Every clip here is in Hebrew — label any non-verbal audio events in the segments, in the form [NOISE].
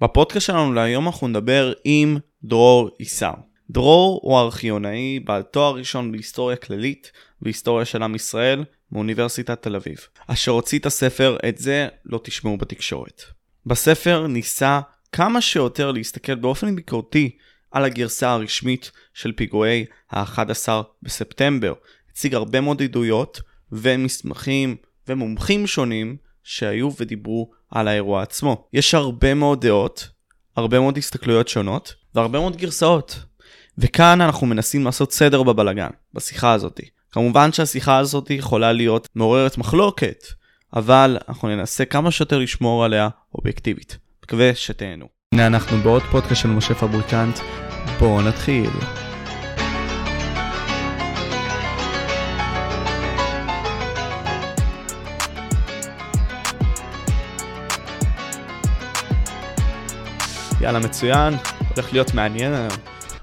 בפודקאסט שלנו להיום אנחנו נדבר עם דרור איסר. דרור הוא ארכיונאי בעל תואר ראשון בהיסטוריה כללית והיסטוריה של עם ישראל מאוניברסיטת תל אביב, אשר הוציא את הספר "את זה לא תשמעו בתקשורת". בספר ניסה כמה שיותר להסתכל באופן ביקורתי על הגרסה הרשמית של פיגועי ה-11 בספטמבר. הציג הרבה מאוד עדויות ומסמכים ומומחים שונים שהיו ודיברו על האירוע עצמו. יש הרבה מאוד דעות, הרבה מאוד הסתכלויות שונות והרבה מאוד גרסאות. וכאן אנחנו מנסים לעשות סדר בבלגן, בשיחה הזאתי. כמובן שהשיחה הזאת יכולה להיות מעוררת מחלוקת, אבל אנחנו ננסה כמה שיותר לשמור עליה אובייקטיבית. מקווה שתהנו. הנה אנחנו בעוד פודקאסט של משה פבריקנט, בואו נתחיל. יאללה מצוין, הולך להיות מעניין היום.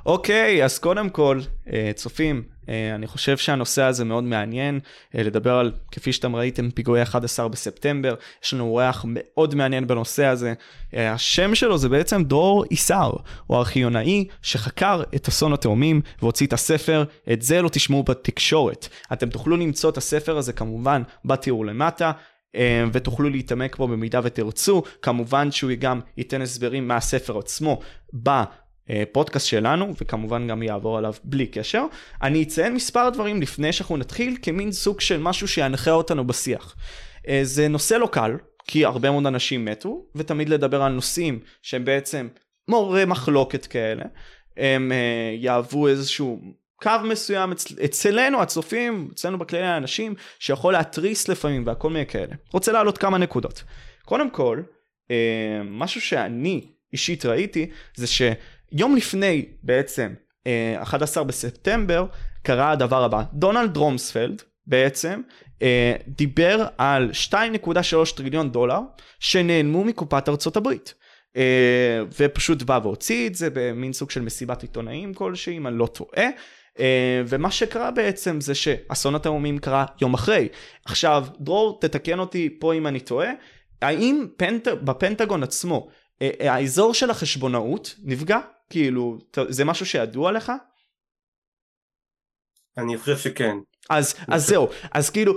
אוקיי, אז קודם כל, אה, צופים, אה, אני חושב שהנושא הזה מאוד מעניין, אה, לדבר על, כפי שאתם ראיתם, פיגועי 11 בספטמבר, יש לנו אורח מאוד מעניין בנושא הזה. השם שלו זה בעצם דרור איסר, הוא ארכיונאי שחקר את אסון התאומים והוציא את הספר, את זה לא תשמעו בתקשורת. אתם תוכלו למצוא את הספר הזה כמובן בתיאור למטה. ותוכלו להתעמק בו במידה ותרצו. כמובן שהוא גם ייתן הסברים מהספר עצמו בפודקאסט שלנו, וכמובן גם יעבור עליו בלי קשר. אני אציין מספר דברים לפני שאנחנו נתחיל, כמין סוג של משהו שינחה אותנו בשיח. אה, זה נושא לא קל, כי הרבה מאוד אנשים מתו, ותמיד לדבר על נושאים שהם בעצם מעוררי מחלוקת כאלה. הם uh, יהוו איזשהו קו מסוים אצ... אצלנו הצופים, אצלנו בכללי האנשים, שיכול להתריס לפעמים והכל מיני כאלה. רוצה להעלות כמה נקודות. קודם כל, אה, משהו שאני אישית ראיתי, זה שיום לפני בעצם, אה, 11 בספטמבר, קרה הדבר הבא. דונלד רומספלד בעצם אה, דיבר על 2.3 טריליון דולר שנעלמו מקופת ארצות הברית. אה, ופשוט בא והוציא את זה במין סוג של מסיבת עיתונאים כלשהי, אם אני לא טועה. אה, ומה שקרה בעצם זה שאסון התאומים קרה יום אחרי. עכשיו, דרור, תתקן אותי פה אם אני טועה, האם פנט... בפנטגון עצמו, אה, אה, האזור של החשבונאות נפגע? כאילו, זה משהו שידוע לך? אני חושב שכן. אז, אז זהו, אז כאילו...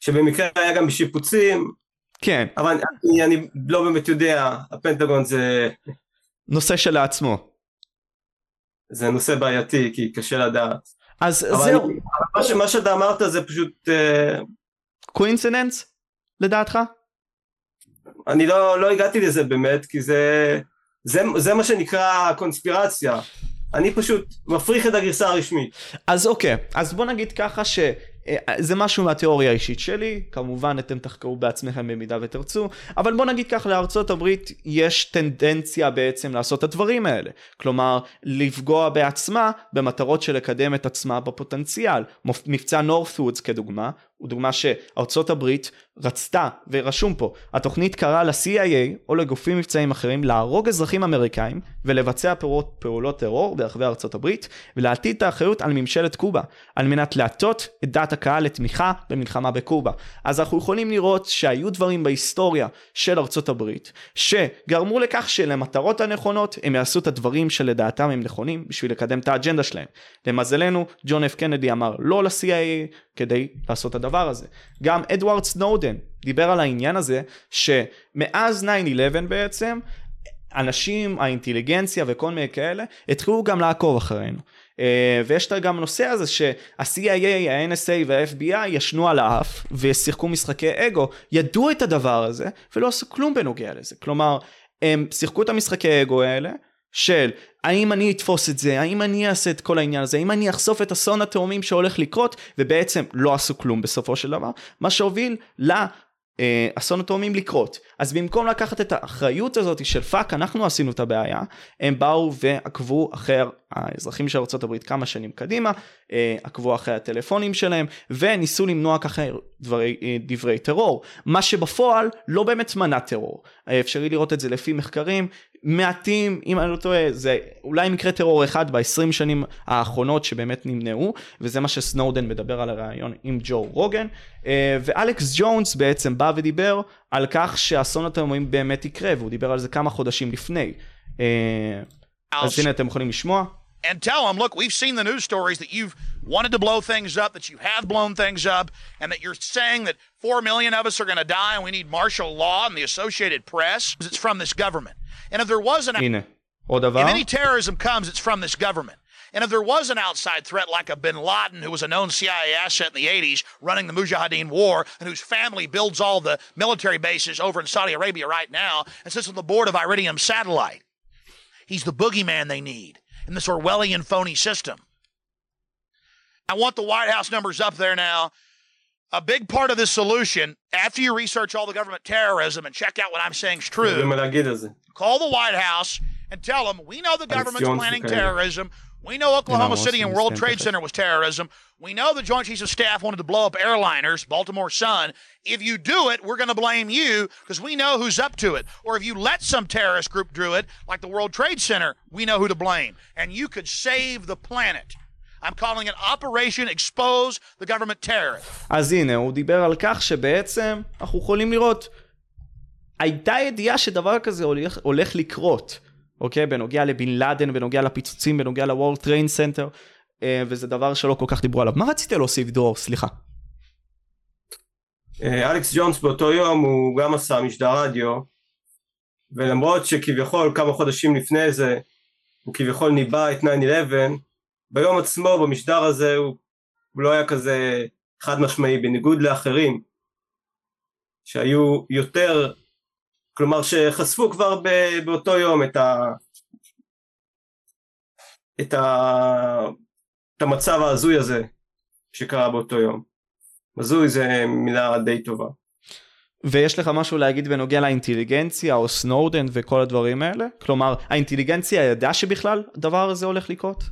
שבמקרה היה גם בשיפוצים. כן. אבל אני, אני לא באמת יודע, הפנטגון זה... נושא שלעצמו. זה נושא בעייתי כי קשה לדעת. אז זהו. אני, מה, ש, מה שאתה אמרת זה פשוט... coincidence? Uh... לדעתך? אני לא, לא הגעתי לזה באמת כי זה, זה, זה מה שנקרא קונספירציה. אני פשוט מפריך את הגרסה הרשמית. אז אוקיי, אז בוא נגיד ככה ש... אה, זה משהו מהתיאוריה האישית שלי, כמובן אתם תחקרו בעצמכם במידה ותרצו, אבל בוא נגיד כך, לארצות הברית יש טנדנציה בעצם לעשות את הדברים האלה. כלומר, לפגוע בעצמה במטרות של לקדם את עצמה בפוטנציאל. מבצע נורת'וודס כדוגמה, הוא דוגמה שארצות הברית רצתה, ורשום פה, התוכנית קראה ל-CIA או לגופים מבצעיים אחרים להרוג אזרחים אמריקאים ולבצע פעולות, פעולות טרור ברחבי ארצות הברית ולהטיל את האחריות על ממשלת קובה על מנת להטות את דעת הקהל לתמיכה במלחמה בקובה. אז אנחנו יכולים לראות שהיו דברים בהיסטוריה של ארצות הברית שגרמו לכך שלמטרות הנכונות הם יעשו את הדברים שלדעתם הם נכונים בשביל לקדם את האג'נדה שלהם. למזלנו ג'ון אף קנדי אמר לא ל-CIA כדי לעשות את הדבר הזה. גם אדוארד סנודן דיבר על העניין הזה שמאז 9-11 בעצם אנשים, האינטליגנציה וכל מיני כאלה התחילו גם לעקוב אחרינו. Uh, ויש את גם הנושא הזה שה-CIA, ה-NSA וה-FBI ישנו על האף ושיחקו משחקי אגו, ידעו את הדבר הזה ולא עשו כלום בנוגע לזה. כלומר, הם שיחקו את המשחקי אגו האלה של האם אני אתפוס את זה, האם אני אעשה את כל העניין הזה, האם אני אחשוף את אסון התאומים שהולך לקרות, ובעצם לא עשו כלום בסופו של דבר, מה שהוביל לאסון התאומים לקרות. אז במקום לקחת את האחריות הזאת של fuck, אנחנו עשינו את הבעיה, הם באו ועקבו אחר האזרחים של ארה"ב כמה שנים קדימה, אה, עקבו אחרי הטלפונים שלהם וניסו למנוע ככה דברי, אה, דברי טרור, מה שבפועל לא באמת מנע טרור. אה, אפשרי לראות את זה לפי מחקרים מעטים, אם אני לא טועה, זה אולי מקרה טרור אחד ב-20 שנים האחרונות שבאמת נמנעו, וזה מה שסנודן מדבר על הרעיון עם ג'ו רוגן, ואלכס ג'ונס בעצם בא ודיבר על כך שאסון התאומים באמת יקרה, והוא דיבר על זה כמה חודשים לפני. אז הנה אתם יכולים לשמוע. and tell them, look, we've seen the news stories that you've wanted to blow things up, that you have blown things up, and that you're saying that 4 million of us are going to die and we need martial law and the Associated Press. It's from this government. And if there was an. If any terrorism comes, it's from this government. And if there was an outside threat like a bin Laden, who was a known CIA asset in the 80s running the Mujahideen war, and whose family builds all the military bases over in Saudi Arabia right now and sits on the board of Iridium Satellite, he's the boogeyman they need in this Orwellian phony system. I want the White House numbers up there now. A big part of this solution, after you research all the government terrorism and check out what I'm saying is true, call the White House and tell them we know the government's planning terrorism. We know Oklahoma City and World Trade Center was terrorism. We know the Joint Chiefs of Staff wanted to blow up airliners, Baltimore Sun. If you do it, we're going to blame you because we know who's up to it. Or if you let some terrorist group do it, like the World Trade Center, we know who to blame. And you could save the planet. I'm calling it Operation Expose the Government Terrorist. אז הנה, הוא דיבר על כך שבעצם אנחנו יכולים לראות, הייתה ידיעה שדבר כזה הולך, הולך לקרות. אוקיי? בנוגע לבן לאדן, בנוגע לפיצוצים, בנוגע ל World Trade Center, וזה דבר שלא כל כך דיברו עליו. מה רצית להוסיף דרור? סליחה. אה, אלכס ג'ונס באותו יום הוא גם עשה משדר רדיו, ולמרות שכביכול כמה חודשים לפני זה הוא כביכול ניבא את 9-11, ביום עצמו במשדר הזה הוא, הוא לא היה כזה חד משמעי, בניגוד לאחרים שהיו יותר כלומר שחשפו כבר באותו יום את, ה, את, ה, את המצב ההזוי הזה שקרה באותו יום. הזוי זה מילה די טובה. ויש לך משהו להגיד בנוגע לאינטליגנציה או סנודן וכל הדברים האלה? כלומר, האינטליגנציה ידעה שבכלל הדבר הזה הולך לקרות?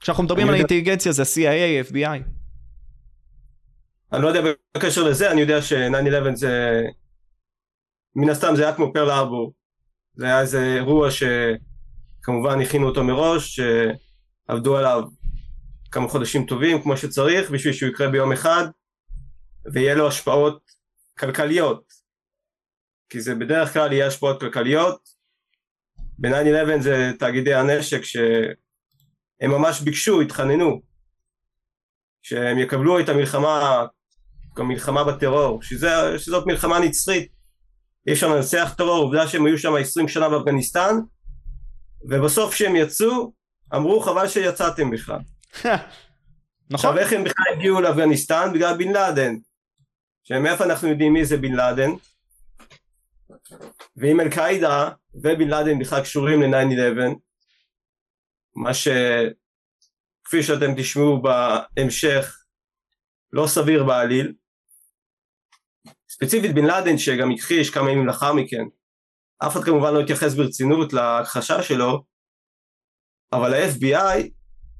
כשאנחנו מדברים על יודע... האינטליגנציה זה CIA, FBI. אני לא יודע בקשר לזה, אני יודע ש-9-11 זה מן הסתם זה היה כמו פרל ארבור, זה היה איזה אירוע שכמובן הכינו אותו מראש, שעבדו עליו כמה חודשים טובים כמו שצריך בשביל שהוא יקרה ביום אחד ויהיה לו השפעות כלכליות. כי זה בדרך כלל יהיה השפעות כלכליות. ב-9-11 זה תאגידי הנשק שהם ממש ביקשו, התחננו שהם יקבלו את המלחמה, המלחמה בטרור, שזה, שזאת מלחמה נצחית אי אפשר לנצח טרור, עובדה שהם היו שם עשרים שנה באפגניסטן, ובסוף כשהם יצאו, אמרו חבל שיצאתם בכלל. [LAUGHS] נכון. עכשיו איך הם בכלל הגיעו לאפגניסטן? בגלל בן לאדן. שמאיפה אנחנו יודעים מי זה בן לאדן? ואם אל קאידה ובן לאדן בכלל קשורים ל-9-11, מה שכפי שאתם תשמעו בהמשך לא סביר בעליל, ספציפית בן לאדן שגם הכחיש כמה ימים לאחר מכן, אף אחד כמובן לא התייחס ברצינות להכחשה שלו, אבל ה-FBI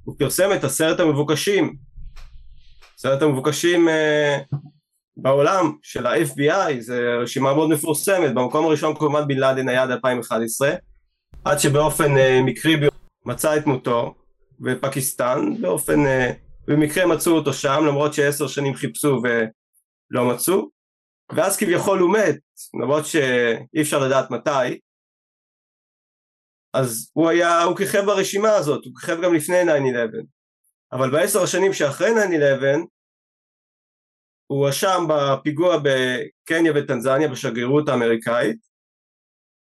הוא פרסם את עשרת המבוקשים, עשרת המבוקשים uh, בעולם של ה-FBI, זו רשימה מאוד מפורסמת, במקום הראשון כמובן בן לאדן היה עד 2011, עד שבאופן uh, מקרי מצא את מותו בפקיסטן, באופן, uh, במקרה מצאו אותו שם, למרות שעשר שנים חיפשו ולא מצאו, ואז כביכול הוא מת, למרות שאי אפשר לדעת מתי, אז הוא היה, הוא כיכב ברשימה הזאת, הוא כיכב גם לפני 9-11, אבל בעשר השנים שאחרי 9-11 הוא הואשם בפיגוע בקניה וטנזניה בשגרירות האמריקאית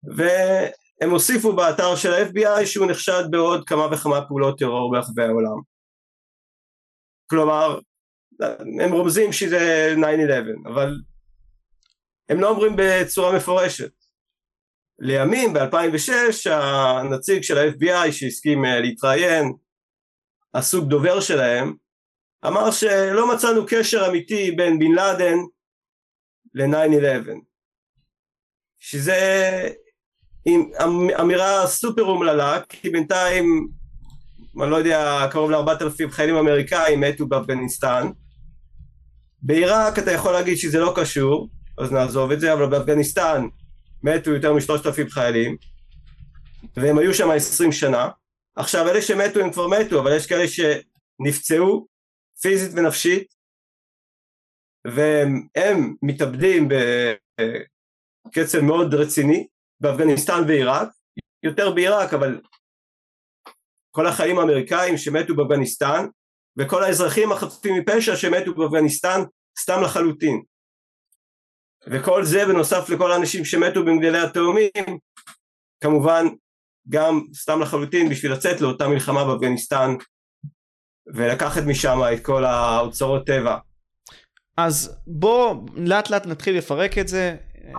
והם הוסיפו באתר של ה-FBI שהוא נחשד בעוד כמה וכמה פעולות טרור ברחבי העולם. כלומר, הם רומזים שזה 9-11, אבל הם לא אומרים בצורה מפורשת. לימים ב-2006 הנציג של ה-FBI שהסכים אה, להתראיין, הסוג דובר שלהם, אמר שלא מצאנו קשר אמיתי בין בן לאדן ל-9-11 שזה אמ- אמירה סופר אומללה, כי בינתיים, אני לא יודע, קרוב לארבעת אלפים חיילים אמריקאים מתו באפגניסטן. בעיראק אתה יכול להגיד שזה לא קשור, אז נעזוב את זה, אבל באפגניסטן מתו יותר משלושת אלפים חיילים, והם היו שם עשרים שנה. עכשיו אלה שמתו הם כבר מתו, אבל יש כאלה שנפצעו פיזית ונפשית, והם מתאבדים בקצב מאוד רציני באפגניסטן ועיראק, יותר בעיראק אבל כל החיים האמריקאים שמתו באפגניסטן וכל האזרחים החפים מפשע שמתו באפגניסטן סתם לחלוטין וכל זה בנוסף לכל האנשים שמתו במגדלי התאומים כמובן גם סתם לחלוטין בשביל לצאת לאותה מלחמה באפגניסטן ולקחת משם את כל האוצרות טבע. אז בוא לאט לאט נתחיל לפרק את זה.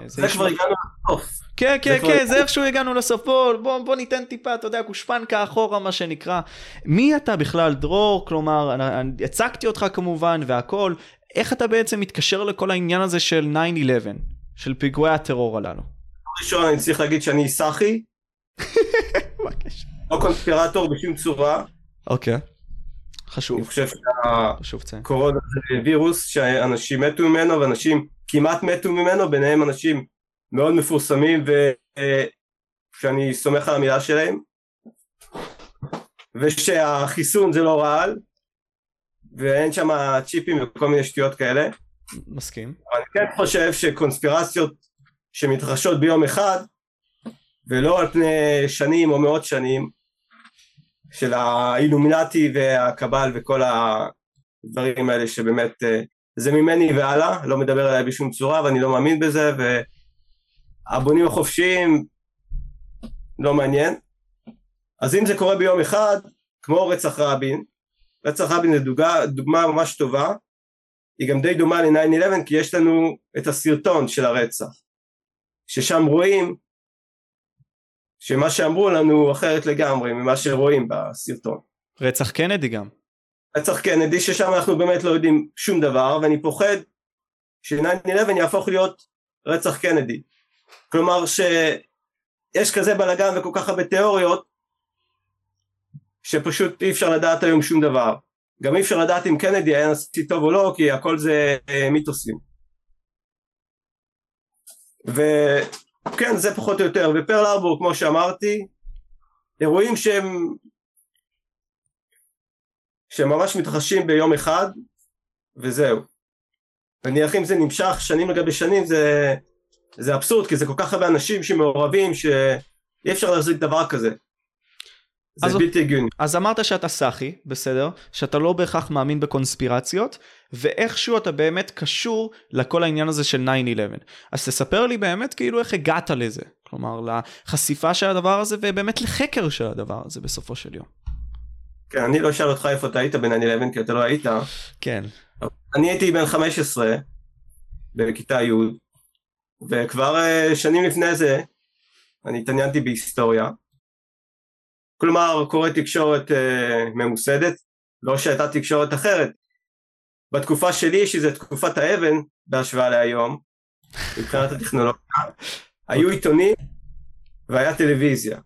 זה כבר הגענו לסוף. כן, כן, כן, זה איכשהו הגענו לסוף. בוא, בוא, בוא ניתן טיפה, אתה יודע, גושפנקה אחורה, מה שנקרא. מי אתה בכלל, דרור? כלומר, הצגתי אותך כמובן והכל. איך אתה בעצם מתקשר לכל העניין הזה של 9-11, של פיגועי הטרור הללו? ראשון, אני צריך להגיד שאני סאחי. [LAUGHS] לא קונספירטור בשום צורה. אוקיי. חשוב. אני חושב שהקורונה זה וירוס שאנשים מתו ממנו ואנשים כמעט מתו ממנו, ביניהם אנשים מאוד מפורסמים ושאני סומך על המילה שלהם ושהחיסון זה לא רעל ואין שם צ'יפים וכל מיני שטויות כאלה. מסכים. אני כן חושב שקונספירציות שמתרחשות ביום אחד ולא על פני שנים או מאות שנים של האילומינטי והקבל וכל הדברים האלה שבאמת אה, זה ממני והלאה, לא מדבר עליי בשום צורה ואני לא מאמין בזה והבונים החופשיים לא מעניין. אז אם זה קורה ביום אחד, כמו רצח רבין, רצח רבין דוגמה, דוגמה ממש טובה, היא גם די דומה ל-9-11 כי יש לנו את הסרטון של הרצח, ששם רואים שמה שאמרו לנו הוא אחרת לגמרי ממה שרואים בסרטון. רצח קנדי גם. רצח קנדי ששם אנחנו באמת לא יודעים שום דבר ואני פוחד ש-9-11 יהפוך להיות רצח קנדי. כלומר שיש כזה בלאגן וכל כך הרבה תיאוריות שפשוט אי אפשר לדעת היום שום דבר. גם אי אפשר לדעת אם קנדי היה נשיא טוב או לא כי הכל זה אה, מיתוסים. וכן זה פחות או יותר ופרל ארבור כמו שאמרתי אירועים שהם שממש מתרחשים ביום אחד וזהו. נניח אם זה נמשך שנים לגבי שנים זה, זה אבסורד כי זה כל כך הרבה אנשים שמעורבים שאי אפשר להחזיק דבר כזה. זה אז, בלתי הגיוני. אז אמרת שאתה סאחי, בסדר? שאתה לא בהכרח מאמין בקונספירציות, ואיכשהו אתה באמת קשור לכל העניין הזה של 9-11. אז תספר לי באמת כאילו איך הגעת לזה. כלומר, לחשיפה של הדבר הזה, ובאמת לחקר של הדבר הזה בסופו של יום. כן, אני לא אשאל אותך איפה אתה היית ב-9-11, כי אתה לא היית. כן. אני הייתי בן 15 בכיתה י', וכבר אה, שנים לפני זה אני התעניינתי בהיסטוריה. כלומר, קורא תקשורת uh, ממוסדת, לא שהייתה תקשורת אחרת. בתקופה שלי, שזה תקופת האבן בהשוואה להיום, מבחינת הטכנולוגיה, היו עיתונים והיה טלוויזיה.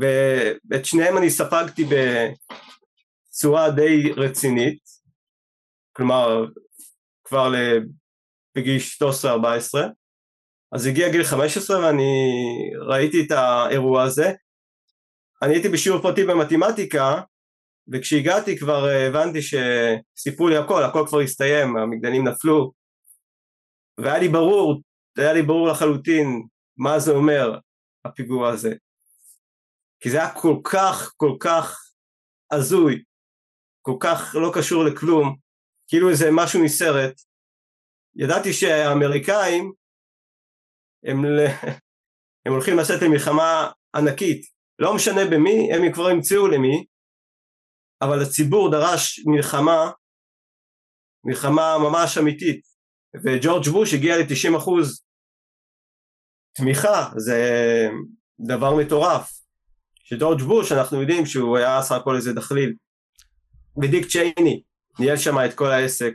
ואת שניהם אני ספגתי בצורה די רצינית, כלומר כבר בגיל 13-14, אז הגיע גיל 15 ואני ראיתי את האירוע הזה. אני הייתי בשיעור פרטי במתמטיקה, וכשהגעתי כבר הבנתי שסיפרו לי הכל, הכל כבר הסתיים, המגדלים נפלו, והיה לי ברור, היה לי ברור לחלוטין מה זה אומר הפיגוע הזה. כי זה היה כל כך כל כך הזוי, כל כך לא קשור לכלום, כאילו איזה משהו מסרט. ידעתי שהאמריקאים הם, [LAUGHS] הם הולכים לצאת למלחמה ענקית, לא משנה במי, הם כבר ימצאו למי, אבל הציבור דרש מלחמה, מלחמה ממש אמיתית, וג'ורג' בוש הגיע ל-90% תמיכה, זה דבר מטורף. שג'ורג' בוש אנחנו יודעים שהוא היה סך הכל איזה דחליל ודיק צ'ייני ניהל שם את כל העסק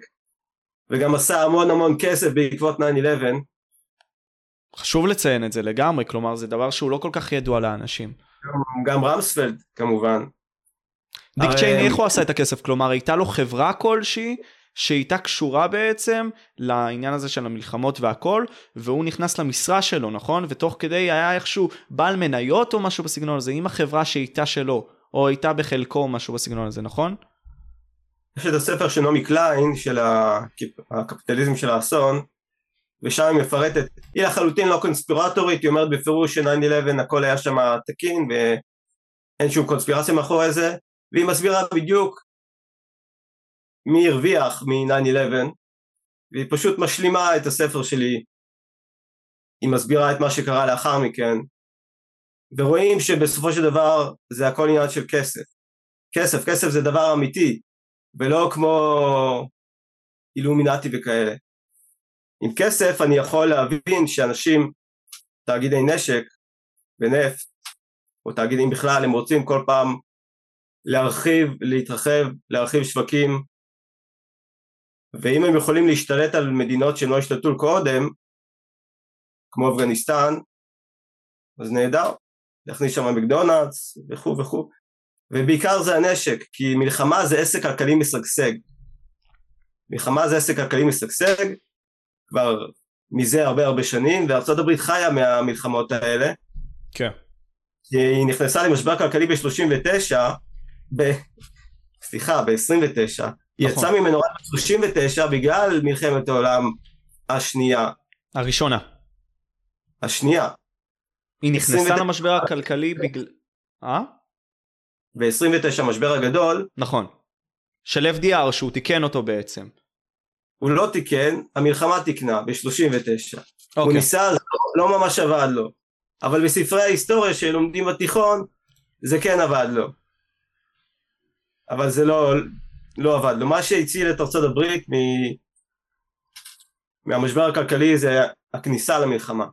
וגם עשה המון המון כסף בעקבות 9-11 חשוב לציין את זה לגמרי, כלומר זה דבר שהוא לא כל כך ידוע לאנשים. גם, רמספלד כמובן. דיק הרי- צ'ייני, איך הוא עשה את הכסף? כלומר, הייתה לו חברה כלשהי שהייתה קשורה בעצם לעניין הזה של המלחמות והכל, והוא נכנס למשרה שלו, נכון? ותוך כדי היה איכשהו בעל מניות או משהו בסגנון הזה, עם החברה שהייתה שלו, או הייתה בחלקו משהו בסגנון הזה, נכון? יש את הספר של נעמי קליין של הק- הקפיטליזם של האסון ושם היא מפרטת, היא לחלוטין לא קונספירטורית, היא אומרת בפירוש ש-9-11 הכל היה שם תקין ואין שום קונספירציה מאחורי זה והיא מסבירה בדיוק מי הרוויח מ-9-11 והיא פשוט משלימה את הספר שלי היא מסבירה את מה שקרה לאחר מכן ורואים שבסופו של דבר זה הכל עניין של כסף כסף, כסף זה דבר אמיתי ולא כמו אילומינטי וכאלה. עם כסף אני יכול להבין שאנשים, תאגידי נשק ונפט, או תאגידים בכלל, הם רוצים כל פעם להרחיב, להתרחב, להרחיב שווקים, ואם הם יכולים להשתלט על מדינות שהם לא השתלטו קודם, כמו אפגניסטן, אז נהדר, להכניס שם מקדונלדס וכו' וכו', ובעיקר זה הנשק, כי מלחמה זה עסק כלכלי משגשג. מלחמה זה עסק כלכלי משגשג, כבר מזה הרבה הרבה שנים, וארצות הברית חיה מהמלחמות האלה. כן. היא נכנסה למשבר כלכלי ב-39, ב... סליחה, ב-29, היא נכון. יצאה ממנו רק ב-39 בגלל מלחמת העולם השנייה. הראשונה. השנייה. היא נכנסה 29. למשבר הכלכלי בגלל... אה? ב-29 המשבר הגדול, נכון. של FDR שהוא תיקן אותו בעצם. הוא לא תיקן, המלחמה תיקנה ב-39. הוא אוקיי. ניסה, לא לא ממש עבד לו. אבל בספרי ההיסטוריה שלומדים בתיכון, זה כן עבד לו. אבל זה לא, לא עבד לו. מה שהציל את ארצות הברית מ... מהמשבר הכלכלי זה הכניסה למלחמה.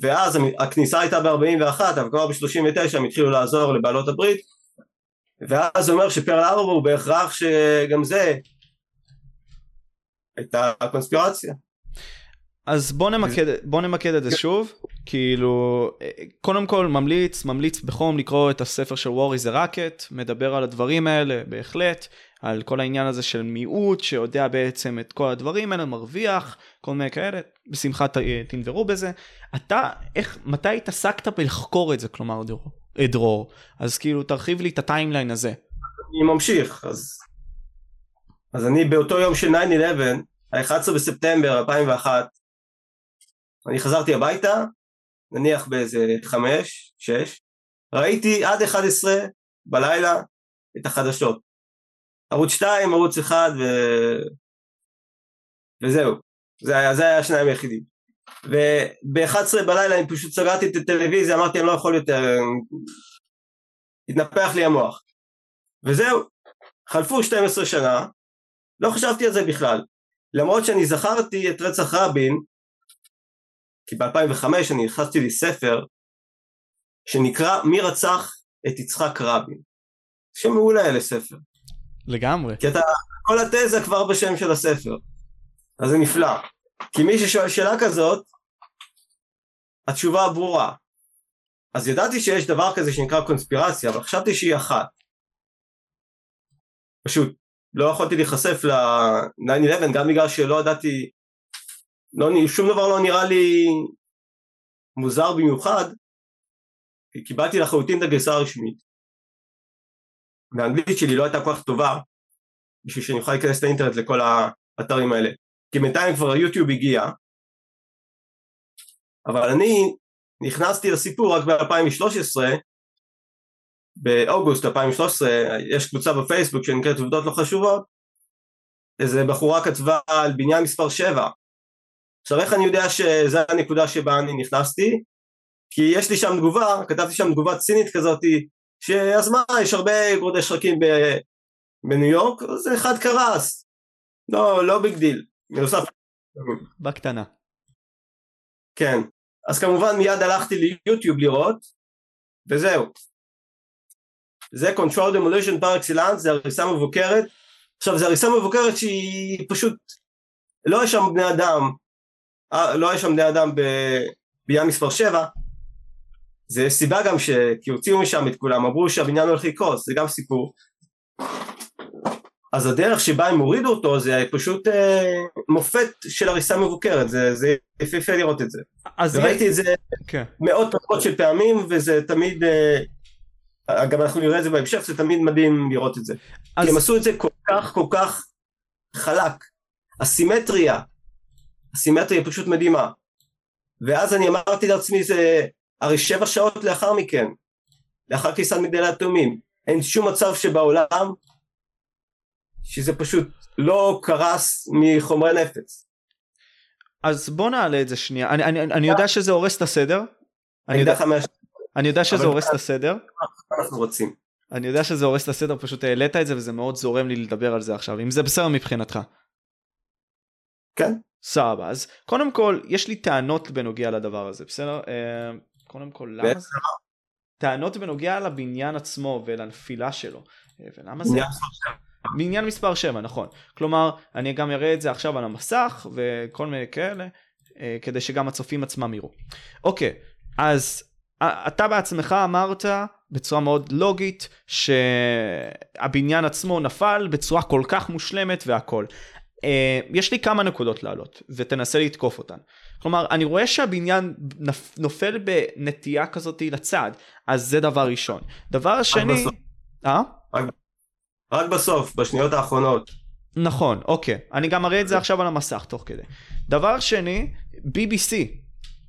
ואז הכניסה הייתה ב-41, אבל כבר ב-39 הם התחילו לעזור לבעלות הברית, ואז זה אומר שפרל ארבור בהכרח שגם זה הייתה קונספירציה. אז בוא נמקד, בוא נמקד את זה שוב, כאילו, קודם כל ממליץ, ממליץ בחום לקרוא את הספר של War is a Racket, מדבר על הדברים האלה בהחלט, על כל העניין הזה של מיעוט שיודע בעצם את כל הדברים האלה, מרוויח, כל מיני כאלה, בשמחה ת- תנברו בזה. אתה, איך, מתי התעסקת בלחקור את זה, כלומר, דרור? אה, דרור? אז כאילו, תרחיב לי את הטיימליין הזה. אני ממשיך, אז... אז אני באותו יום של 9-11, ה-11 בספטמבר 2001, אני חזרתי הביתה, נניח באיזה 5, 6, ראיתי עד 11 בלילה את החדשות. ערוץ 2, ערוץ 1 ו... וזהו. זה היה, זה היה השניים היחידים. וב-11 בלילה אני פשוט סגרתי את הטלוויזיה, אמרתי אני לא יכול יותר, התנפח לי המוח. וזהו, חלפו 12 שנה, לא חשבתי על זה בכלל. למרות שאני זכרתי את רצח רבין, כי ב-2005 אני נכנסתי לי ספר שנקרא מי רצח את יצחק רבין. שם מעולה לספר. לגמרי. כי אתה, כל התזה כבר בשם של הספר. אז זה נפלא. כי מי ששואל שאלה כזאת, התשובה ברורה. אז ידעתי שיש דבר כזה שנקרא קונספירציה, אבל חשבתי שהיא אחת. פשוט לא יכולתי להיחשף ל-9-11 גם בגלל שלא ידעתי, לא, שום דבר לא נראה לי מוזר במיוחד, כי קיבלתי לחלוטין את הגרסה הרשמית. והאנגלית שלי לא הייתה כל כך טובה בשביל שאני אוכל להיכנס לאינטרנט לכל האתרים האלה. כי בינתיים כבר יוטיוב הגיע, אבל אני נכנסתי לסיפור רק ב-2013, באוגוסט 2013, יש קבוצה בפייסבוק שנקראת עובדות לא חשובות, איזה בחורה כתבה על בניין מספר 7. עכשיו איך אני יודע שזו הנקודה שבה אני נכנסתי? כי יש לי שם תגובה, כתבתי שם תגובה צינית כזאתי, שאז מה, יש הרבה גורדי שחקים ב- בניו יורק, אז אחד קרס. לא, לא big deal. בנוסף, בקטנה. כן. אז כמובן מיד הלכתי ליוטיוב לראות, וזהו. זה Controlled Demolition par excellence, זה הריסה מבוקרת. עכשיו, זו הריסה מבוקרת שהיא פשוט... לא יש שם בני אדם, אה, לא יש שם בני אדם ב... בניין מספר 7, זה סיבה גם ש... כי הוציאו משם את כולם, אמרו שהבניין הולך לקרוס, זה גם סיפור. אז הדרך שבה הם הורידו אותו זה פשוט אה, מופת של הריסה מבוקרת, זה, זה יפהפה לראות את זה. אז וראיתי יש- את זה כן. מאות רבות של פעמים וזה תמיד, אה, גם אנחנו נראה את זה בהמשך, זה תמיד מדהים לראות את זה. אז- כי הם עשו את זה כל כך כל כך חלק. הסימטריה, הסימטריה פשוט מדהימה. ואז אני אמרתי לעצמי זה הרי שבע שעות לאחר מכן, לאחר כניסת מגדלי התאומים, אין שום מצב שבעולם שזה פשוט לא קרס מחומרי נפץ. אז בוא נעלה את זה שנייה. אני, אני, אני יודע שזה הורס את הסדר. אני אני יודע, לך מה אני יודע שזה הורס את הסדר. אנחנו רוצים. אני יודע שזה הורס את הסדר, פשוט העלית את זה וזה מאוד זורם לי לדבר על זה עכשיו. אם זה בסדר מבחינתך. כן? סבבה. אז קודם כל, יש לי טענות בנוגע לדבר הזה, בסדר? אה, קודם כל, למה זה? טענות בנוגע לבניין עצמו ולנפילה שלו. אה, ולמה זה? בניין מספר 7 נכון כלומר אני גם אראה את זה עכשיו על המסך וכל מיני כאלה אה, כדי שגם הצופים עצמם יראו. אוקיי אז אתה בעצמך אמרת בצורה מאוד לוגית שהבניין עצמו נפל בצורה כל כך מושלמת והכל. אה, יש לי כמה נקודות לעלות ותנסה לתקוף אותן. כלומר אני רואה שהבניין נופל בנטייה כזאתי לצד אז זה דבר ראשון. דבר שני... בסוף. אה? רק בסוף, בשניות האחרונות. נכון, אוקיי. אני גם אראה את זה עכשיו על המסך תוך כדי. דבר שני, BBC,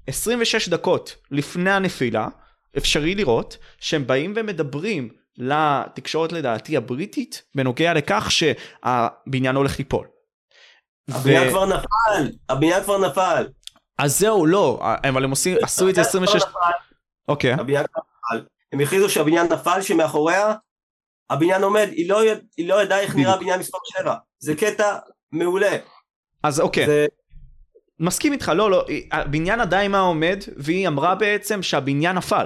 26 דקות לפני הנפילה, אפשרי לראות שהם באים ומדברים לתקשורת לדעתי הבריטית בנוגע לכך שהבניין הולך ליפול. הבניין ו- כבר נפל, הבניין כבר נפל. אז זהו, לא, אבל הם עושים, עשו את זה 26... אוקיי, הבניין כבר נפל. הם הכריזו שהבניין נפל, שמאחוריה הבניין עומד, היא לא, היא לא ידעה איך נראה. הבניין מספר 7. זה קטע מעולה. אז אוקיי. זה, מסכים איתך, לא, לא, הבניין עדיין מה עומד, והיא אמרה בעצם שהבניין נפל.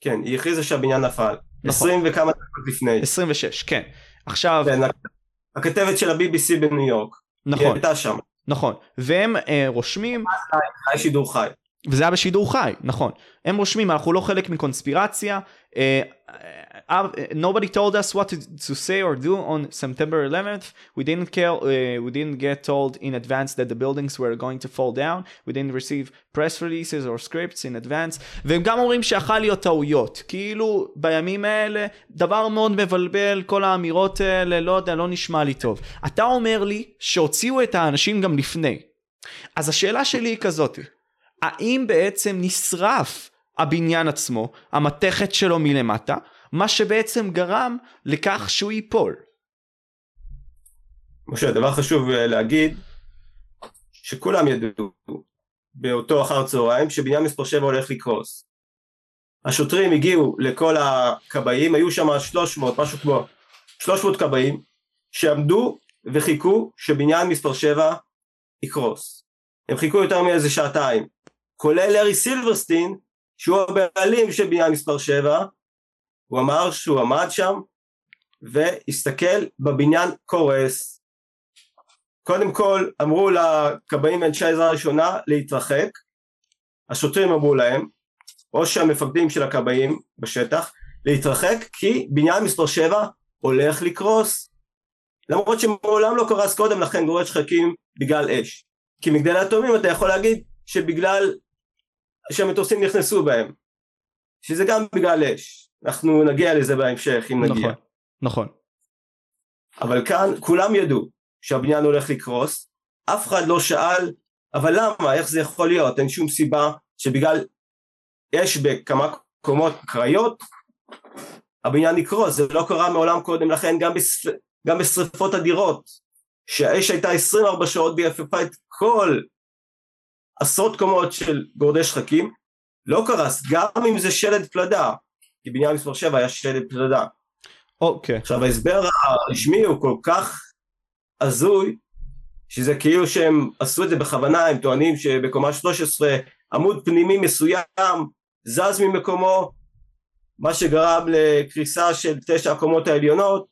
כן, היא הכריזה שהבניין נפל. נכון. 20 וכמה דקות לפני. 26, כן. עכשיו, כן, הכתבת של ה-BBC בניו יורק. היא נכון, הייתה שם. נכון. והם אה, רושמים, היה שידור חי. וזה היה בשידור חי, נכון. הם רושמים, אנחנו לא חלק מקונספירציה. אה, אה, nobody told us what to, to say or do on September 11th. We didn't care, uh, we didn't get told in advance that the buildings were going to fall down. We didn't receive press releases or scripts in advance. והם גם אומרים שיכול להיות טעויות. כאילו בימים האלה דבר מאוד מבלבל כל האמירות האלה, לא יודע, לא נשמע לי טוב. אתה אומר לי שהוציאו את האנשים גם לפני. אז השאלה שלי היא כזאת, האם בעצם נשרף הבניין עצמו, המתכת שלו מלמטה, מה שבעצם גרם לכך שהוא ייפול. משה, דבר חשוב אה, להגיד, שכולם ידעו באותו אחר צהריים שבניין מספר 7 הולך לקרוס. השוטרים הגיעו לכל הכבאים, היו שם 300, משהו כמו 300 כבאים, שעמדו וחיכו שבניין מספר 7 יקרוס. הם חיכו יותר מאיזה שעתיים, כולל לארי סילברסטין, שהוא הבעלים של בניין מספר 7, הוא אמר שהוא עמד שם והסתכל בבניין קורס. קודם כל אמרו לכבאים ואנשי העזרה הראשונה להתרחק, השוטרים אמרו להם, או שהמפקדים של הכבאים בשטח, להתרחק כי בניין מספר 7 הולך לקרוס. למרות שמעולם לא קרס קודם לכן גורש שחקים בגלל אש. כי מגדלי התאומים אתה יכול להגיד שבגלל שהמטוסים נכנסו בהם. שזה גם בגלל אש. אנחנו נגיע לזה בהמשך אם נגיע. נכון, נכון. אבל כאן כולם ידעו שהבניין הולך לקרוס, אף אחד לא שאל, אבל למה, איך זה יכול להיות? אין שום סיבה שבגלל אש בכמה קומות קריות, הבניין יקרוס, זה לא קרה מעולם קודם לכן, גם, בשפ... גם בשריפות אדירות, שהאש הייתה 24 שעות ויפפה את כל עשרות קומות של גורדי שחקים, לא קרס, גם אם זה שלד פלדה, כי בניין מספר 7 היה שלד פלדה. אוקיי. עכשיו ההסבר הרשמי הוא כל כך הזוי, שזה כאילו שהם עשו את זה בכוונה, הם טוענים שבקומה 13 עמוד פנימי מסוים זז ממקומו, מה שגרם לקריסה של תשע הקומות העליונות,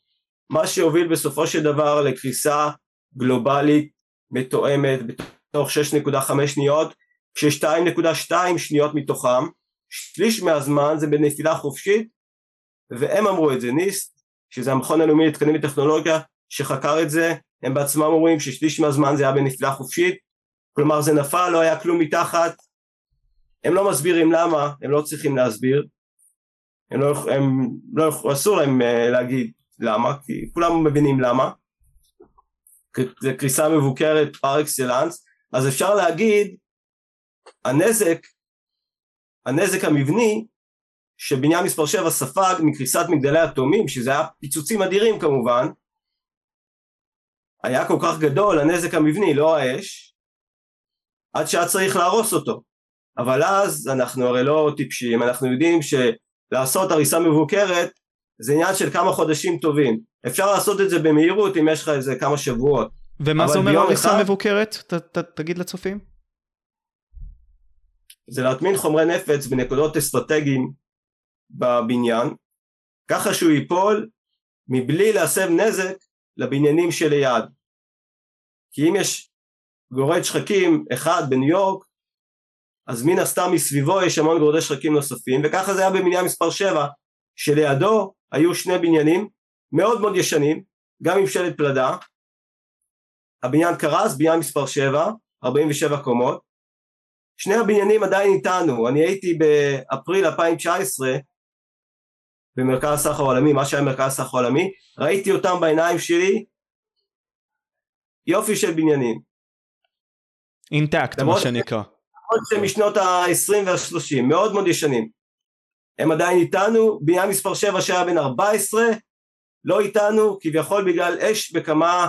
מה שהוביל בסופו של דבר לקריסה גלובלית מתואמת בתוך 6.5 שניות, כש-2.2 שניות מתוכם, שליש מהזמן זה בנפילה חופשית, והם אמרו את זה, ניסט, שזה המכון הלאומי לתקנים וטכנולוגיה שחקר את זה, הם בעצמם אומרים ששליש מהזמן זה היה בנפילה חופשית, כלומר זה נפל, לא היה כלום מתחת, הם לא מסבירים למה, הם לא צריכים להסביר, הם לא, הם לא, אסור להם uh, להגיד למה, כי כולם מבינים למה, זה קריסה מבוקרת פר אקסלנס, אז אפשר להגיד הנזק, הנזק המבני שבניין מספר 7 ספג מקריסת מגדלי אטומים, שזה היה פיצוצים אדירים כמובן, היה כל כך גדול הנזק המבני, לא האש, עד שהיה צריך להרוס אותו. אבל אז אנחנו הרי לא טיפשים, אנחנו יודעים שלעשות הריסה מבוקרת זה עניין של כמה חודשים טובים. אפשר לעשות את זה במהירות אם יש לך איזה כמה שבועות. ומה זה אומר הריסה אחד... מבוקרת? ת, ת, תגיד לצופים. זה להטמין חומרי נפץ בנקודות אסטרטגיים בבניין, ככה שהוא ייפול מבלי להסב נזק לבניינים שליד. כי אם יש גורד שחקים אחד בניו יורק, אז מן הסתם מסביבו יש המון גורדי שחקים נוספים, וככה זה היה בבניין מספר 7, שלידו היו שני בניינים מאוד מאוד ישנים, גם עם שלט פלדה, הבניין קרס, בניין מספר 7, 47 קומות, שני הבניינים עדיין איתנו, אני הייתי באפריל 2019 במרכז הסחר העולמי, מה שהיה מרכז הסחר העולמי, ראיתי אותם בעיניים שלי, יופי של בניינים. אינטקט מה שנקרא. למרות שהם משנות ה-20 וה-30, מאוד מאוד ישנים. הם עדיין איתנו, בניין מספר 7 שהיה בן 14, לא איתנו, כביכול בגלל אש בכמה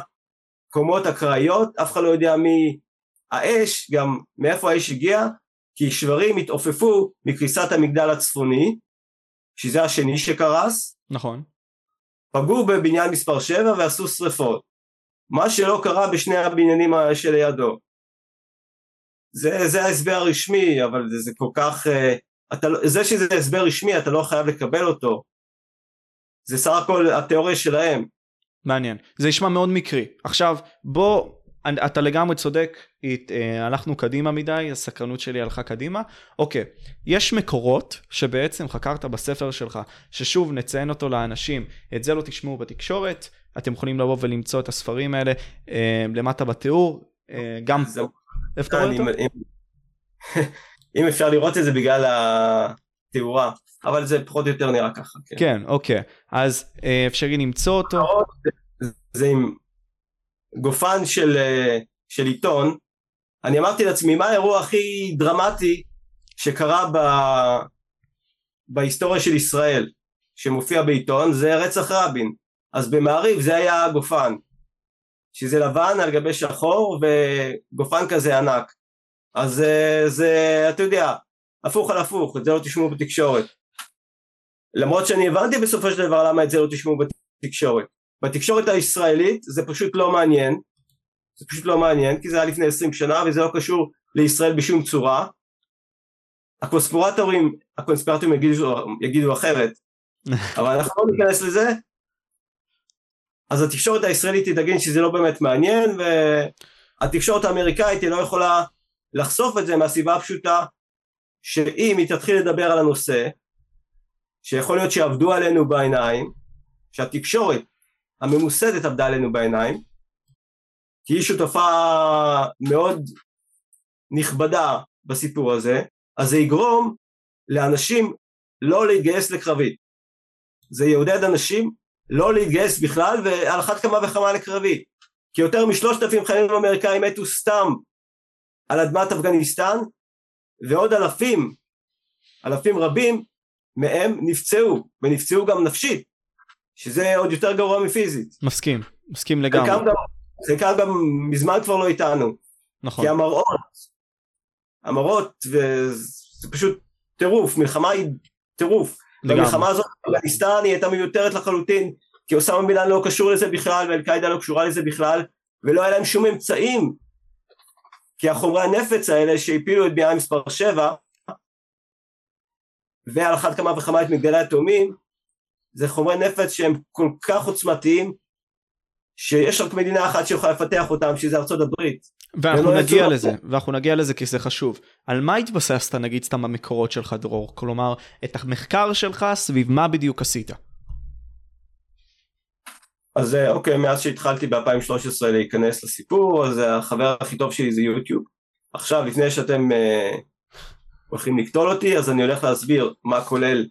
קומות אקראיות, אף אחד לא יודע מי האש, גם מאיפה האש הגיע, כי שברים התעופפו מקריסת המגדל הצפוני, שזה השני שקרס. נכון. פגעו בבניין מספר 7 ועשו שריפות. מה שלא קרה בשני הבניינים שלידו. זה, זה ההסבר הרשמי, אבל זה, זה כל כך... אה, אתה, לא, זה שזה הסבר רשמי, אתה לא חייב לקבל אותו. זה סך הכל התיאוריה שלהם. מעניין. זה נשמע מאוד מקרי. עכשיו, בוא אתה לגמרי צודק, אה, הלכנו קדימה מדי, הסקרנות שלי הלכה קדימה. אוקיי, יש מקורות שבעצם חקרת בספר שלך, ששוב נציין אותו לאנשים, את זה לא תשמעו בתקשורת, אתם יכולים לבוא ולמצוא את הספרים האלה אה, למטה בתיאור, אה, גם... איפה אתה רואה אותו? [LAUGHS] אם אפשר לראות את זה בגלל התאורה, אבל זה פחות או יותר נראה ככה. כן, כן אוקיי, אז אפשרי למצוא אותו. זה עם גופן של, אה, של עיתון, אני אמרתי לעצמי מה האירוע הכי דרמטי שקרה ב, בהיסטוריה של ישראל שמופיע בעיתון? זה רצח רבין. אז במעריב זה היה גופן שזה לבן על גבי שחור וגופן כזה ענק. אז אה, זה אתה יודע הפוך על הפוך את זה לא תשמעו בתקשורת. למרות שאני הבנתי בסופו של דבר למה את זה לא תשמעו בתקשורת בתקשורת הישראלית זה פשוט לא מעניין, זה פשוט לא מעניין כי זה היה לפני 20 שנה וזה לא קשור לישראל בשום צורה. הקונספירטורים, הקונספירטורים יגידו, יגידו אחרת, [LAUGHS] אבל אנחנו לא ניכנס לזה. אז התקשורת הישראלית תדגן שזה לא באמת מעניין והתקשורת האמריקאית היא לא יכולה לחשוף את זה מהסיבה הפשוטה שאם היא תתחיל לדבר על הנושא שיכול להיות שיעבדו עלינו בעיניים שהתקשורת הממוסדת עבדה עלינו בעיניים, כי היא שותפה מאוד נכבדה בסיפור הזה, אז זה יגרום לאנשים לא להתגייס לקרבי. זה יעודד אנשים לא להתגייס בכלל ועל אחת כמה וכמה לקרבי. כי יותר משלושת אלפים חיילים אמריקאים מתו סתם על אדמת אפגניסטן ועוד אלפים, אלפים רבים מהם נפצעו ונפצעו גם נפשית שזה עוד יותר גרוע מפיזית. מסכים, מסכים לגמרי. חלקם גם, גם מזמן כבר לא איתנו. נכון. כי המראות, המראות, וזה פשוט טירוף, מלחמה היא טירוף. לגמרי. במלחמה הזאת אפגניסטן היא הייתה מיותרת לחלוטין, כי אוסאמה בילן לא קשור לזה בכלל, ואל-קאעידה לא קשורה לזה בכלל, ולא היה להם שום אמצעים. כי החומרי הנפץ האלה שהפילו את בניין מספר 7, ועל אחת כמה וכמה את מגדלי התאומים, זה חומרי נפץ שהם כל כך עוצמתיים שיש רק מדינה אחת שיכולה לפתח אותם, שזה ארצות הברית. ואנחנו נגיע. לזה, ואנחנו נגיע לזה כי זה חשוב. על מה התבססת נגיד סתם המקורות שלך דרור? כלומר, את המחקר שלך סביב מה בדיוק עשית? אז אה, אוקיי, מאז שהתחלתי ב-2013 להיכנס לסיפור, אז החבר הכי טוב שלי זה יוטיוב. עכשיו, לפני שאתם uh, הולכים לקטול אותי, אז אני הולך להסביר מה כולל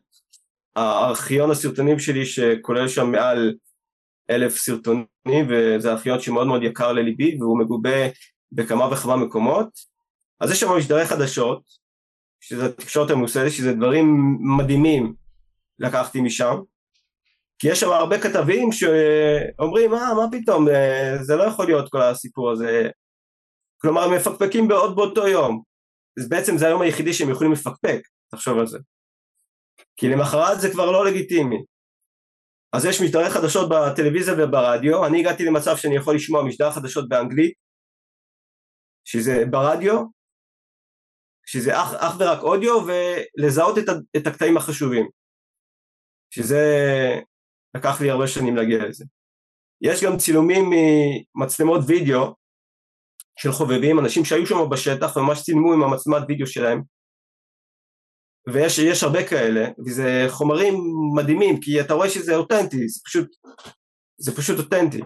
הארכיון הסרטונים שלי, שכולל שם מעל אלף סרטונים, וזה ארכיון שמאוד מאוד יקר לליבי, והוא מגובה בכמה וכמה מקומות. אז יש שם משדרי חדשות, שזה תקשורת הממוסדת, שזה דברים מדהימים לקחתי משם. כי יש שם הרבה כתבים שאומרים, מה, מה פתאום, אה, זה לא יכול להיות כל הסיפור הזה. כלומר, הם מפקפקים בעוד באותו יום. אז בעצם זה היום היחידי שהם יכולים לפקפק, תחשוב על זה. כי למחרת זה כבר לא לגיטימי. אז יש משדרי חדשות בטלוויזיה וברדיו, אני הגעתי למצב שאני יכול לשמוע משדר חדשות באנגלית, שזה ברדיו, שזה אך, אך ורק אודיו, ולזהות את, את הקטעים החשובים. שזה לקח לי הרבה שנים להגיע לזה. יש גם צילומים ממצלמות וידאו של חובבים, אנשים שהיו שם בשטח וממש צילמו עם המצלמת וידאו שלהם ויש הרבה כאלה וזה חומרים מדהימים כי אתה רואה שזה אותנטי, זה פשוט, זה פשוט אותנטי.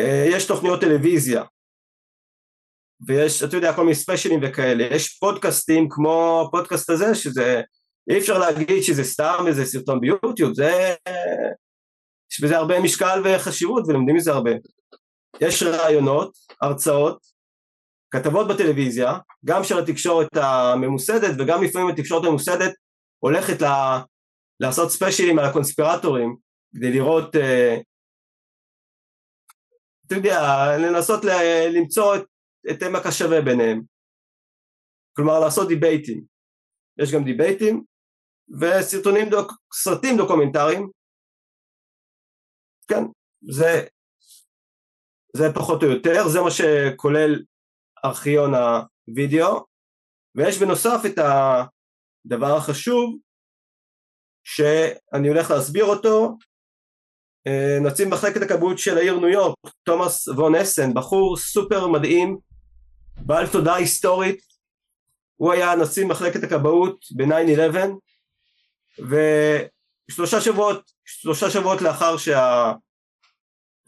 אה, יש תוכניות טלוויזיה ויש, אתה יודע, כל מיני ספיישלים וכאלה, יש פודקאסטים כמו הפודקאסט הזה שזה אי אפשר להגיד שזה סתם איזה סרטון ביוטיוב, זה... יש בזה הרבה משקל וחשיבות ולומדים מזה הרבה. יש רעיונות, הרצאות, כתבות בטלוויזיה, גם של התקשורת הממוסדת וגם לפעמים התקשורת הממוסדת הולכת ל... לעשות ספיישלים על הקונספירטורים כדי לראות, אה, אתה יודע, לנסות ל... למצוא את, את עמק השווה ביניהם. כלומר לעשות דיבייטים. יש גם דיבייטים, וסרטונים, דוק, סרטים דוקומנטריים, כן, זה, זה פחות או יותר, זה מה שכולל ארכיון הוידאו, ויש בנוסף את הדבר החשוב, שאני הולך להסביר אותו, אה, נציב מחלקת הכבאות של העיר ניו יורק, תומאס וון אסן, בחור סופר מדהים, בעל תודעה היסטורית, הוא היה נשיא מחלקת הכבאות ב-9-11 ושלושה שבועות, שלושה שבועות לאחר, שה...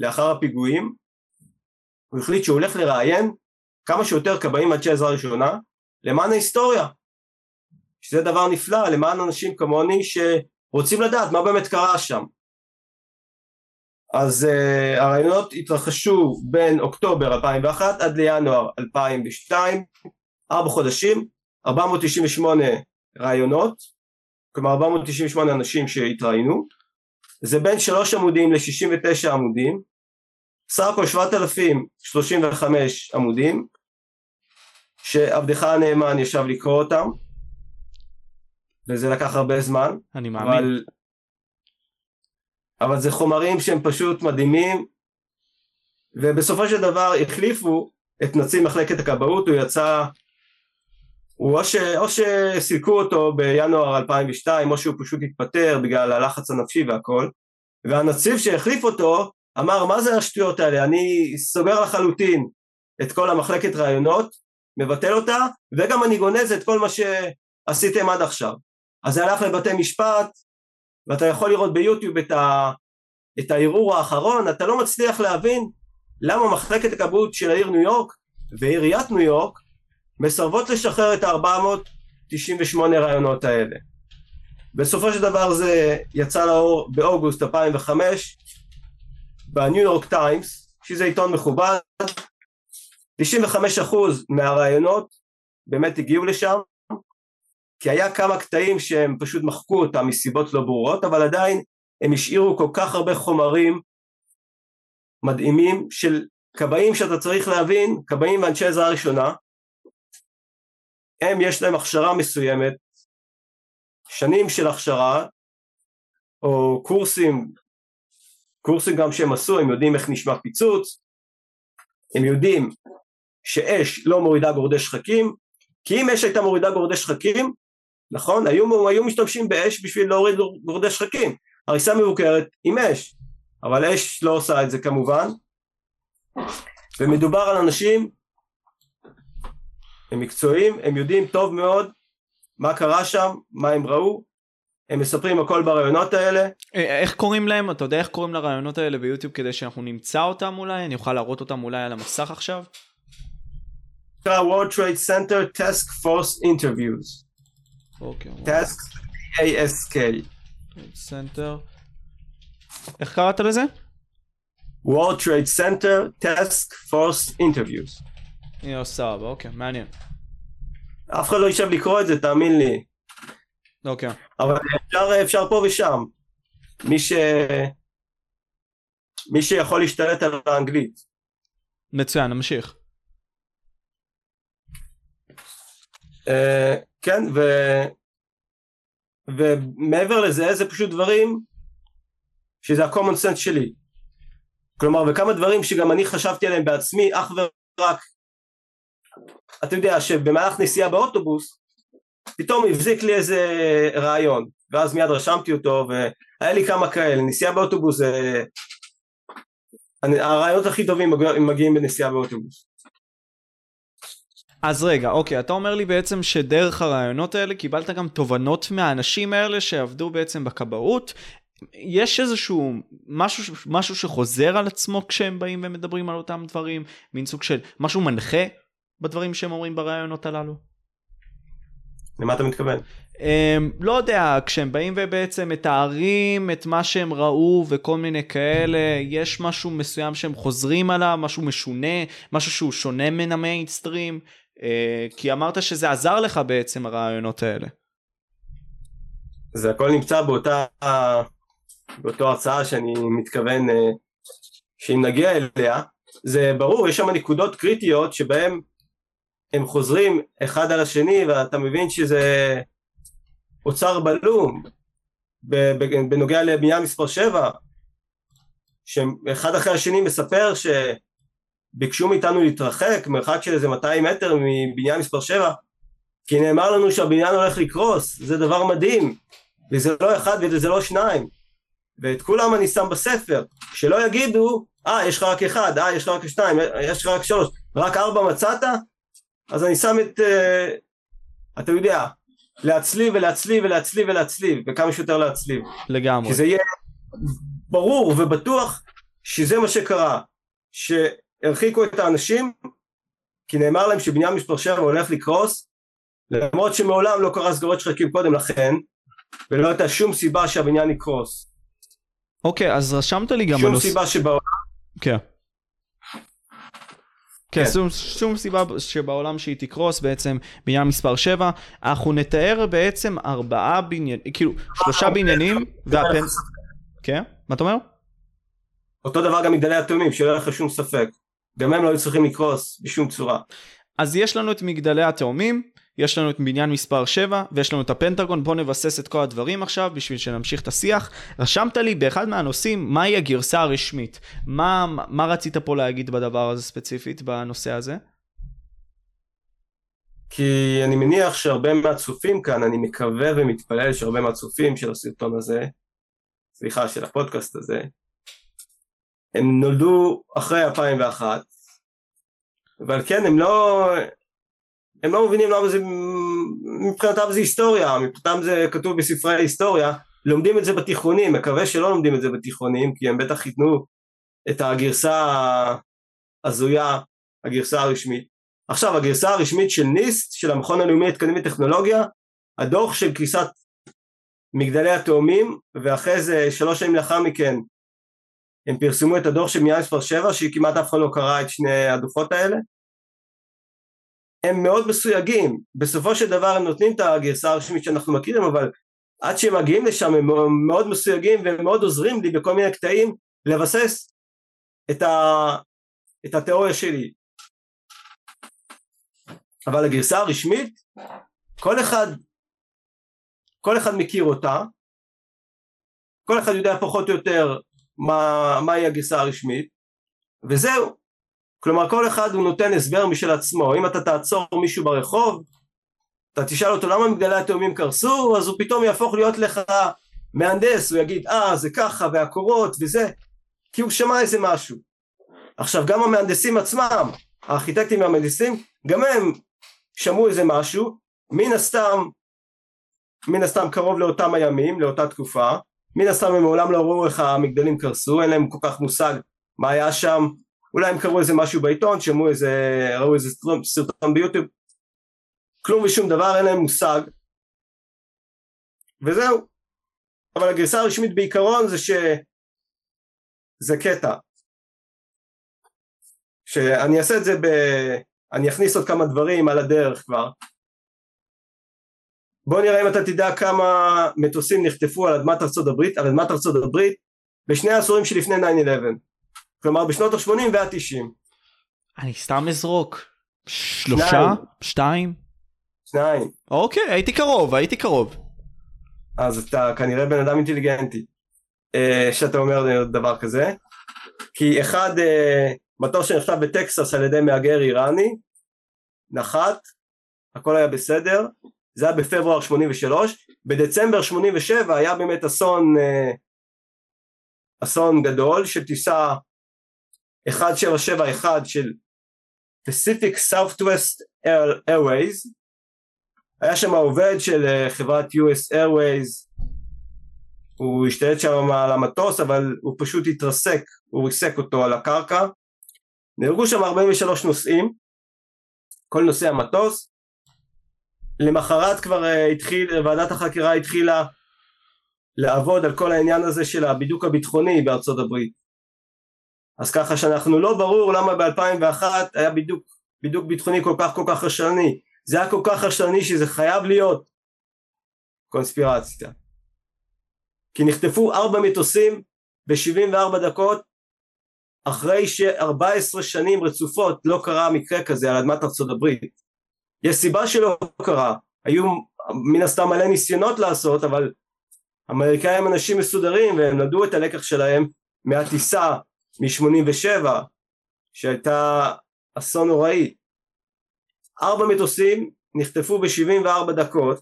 לאחר הפיגועים הוא החליט שהוא הולך לראיין כמה שיותר כבאים עד שעזרה ראשונה למען ההיסטוריה. שזה דבר נפלא למען אנשים כמוני שרוצים לדעת מה באמת קרה שם. אז uh, הרעיונות התרחשו בין אוקטובר 2001 עד לינואר 2002 ארבע חודשים 498 רעיונות כלומר 498 אנשים שהתראינו, זה בין 3 עמודים ל-69 עמודים, סך הכל 7,035 עמודים, שעבדך הנאמן ישב לקרוא אותם, וזה לקח הרבה זמן. אני מאמין. אבל, אבל זה חומרים שהם פשוט מדהימים, ובסופו של דבר החליפו את נציב מחלקת הכבאות, הוא יצא הוא או, ש, או שסילקו אותו בינואר 2002 או שהוא פשוט התפטר בגלל הלחץ הנפשי והכל והנציב שהחליף אותו אמר מה זה השטויות האלה אני סוגר לחלוטין את כל המחלקת רעיונות מבטל אותה וגם אני גונז את כל מה שעשיתם עד עכשיו אז זה הלך לבתי משפט ואתה יכול לראות ביוטיוב את, ה, את הערעור האחרון אתה לא מצליח להבין למה מחלקת הכבאות של העיר ניו יורק ועיריית ניו יורק מסרבות לשחרר את ה-498 רעיונות האלה. בסופו של דבר זה יצא לאור באוגוסט 2005 בניו יורק טיימס, שזה עיתון מכובד, 95% מהרעיונות באמת הגיעו לשם, כי היה כמה קטעים שהם פשוט מחקו אותם מסיבות לא ברורות, אבל עדיין הם השאירו כל כך הרבה חומרים מדהימים של כבאים שאתה צריך להבין, כבאים ואנשי עזרה ראשונה, הם יש להם הכשרה מסוימת, שנים של הכשרה, או קורסים, קורסים גם שהם עשו, הם יודעים איך נשמע פיצוץ, הם יודעים שאש לא מורידה גורדי שחקים, כי אם אש הייתה מורידה גורדי שחקים, נכון, היו, היו משתמשים באש בשביל להוריד גורדי שחקים, הריסה מבוקרת עם אש, אבל אש לא עושה את זה כמובן, ומדובר על אנשים, הם מקצועיים, הם יודעים טוב מאוד מה קרה שם, מה הם ראו, הם מספרים הכל ברעיונות האלה. אה, איך קוראים להם? אתה יודע איך קוראים לרעיונות האלה ביוטיוב כדי שאנחנו נמצא אותם אולי? אני אוכל להראות אותם אולי על המסך עכשיו? נקרא World Trade Center Task Force Interviews. אוקיי. Task ASK. Center. איך קראת לזה? World Trade Center Task Force Interviews. יו, סבבה, אוקיי, מעניין. אף אחד לא יישב לקרוא את זה, תאמין לי. אוקיי. אבל אפשר, אפשר פה ושם. מי ש... מי שיכול להשתלט על האנגלית. מצוין, נמשיך. Uh, כן, ו... ומעבר לזה, זה פשוט דברים שזה ה-common sense שלי. כלומר, וכמה דברים שגם אני חשבתי עליהם בעצמי, אך ורק, אתה יודע, שבמהלך נסיעה באוטובוס, פתאום הבזיק לי איזה רעיון, ואז מיד רשמתי אותו, והיה לי כמה כאלה, נסיעה באוטובוס זה... הרעיונות הכי טובים מגיעים בנסיעה באוטובוס. אז רגע, אוקיי, אתה אומר לי בעצם שדרך הרעיונות האלה קיבלת גם תובנות מהאנשים האלה שעבדו בעצם בכבאות. יש איזשהו משהו, משהו שחוזר על עצמו כשהם באים ומדברים על אותם דברים, מין סוג של משהו מנחה בדברים שהם אומרים ברעיונות הללו? למה אתה מתכוון? Um, לא יודע, כשהם באים ובעצם מתארים את מה שהם ראו וכל מיני כאלה, יש משהו מסוים שהם חוזרים עליו, משהו משונה, משהו שהוא שונה מן המיינסטרים, כי אמרת שזה עזר לך בעצם הרעיונות האלה. זה הכל נמצא באותה, באותו הרצאה שאני מתכוון uh, שאם נגיע אליה, זה ברור, יש שם נקודות קריטיות שבהן הם חוזרים אחד על השני ואתה מבין שזה אוצר בלום בנוגע לבנייה מספר 7 שאחד אחרי השני מספר שביקשו מאיתנו להתרחק מרחק של איזה 200 מטר מבניין מספר 7 כי נאמר לנו שהבניין הולך לקרוס זה דבר מדהים וזה לא אחד וזה לא שניים ואת כולם אני שם בספר שלא יגידו אה יש לך רק אחד, אה יש לך רק שתיים, יש לך רק שלוש רק ארבע מצאת אז אני שם את, uh, אתה יודע, להצליב ולהצליב ולהצליב ולהצליב, וכמה שיותר להצליב. לגמרי. כי זה יהיה ברור ובטוח שזה מה שקרה, שהרחיקו את האנשים, כי נאמר להם שבניין מספר 7 הולך לקרוס, למרות שמעולם לא קרה סגרות שחקים קודם לכן, ולא הייתה שום סיבה שהבניין יקרוס. אוקיי, אז רשמת לי גם... שום הנוס... סיבה שבעולם. כן. כן, כן. שום, שום סיבה שבעולם שהיא תקרוס בעצם בניין מספר 7. אנחנו נתאר בעצם ארבעה בניינים, כאילו שלושה בניינים והפן... כן? מה אתה אומר? אותו דבר גם מגדלי התאומים, שלא יהיה לך שום ספק. גם הם לא היו צריכים לקרוס בשום צורה. אז יש לנו את מגדלי התאומים, יש לנו את בניין מספר 7 ויש לנו את הפנטגון, בוא נבסס את כל הדברים עכשיו בשביל שנמשיך את השיח. רשמת לי באחד מהנושאים מהי הגרסה הרשמית. מה, מה רצית פה להגיד בדבר הזה ספציפית בנושא הזה? כי אני מניח שהרבה מהצופים כאן, אני מקווה ומתפלל שהרבה מהצופים של הסרטון הזה, סליחה, של הפודקאסט הזה, הם נולדו אחרי 2001, אבל כן, הם לא, הם לא מבינים למה זה, מבחינתם זה היסטוריה, מבחינתם זה כתוב בספרי ההיסטוריה, לומדים את זה בתיכונים, מקווה שלא לומדים את זה בתיכונים, כי הם בטח ייתנו את הגרסה ההזויה, הגרסה הרשמית. עכשיו, הגרסה הרשמית של ניסט, של המכון הלאומי להתקדם בטכנולוגיה, הדוח של קריסת מגדלי התאומים, ואחרי זה, שלוש שנים לאחר מכן, הם פרסמו את הדוח של מיאן מספר 7, שכמעט אף אחד לא קרא את שני הדוחות האלה, הם מאוד מסויגים, בסופו של דבר הם נותנים את הגרסה הרשמית שאנחנו מכירים אבל עד שהם מגיעים לשם הם מאוד מסויגים והם מאוד עוזרים לי בכל מיני קטעים לבסס את, ה... את התיאוריה שלי. אבל הגרסה הרשמית כל אחד כל אחד מכיר אותה. כל אחד יודע פחות או יותר מה, מהי הגרסה הרשמית? וזהו. כלומר כל אחד הוא נותן הסבר משל עצמו, אם אתה תעצור מישהו ברחוב, אתה תשאל אותו למה מגדלי התאומים קרסו, אז הוא פתאום יהפוך להיות לך מהנדס, הוא יגיד אה זה ככה והקורות וזה, כי הוא שמע איזה משהו. עכשיו גם המהנדסים עצמם, הארכיטקטים והמהנדסים, גם הם שמעו איזה משהו, מן הסתם, מן הסתם קרוב לאותם הימים, לאותה תקופה, מן הסתם הם מעולם לא ראו איך המגדלים קרסו, אין להם כל כך מושג מה היה שם, אולי הם קראו איזה משהו בעיתון, שמעו איזה, ראו איזה סרטון ביוטיוב, כלום ושום דבר, אין להם מושג, וזהו. אבל הגרסה הרשמית בעיקרון זה ש... זה קטע. שאני אעשה את זה ב... אני אכניס עוד כמה דברים על הדרך כבר. בוא נראה אם אתה תדע כמה מטוסים נחטפו על אדמת ארצות הברית, על אדמת ארצות הברית בשני העשורים שלפני 9-11. כלומר בשנות ה-80 וה-90. אני סתם אזרוק. שלושה? שתיים? שניים. אוקיי, הייתי קרוב, הייתי קרוב. אז אתה כנראה בן אדם אינטליגנטי. אה, שאתה אומר דבר כזה. כי אחד, אה, מטוס שנכתב בטקסס על ידי מהגר איראני, נחת, הכל היה בסדר, זה היה בפברואר 83, בדצמבר 87 היה באמת אסון, אה, אסון גדול של טיסה 1771 של Pacific Southwest Airways, היה שם עובד של אה, חברת US Airways, הוא השתלט שם על המטוס אבל הוא פשוט התרסק, הוא ריסק אותו על הקרקע, נהרגו שם 43 נוסעים, כל נוסעי המטוס, למחרת כבר אה, התחיל, ועדת החקירה התחילה לעבוד על כל העניין הזה של הבידוק הביטחוני בארצות הברית. אז ככה שאנחנו לא ברור למה ב-2001 היה בידוק, בידוק ביטחוני כל כך כל כך רשלני. זה היה כל כך רשלני שזה חייב להיות קונספירציה. כי נחטפו ארבע מטוסים ב-74 דקות אחרי ש-14 שנים רצופות לא קרה מקרה כזה על אדמת ארצות הברית. יש סיבה שלא קרה, היו מן הסתם מלא ניסיונות לעשות אבל האמריקאים אנשים מסודרים והם למדו את הלקח שלהם מהטיסה מ-87 שהייתה אסון נוראי. ארבע מטוסים נחטפו ב-74 דקות.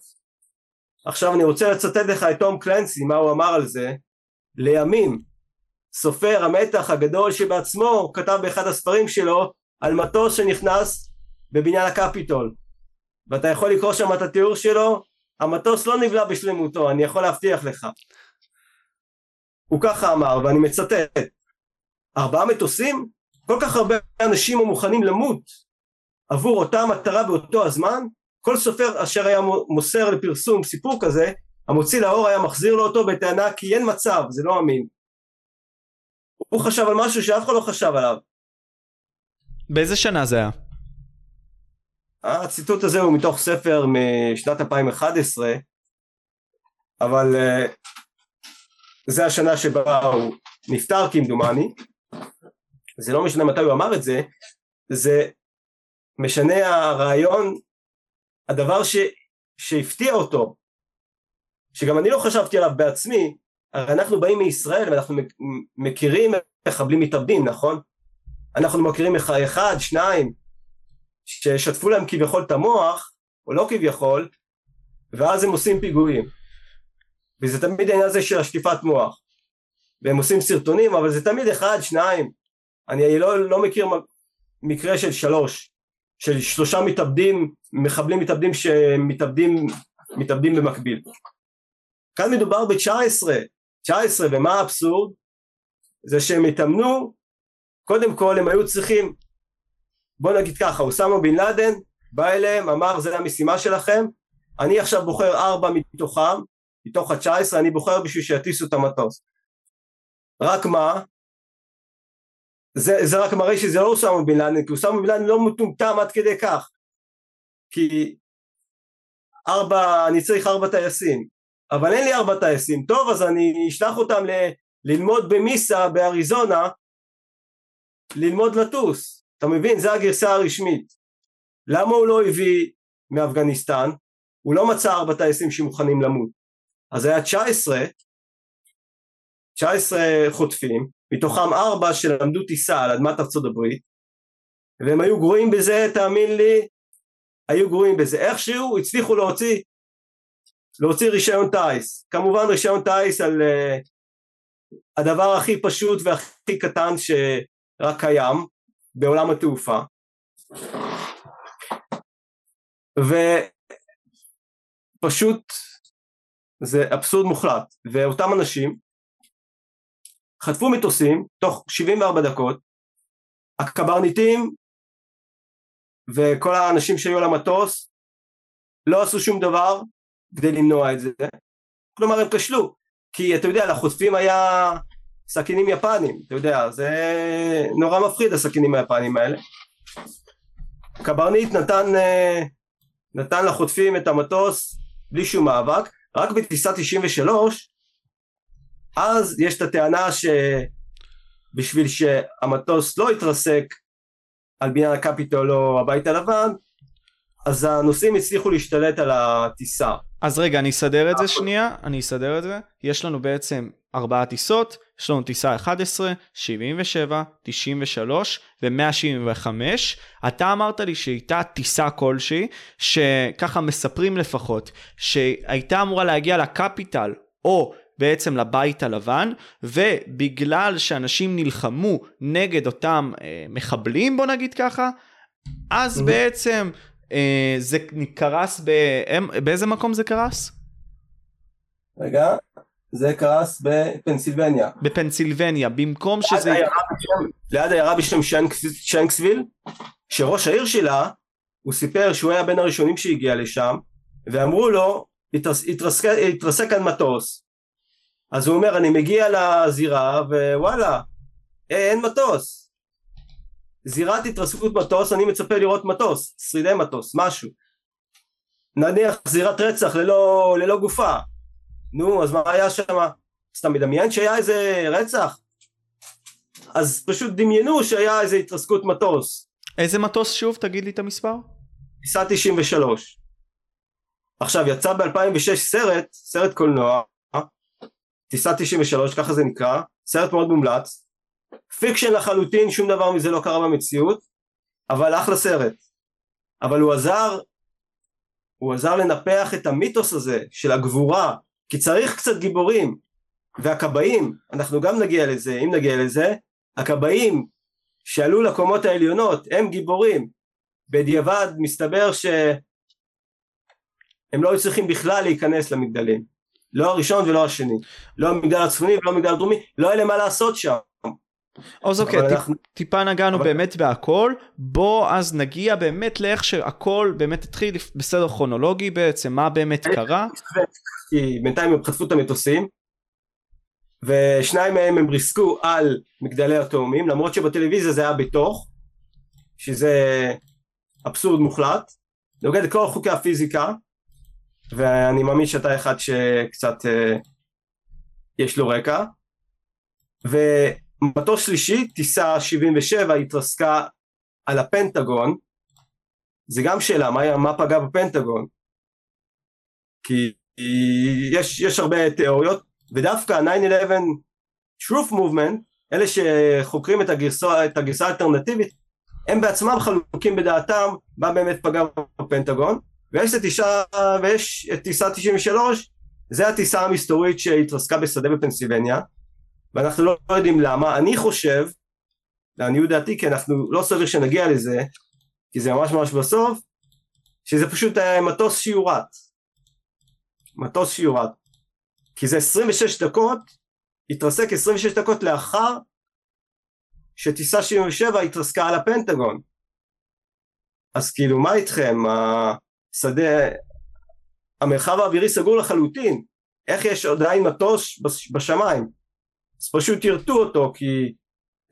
עכשיו אני רוצה לצטט לך את תום קלנסי מה הוא אמר על זה. לימים סופר המתח הגדול שבעצמו כתב באחד הספרים שלו על מטוס שנכנס בבניין הקפיטול ואתה יכול לקרוא שם את התיאור שלו המטוס לא נבלע בשלמותו אני יכול להבטיח לך. הוא ככה אמר ואני מצטט ארבעה מטוסים? כל כך הרבה אנשים מוכנים למות עבור אותה מטרה באותו הזמן? כל סופר אשר היה מוסר לפרסום סיפור כזה המוציא לאור היה מחזיר לו אותו בטענה כי אין מצב זה לא אמין. הוא חשב על משהו שאף אחד לא חשב עליו. באיזה שנה זה היה? הציטוט הזה הוא מתוך ספר משנת 2011 אבל uh, זה השנה שבה הוא נפטר כמדומני זה לא משנה מתי הוא אמר את זה זה משנה הרעיון הדבר ש, שהפתיע אותו שגם אני לא חשבתי עליו בעצמי הרי אנחנו באים מישראל ואנחנו מכירים מחבלים מתאבדים נכון? אנחנו מכירים אחד, שניים ששטפו להם כביכול את המוח או לא כביכול ואז הם עושים פיגועים וזה תמיד העניין הזה של השטיפת מוח והם עושים סרטונים אבל זה תמיד אחד, שניים אני לא, לא מכיר מקרה של שלוש של שלושה מתאבדים, מחבלים מתאבדים שמתאבדים מתאבדים במקביל. כאן מדובר ב-19, 19 ומה האבסורד? זה שהם התאמנו, קודם כל הם היו צריכים, בוא נגיד ככה, אוסמה בן לאדן בא אליהם, אמר זה המשימה שלכם, אני עכשיו בוחר ארבע מתוכם, מתוך ה-19 אני בוחר בשביל שיטיסו את המטוס. רק מה? זה, זה רק מראה שזה לא אוסמה בן לאדן, כי אוסמה בן לאדן לא מטומטם עד כדי כך. כי ארבע, אני צריך ארבע טייסים, אבל אין לי ארבע טייסים, טוב אז אני אשלח אותם ל, ללמוד במיסה באריזונה, ללמוד לטוס, אתה מבין? זה הגרסה הרשמית. למה הוא לא הביא מאפגניסטן? הוא לא מצא ארבע טייסים שמוכנים למות. אז היה 19, 19 חוטפים, מתוכם ארבע שלמדו טיסה על אדמת ארצות הברית והם היו גרועים בזה תאמין לי היו גרועים בזה איכשהו הצליחו להוציא להוציא רישיון טיס כמובן רישיון טיס על, אה, הדבר הכי פשוט והכי קטן שרק קיים בעולם התעופה. ופשוט זה אבסורד מוחלט, ואותם אנשים חטפו מטוסים תוך 74 דקות, הקברניטים וכל האנשים שהיו על המטוס לא עשו שום דבר כדי למנוע את זה, כלומר הם כשלו, כי אתה יודע לחוטפים היה סכינים יפנים, אתה יודע, זה נורא מפחיד הסכינים היפנים האלה. קברניט נתן, אה, נתן לחוטפים את המטוס בלי שום מאבק, רק בטיסה 93 אז יש את הטענה שבשביל שהמטוס לא יתרסק על בניין הקפיטול או הבית הלבן אז הנוסעים הצליחו להשתלט על הטיסה. אז רגע, אני אסדר את זה שנייה, אני אסדר את זה. יש לנו בעצם ארבעה טיסות, יש לנו טיסה 11, 77, 93 ו-175. אתה אמרת לי שהייתה טיסה כלשהי, שככה מספרים לפחות, שהייתה אמורה להגיע לקפיטל או בעצם לבית הלבן, ובגלל שאנשים נלחמו נגד אותם אה, מחבלים, בוא נגיד ככה, אז mm-hmm. בעצם זה קרס, ב... באיזה מקום זה קרס? רגע, זה קרס בפנסילבניה. בפנסילבניה, במקום שזה... ליד העיירה בשם שיינקסוויל, שראש העיר שלה, הוא סיפר שהוא היה בין הראשונים שהגיע לשם, ואמרו לו, התרסק כאן מטוס. אז הוא אומר, אני מגיע לזירה, ווואלה, אין מטוס. זירת התרסקות מטוס, אני מצפה לראות מטוס, שרידי מטוס, משהו. נניח זירת רצח ללא, ללא גופה. נו, אז מה היה שם? אז אתה מדמיין שהיה איזה רצח? אז פשוט דמיינו שהיה איזה התרסקות מטוס. איזה מטוס שוב? תגיד לי את המספר. טיסה 93. עכשיו יצא ב-2006 סרט, סרט קולנוע, טיסה 93, ככה זה נקרא, סרט מאוד מומלץ, fiction לחלוטין, שום דבר מזה לא קרה במציאות, אבל אחלה סרט. אבל הוא עזר, הוא עזר לנפח את המיתוס הזה של הגבורה, כי צריך קצת גיבורים, והכבאים, אנחנו גם נגיע לזה, אם נגיע לזה, הכבאים שעלו לקומות העליונות הם גיבורים, בדיעבד מסתבר שהם לא היו צריכים בכלל להיכנס למגדלים, לא הראשון ולא השני, לא המגדל הצפוני ולא המגדל הדרומי, לא היה להם מה לעשות שם, אז אוקיי, טיפ, אנחנו... טיפה נגענו אבל... באמת בהכל, בוא אז נגיע באמת לאיך שהכל באמת התחיל בסדר כרונולוגי בעצם, מה באמת קרה. כי בינתיים הם חטפו את המטוסים, ושניים מהם הם ריסקו על מגדלי התאומים, למרות שבטלוויזיה זה היה בתוך, שזה אבסורד מוחלט, נוגד את כל חוקי הפיזיקה, ואני מאמין שאתה אחד שקצת אה, יש לו רקע, ו... מטוס שלישי, טיסה 77, התרסקה על הפנטגון, זה גם שאלה, מה, מה פגע בפנטגון? כי יש, יש הרבה תיאוריות, ודווקא 9-11 truth movement, אלה שחוקרים את הגרסה, את הגרסה האלטרנטיבית, הם בעצמם חלוקים בדעתם מה באמת פגע בפנטגון, ויש את טיסה, ויש את טיסה 93, זה הטיסה המסתורית שהתרסקה בשדה בפנסילבניה, ואנחנו לא יודעים למה, אני חושב, לעניות דעתי, כי אנחנו לא סביר שנגיע לזה, כי זה ממש ממש בסוף, שזה פשוט מטוס שיורט. מטוס שיורט. כי זה 26 דקות, התרסק 26 דקות לאחר שטיסה 77 התרסקה על הפנטגון. אז כאילו מה איתכם, השדה, המרחב האווירי סגור לחלוטין, איך יש עדיין מטוס בשמיים? אז פשוט ירתו אותו כי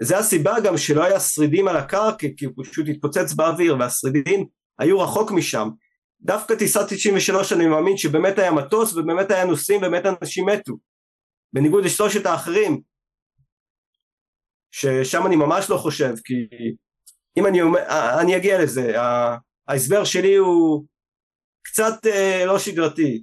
זה הסיבה גם שלא היה שרידים על הקרקע כי הוא פשוט התפוצץ באוויר והשרידים היו רחוק משם. דווקא טיסה 93 אני מאמין שבאמת היה מטוס ובאמת היה נוסעים ובאמת אנשים מתו. בניגוד לשלושת האחרים ששם אני ממש לא חושב כי אם אני אומר, אני אגיע לזה ההסבר שלי הוא קצת אה, לא שגרתי.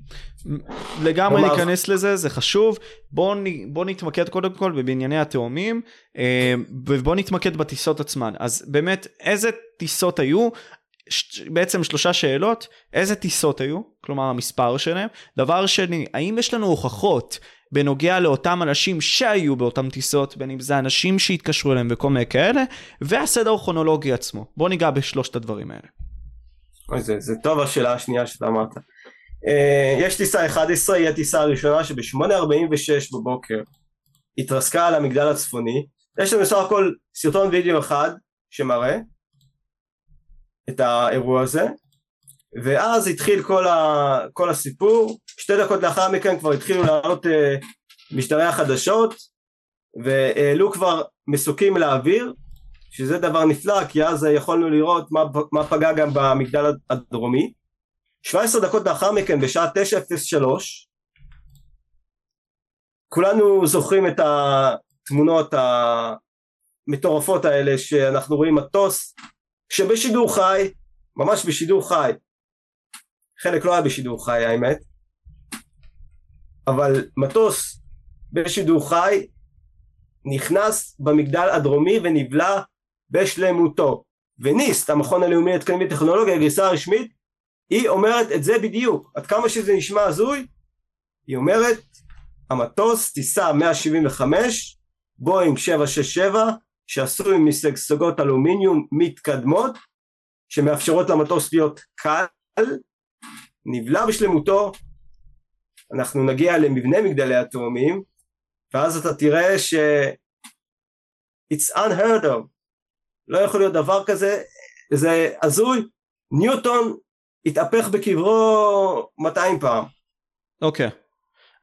לגמרי ניכנס לזה, זה חשוב. בואו בוא נתמקד קודם כל בענייני התאומים, אה, ובואו נתמקד בטיסות עצמן. אז באמת, איזה טיסות היו? בעצם שלושה שאלות, איזה טיסות היו, כלומר המספר שלהם, דבר שני, האם יש לנו הוכחות בנוגע לאותם אנשים שהיו באותם טיסות, בין אם זה אנשים שהתקשרו אליהם וכל מיני כאלה, והסדר הכרונולוגי עצמו. בוא ניגע בשלושת הדברים האלה. אוי, זה, זה טוב השאלה השנייה שאתה אמרת. Uh, יש טיסה 11, היא הטיסה הראשונה שב-8.46 בבוקר התרסקה על המגדל הצפוני. יש לנו בסך הכל סרטון וידאו אחד שמראה את האירוע הזה, ואז התחיל כל, ה, כל הסיפור, שתי דקות לאחר מכן כבר התחילו לעלות uh, משדרי החדשות, והעלו כבר מסוקים לאוויר, שזה דבר נפלא, כי אז יכולנו לראות מה, מה פגע גם במגדל הדרומי. 17 דקות לאחר מכן, בשעה 9:03, כולנו זוכרים את התמונות המטורפות האלה שאנחנו רואים מטוס שבשידור חי, ממש בשידור חי, חלק לא היה בשידור חי האמת, אבל מטוס בשידור חי נכנס במגדל הדרומי ונבלע בשלמותו. וניסט, המכון הלאומי לתקנים וטכנולוגיה, הגרסה הרשמית, היא אומרת את זה בדיוק. עד כמה שזה נשמע הזוי, היא אומרת, המטוס טיסה 175, בואינג 767, שעשוי משגשגות אלומיניום מתקדמות, שמאפשרות למטוס להיות קל, נבלע בשלמותו, אנחנו נגיע למבנה מגדלי התאומים, ואז אתה תראה ש... it's unheard of, לא יכול להיות דבר כזה, זה הזוי, ניוטון התהפך בקברו 200 פעם. אוקיי. Okay.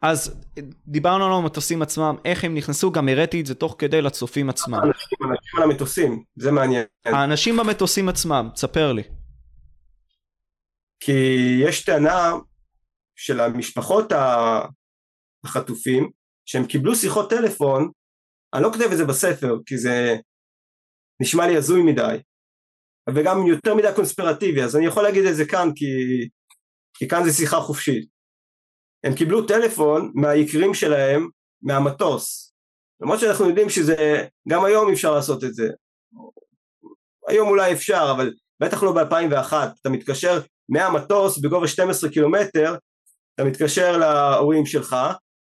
אז דיברנו על המטוסים עצמם, איך הם נכנסו, גם הראיתי את זה תוך כדי לצופים עצמם. אנשים, אנשים על המטוסים, זה מעניין. האנשים במטוסים עצמם, תספר לי. כי יש טענה של המשפחות החטופים, שהם קיבלו שיחות טלפון, אני לא כותב את זה בספר, כי זה נשמע לי הזוי מדי, וגם יותר מדי קונספירטיבי, אז אני יכול להגיד את זה כאן, כי, כי כאן זה שיחה חופשית. הם קיבלו טלפון מהיקרים שלהם מהמטוס, למרות שאנחנו יודעים שזה, גם היום אפשר לעשות את זה. היום אולי אפשר, אבל בטח לא ב-2001, אתה מתקשר מהמטוס בגובה 12 קילומטר, אתה מתקשר להורים שלך,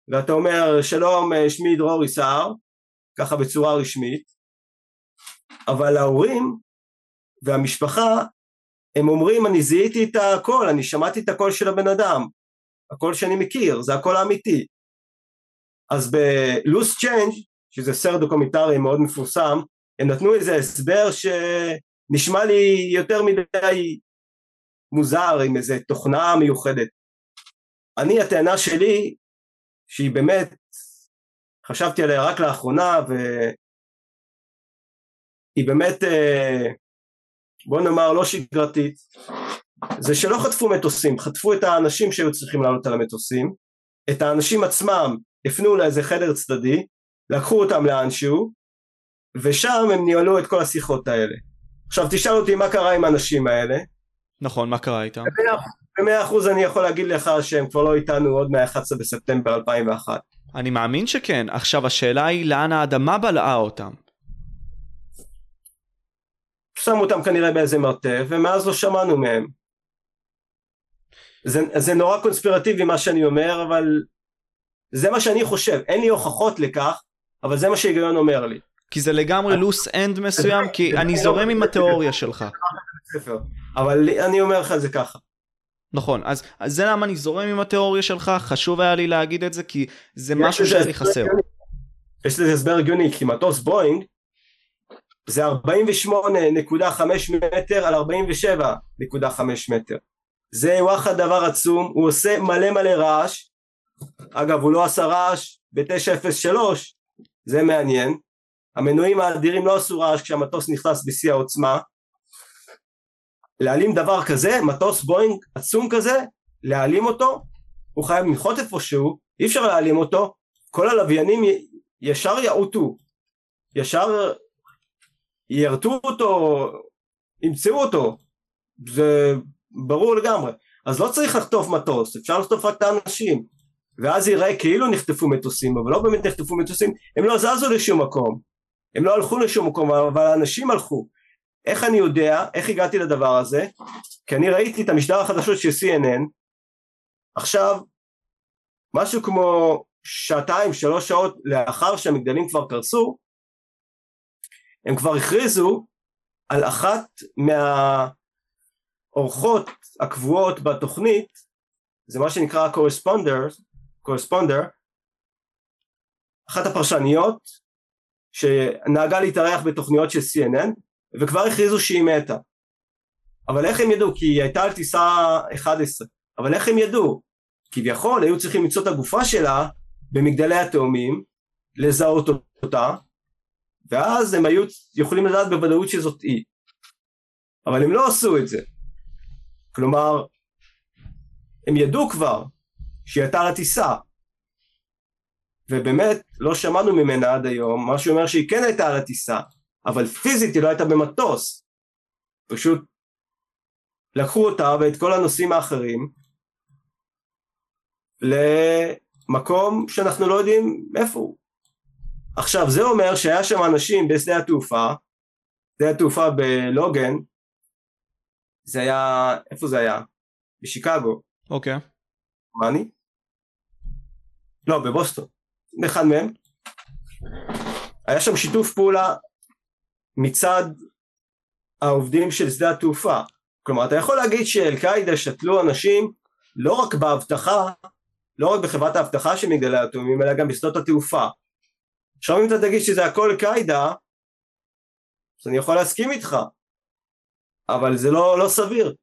ואתה אומר שלום שמי דרור יסער, ככה בצורה רשמית, אבל ההורים והמשפחה הם אומרים אני זיהיתי את הקול, אני שמעתי את הקול של הבן אדם, הקול שאני מכיר, זה הקול האמיתי. אז ב-Loose Change, שזה סרט דוקומנטרי מאוד מפורסם, הם נתנו איזה הסבר שנשמע לי יותר מדי מוזר עם איזה תוכנה מיוחדת. אני הטענה שלי שהיא באמת חשבתי עליה רק לאחרונה והיא באמת אה, בוא נאמר לא שגרתית זה שלא חטפו מטוסים חטפו את האנשים שהיו צריכים לעלות על המטוסים את האנשים עצמם הפנו לאיזה חדר צדדי לקחו אותם לאנשהו ושם הם ניהלו את כל השיחות האלה עכשיו תשאל אותי מה קרה עם האנשים האלה נכון מה קרה איתם? במאה אחוז אני יכול להגיד לך שהם כבר לא איתנו עוד מה-11 בספטמבר 2001. אני מאמין שכן. עכשיו השאלה היא לאן האדמה בלעה אותם. שמו אותם כנראה באיזה מרתף ומאז לא שמענו מהם. זה, זה נורא קונספירטיבי מה שאני אומר אבל זה מה שאני חושב אין לי הוכחות לכך אבל זה מה שהיגיון אומר לי. כי זה לגמרי loose end מסוים כי אני זורם עם התיאוריה שלך. אבל אני אומר לך את זה ככה. נכון, אז, אז זה למה אני זורם עם התיאוריה שלך, חשב היה לי להגיד את זה, כי זה משהו שהיה לי חסר. יש לזה הסבר הגיוני, כי מטוס בואינג זה 48.5 מטר על 47.5 מטר. זה וואחד דבר עצום, הוא עושה מלא מלא רעש, אגב הוא לא עשה רעש ב-903, זה מעניין, המנועים האדירים לא עשו רעש כשהמטוס נכנס בשיא העוצמה, להעלים דבר כזה, מטוס בואינג עצום כזה, להעלים אותו, הוא חייב לנחות איפשהו, אי אפשר להעלים אותו, כל הלוויינים ישר יעוטו, ישר ירתו אותו, ימצאו אותו, זה ברור לגמרי. אז לא צריך לחטוף מטוס, אפשר לחטוף רק את האנשים, ואז ייראה כאילו נחטפו מטוסים, אבל לא באמת נחטפו מטוסים, הם לא זזו לשום מקום, הם לא הלכו לשום מקום, אבל האנשים הלכו. איך אני יודע, איך הגעתי לדבר הזה? כי אני ראיתי את המשדר החדשות של CNN, עכשיו, משהו כמו שעתיים, שלוש שעות לאחר שהמגדלים כבר קרסו, הם כבר הכריזו על אחת מהאורחות הקבועות בתוכנית, זה מה שנקרא corresponder, corresponder אחת הפרשניות שנהגה להתארח בתוכניות של CNN וכבר הכריזו שהיא מתה. אבל איך הם ידעו? כי היא הייתה על טיסה 11. אבל איך הם ידעו? כביכול היו צריכים למצוא את הגופה שלה במגדלי התאומים, לזהות אותה, ואז הם היו יכולים לדעת בוודאות שזאת היא. אבל הם לא עשו את זה. כלומר, הם ידעו כבר שהיא הייתה על הטיסה, ובאמת לא שמענו ממנה עד היום, מה שאומר שהיא כן הייתה על הטיסה, אבל פיזית היא לא הייתה במטוס. פשוט לקחו אותה ואת כל הנושאים האחרים למקום שאנחנו לא יודעים איפה הוא. עכשיו זה אומר שהיה שם אנשים בשדה התעופה, שדה התעופה בלוגן, זה היה, איפה זה היה? בשיקגו. אוקיי. Okay. מה אני? לא, בבוסטון. אחד מהם. היה שם שיתוף פעולה מצד העובדים של שדה התעופה. כלומר, אתה יכול להגיד שאל-קאעידה שתלו אנשים לא רק באבטחה, לא רק בחברת האבטחה של מגדלי התאומים, אלא גם בשדות התעופה. עכשיו אם אתה תגיד שזה הכל אל-קאעידה, אז אני יכול להסכים איתך, אבל זה לא, לא סביר.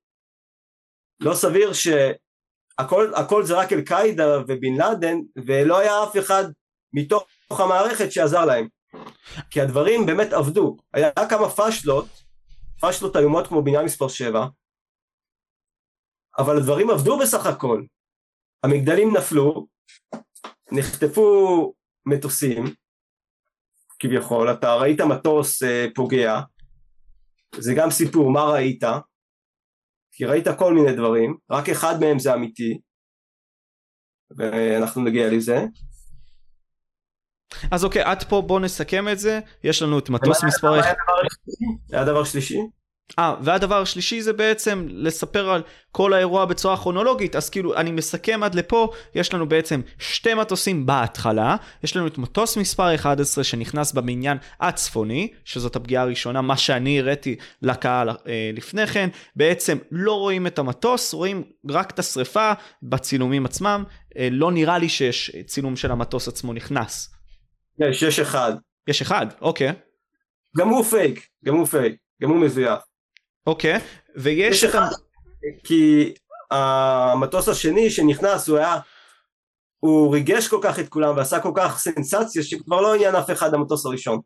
לא סביר שהכל זה רק אל-קאעידה ובן לאדן, ולא היה אף אחד מתוך המערכת שעזר להם. כי הדברים באמת עבדו. היה כמה פשלות, פשלות איומות כמו בניין מספר 7, אבל הדברים עבדו בסך הכל. המגדלים נפלו, נחטפו מטוסים, כביכול, אתה ראית מטוס אה, פוגע, זה גם סיפור, מה ראית? כי ראית כל מיני דברים, רק אחד מהם זה אמיתי, ואנחנו נגיע לזה. אז אוקיי, עד פה בוא נסכם את זה, יש לנו את מטוס מספר... היה דבר שלישי? אה, והדבר השלישי זה בעצם לספר על כל האירוע בצורה כרונולוגית, אז כאילו אני מסכם עד לפה, יש לנו בעצם שתי מטוסים בהתחלה, יש לנו את מטוס מספר 11 שנכנס במניין הצפוני, שזאת הפגיעה הראשונה, מה שאני הראיתי לקהל אה, לפני כן, בעצם לא רואים את המטוס, רואים רק את השריפה בצילומים עצמם, אה, לא נראה לי שיש צילום של המטוס עצמו נכנס. יש, יש אחד. יש אחד, אוקיי. גם הוא פייק, גם הוא פייק, גם הוא מזויף. אוקיי, ויש לך... כי המטוס השני שנכנס הוא היה... הוא ריגש כל כך את כולם ועשה כל כך סנסציה שכבר לא עניין אף אחד המטוס הראשון.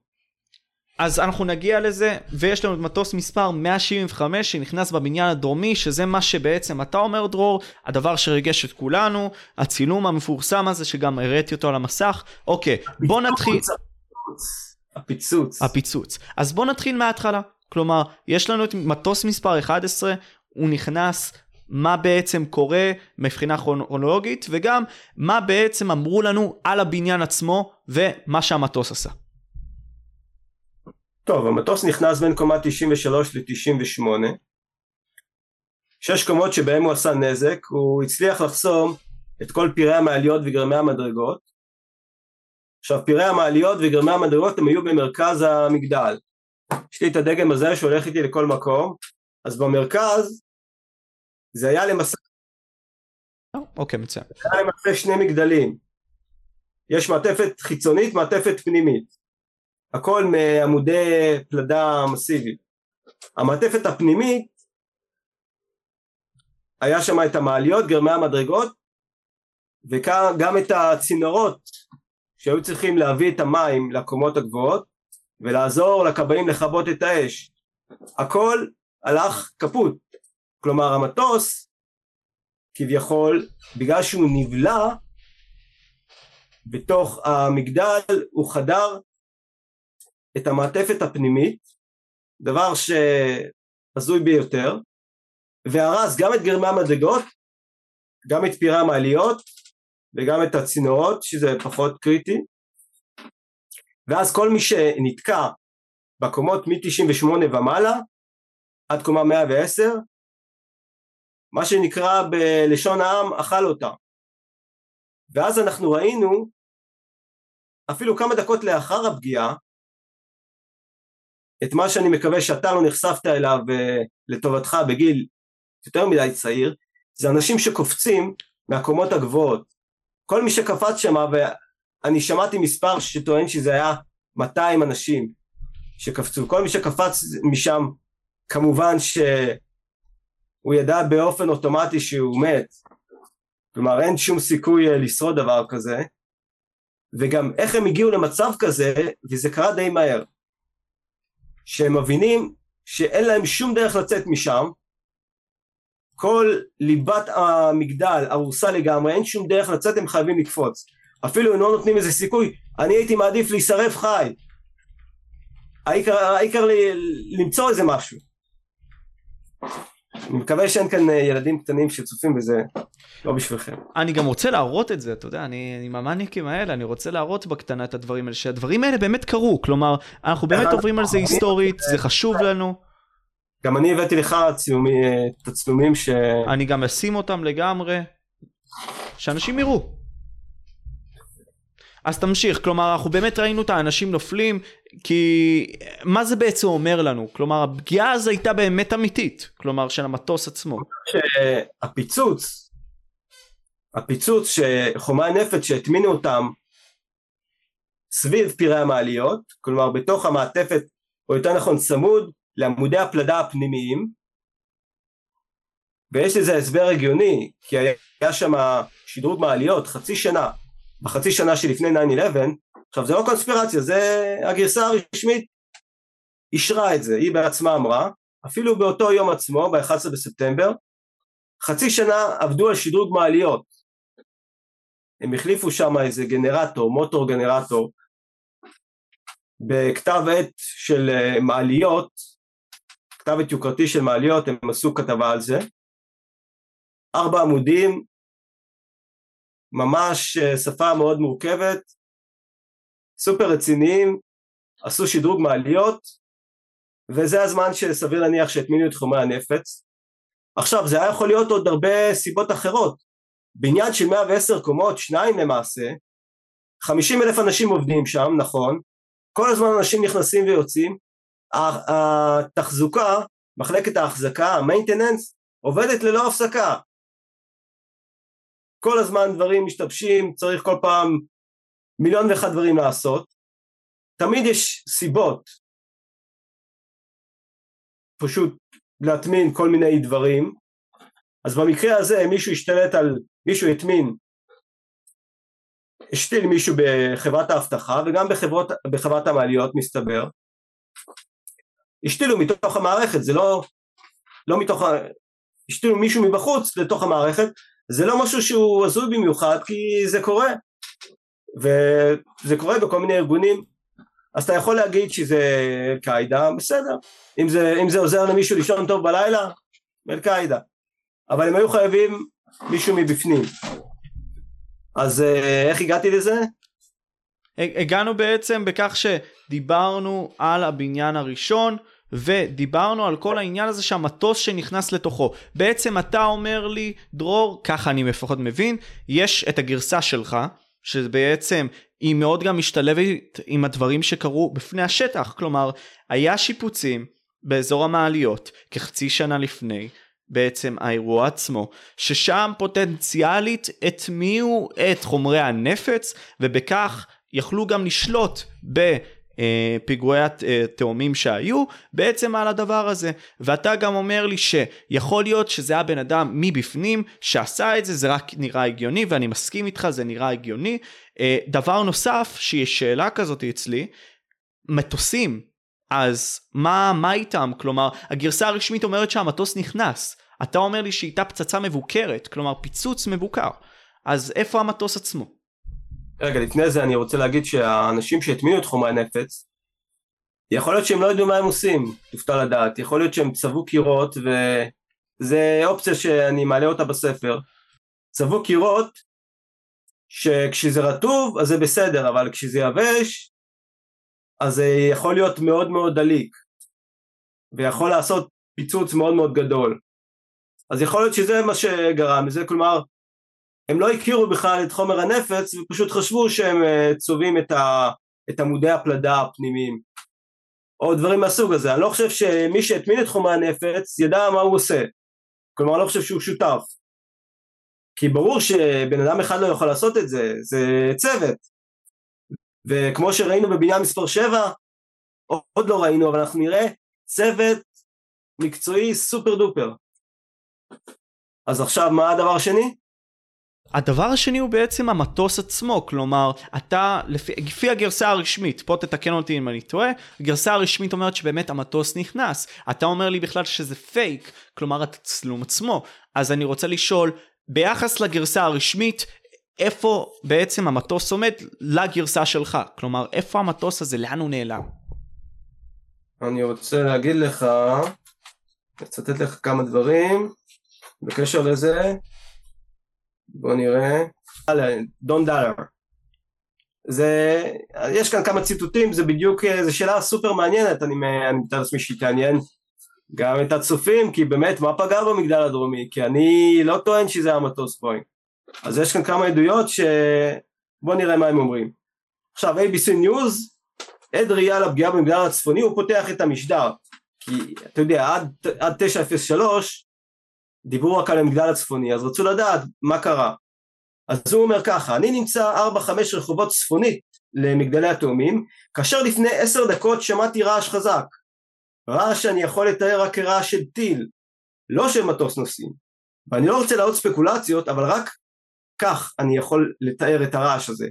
אז אנחנו נגיע לזה ויש לנו את מטוס מספר 175 שנכנס בבניין הדרומי שזה מה שבעצם אתה אומר דרור הדבר שריגש את כולנו הצילום המפורסם הזה שגם הראיתי אותו על המסך. אוקיי בוא נתחיל הפיצוץ. הפיצוץ. אז בוא נתחיל מההתחלה כלומר, יש לנו את מטוס מספר 11, הוא נכנס, מה בעצם קורה מבחינה כרונולוגית, וגם מה בעצם אמרו לנו על הבניין עצמו ומה שהמטוס עשה. טוב, המטוס נכנס בין קומה 93 ל-98, שש קומות שבהם הוא עשה נזק, הוא הצליח לחסום את כל פירי המעליות וגרמי המדרגות. עכשיו פירי המעליות וגרמי המדרגות הם היו במרכז המגדל. יש לי את הדגם הזה שהולך איתי לכל מקום, אז במרכז זה היה למעשה... אוקיי, מצוין. זה היה למעשה שני מגדלים. יש מעטפת חיצונית, מעטפת פנימית. הכל מעמודי פלדה מסיבית. המעטפת הפנימית, היה שם את המעליות, גרמי המדרגות, וגם את הצינורות שהיו צריכים להביא את המים לקומות הגבוהות, ולעזור לכבאים לכבות את האש. הכל הלך כפות. כלומר המטוס כביכול בגלל שהוא נבלע בתוך המגדל הוא חדר את המעטפת הפנימית דבר שהזוי ביותר והרס גם את גרמי המדרגות גם את פירי המעליות וגם את הצינורות שזה פחות קריטי ואז כל מי שנתקע בקומות מ-98 ומעלה עד קומה 110, מה שנקרא בלשון העם אכל אותה. ואז אנחנו ראינו, אפילו כמה דקות לאחר הפגיעה, את מה שאני מקווה שאתה לא נחשפת אליו uh, לטובתך בגיל יותר מדי צעיר, זה אנשים שקופצים מהקומות הגבוהות. כל מי שקפץ שם, ואני שמעתי מספר שטוען שזה היה 200 אנשים שקפצו, כל מי שקפץ משם, כמובן שהוא ידע באופן אוטומטי שהוא מת, כלומר אין שום סיכוי אה, לשרוד דבר כזה, וגם איך הם הגיעו למצב כזה, וזה קרה די מהר, שהם מבינים שאין להם שום דרך לצאת משם, כל ליבת המגדל הרוסה לגמרי, אין שום דרך לצאת, הם חייבים לקפוץ. אפילו אם לא נותנים איזה סיכוי, אני הייתי מעדיף להישרף חי. העיקר, העיקר למצוא איזה משהו. אני מקווה שאין כאן אה, ילדים קטנים שצופים בזה, לא בשבילכם. אני גם רוצה להראות את זה, אתה יודע, אני עם המאניקים האלה, אני רוצה להראות בקטנה את הדברים האלה, שהדברים האלה באמת קרו, כלומר, אנחנו באמת עוברים על זה היסטורית, זה חשוב לנו. גם אני הבאתי לך אה, הצילומים ש... אני גם אשים אותם לגמרי, שאנשים יראו. אז תמשיך, כלומר אנחנו באמת ראינו את האנשים נופלים, כי מה זה בעצם אומר לנו? כלומר הפגיעה הזו הייתה באמת אמיתית, כלומר של המטוס עצמו. הפיצוץ, הפיצוץ שחומי הנפץ שהטמינו אותם סביב פירי המעליות, כלומר בתוך המעטפת, או יותר נכון צמוד לעמודי הפלדה הפנימיים, ויש לזה הסבר הגיוני, כי היה שם שדרוג מעליות חצי שנה בחצי שנה שלפני 9-11, עכשיו זה לא קונספירציה, זה הגרסה הרשמית אישרה את זה, היא בעצמה אמרה, אפילו באותו יום עצמו, ב-11 בספטמבר, חצי שנה עבדו על שדרוג מעליות. הם החליפו שם איזה גנרטור, מוטור גנרטור, בכתב עת של אה, מעליות, כתב עת יוקרתי של מעליות, הם עשו כתבה על זה. ארבע עמודים, ממש אה, שפה מאוד מורכבת, סופר רציניים, עשו שדרוג מעליות, וזה הזמן שסביר להניח שהטמינו את חומרי הנפץ. עכשיו, זה היה יכול להיות עוד הרבה סיבות אחרות. בניין של 110 קומות, שניים למעשה, 50 אלף אנשים עובדים שם, נכון, כל הזמן אנשים נכנסים ויוצאים, התחזוקה, מחלקת ההחזקה, המיינטננס, עובדת ללא הפסקה. כל הזמן דברים משתבשים, צריך כל פעם מיליון ואחד דברים לעשות. תמיד יש סיבות פשוט להטמין כל מיני דברים. אז במקרה הזה מישהו השתלט על, מישהו הטמין, השתיל מישהו בחברת האבטחה וגם בחברות, בחברת המעליות מסתבר. השתילו מתוך המערכת, זה לא, לא מתוך, השתילו מישהו מבחוץ לתוך המערכת זה לא משהו שהוא הזוי במיוחד כי זה קורה. וזה קורה בכל מיני ארגונים. אז אתה יכול להגיד שזה אל-קאעידה בסדר. אם זה, אם זה עוזר למישהו לישון טוב בלילה אל-קאעידה אבל הם היו חייבים מישהו מבפנים. אז אה, איך הגעתי לזה? הגענו בעצם בכך שדיברנו על הבניין הראשון ודיברנו על כל העניין הזה שהמטוס שנכנס לתוכו. בעצם אתה אומר לי, דרור, ככה אני לפחות מבין, יש את הגרסה שלך, שבעצם היא מאוד גם משתלבת עם הדברים שקרו בפני השטח. כלומר, היה שיפוצים באזור המעליות כחצי שנה לפני, בעצם האירוע עצמו, ששם פוטנציאלית הטמיעו את חומרי הנפץ, ובכך יכלו גם לשלוט ב... אה, פיגועי התאומים אה, שהיו בעצם על הדבר הזה. ואתה גם אומר לי שיכול להיות שזה הבן אדם מבפנים שעשה את זה זה רק נראה הגיוני ואני מסכים איתך זה נראה הגיוני. אה, דבר נוסף שיש שאלה כזאת אצלי מטוסים. אז מה מה איתם? כלומר הגרסה הרשמית אומרת שהמטוס נכנס. אתה אומר לי שהייתה פצצה מבוקרת כלומר פיצוץ מבוקר. אז איפה המטוס עצמו רגע, לפני זה אני רוצה להגיד שהאנשים שהטמיעו את חומרי הנפץ, יכול להיות שהם לא ידעו מה הם עושים, תופתע לדעת, יכול להיות שהם צבעו קירות, וזה אופציה שאני מעלה אותה בספר. צבעו קירות, שכשזה רטוב אז זה בסדר, אבל כשזה יבש, אז זה יכול להיות מאוד מאוד דליק, ויכול לעשות פיצוץ מאוד מאוד גדול. אז יכול להיות שזה מה שגרם לזה, כלומר, הם לא הכירו בכלל את חומר הנפץ ופשוט חשבו שהם אה, צובעים את, ה, את עמודי הפלדה הפנימיים או דברים מהסוג הזה. אני לא חושב שמי שהטמין את חומר הנפץ ידע מה הוא עושה. כלומר, אני לא חושב שהוא שותף. כי ברור שבן אדם אחד לא יכול לעשות את זה, זה צוות. וכמו שראינו בבניין מספר 7, עוד לא ראינו, אבל אנחנו נראה צוות מקצועי סופר דופר. אז עכשיו מה הדבר השני? הדבר השני הוא בעצם המטוס עצמו, כלומר, אתה, לפי, לפי הגרסה הרשמית, פה תתקן אותי אם אני טועה, הגרסה הרשמית אומרת שבאמת המטוס נכנס. אתה אומר לי בכלל שזה פייק, כלומר התצלום עצמו. אז אני רוצה לשאול, ביחס לגרסה הרשמית, איפה בעצם המטוס עומד לגרסה שלך? כלומר, איפה המטוס הזה, לאן הוא נעלם? אני רוצה להגיד לך, לצטט לך כמה דברים בקשר לזה. בוא נראה. דון דאלר. זה, יש כאן כמה ציטוטים, זה בדיוק, זו שאלה סופר מעניינת, אני, אני מתאר לעצמי שהיא תעניין גם את הצופים, כי באמת, מה פגע במגדל הדרומי? כי אני לא טוען שזה המטוס בואינג. אז יש כאן כמה עדויות ש... בוא נראה מה הם אומרים. עכשיו, ABC News, עד ראייה לפגיעה במגדל הצפוני, הוא פותח את המשדר. כי אתה יודע, עד, עד 903 דיברו רק על המגדל הצפוני, אז רצו לדעת מה קרה. אז הוא אומר ככה, אני נמצא 4-5 רחובות צפונית למגדלי התאומים, כאשר לפני 10 דקות שמעתי רעש חזק. רעש שאני יכול לתאר רק כרעש של טיל, לא של מטוס נוסעים. ואני לא רוצה לעוד ספקולציות, אבל רק כך אני יכול לתאר את הרעש הזה.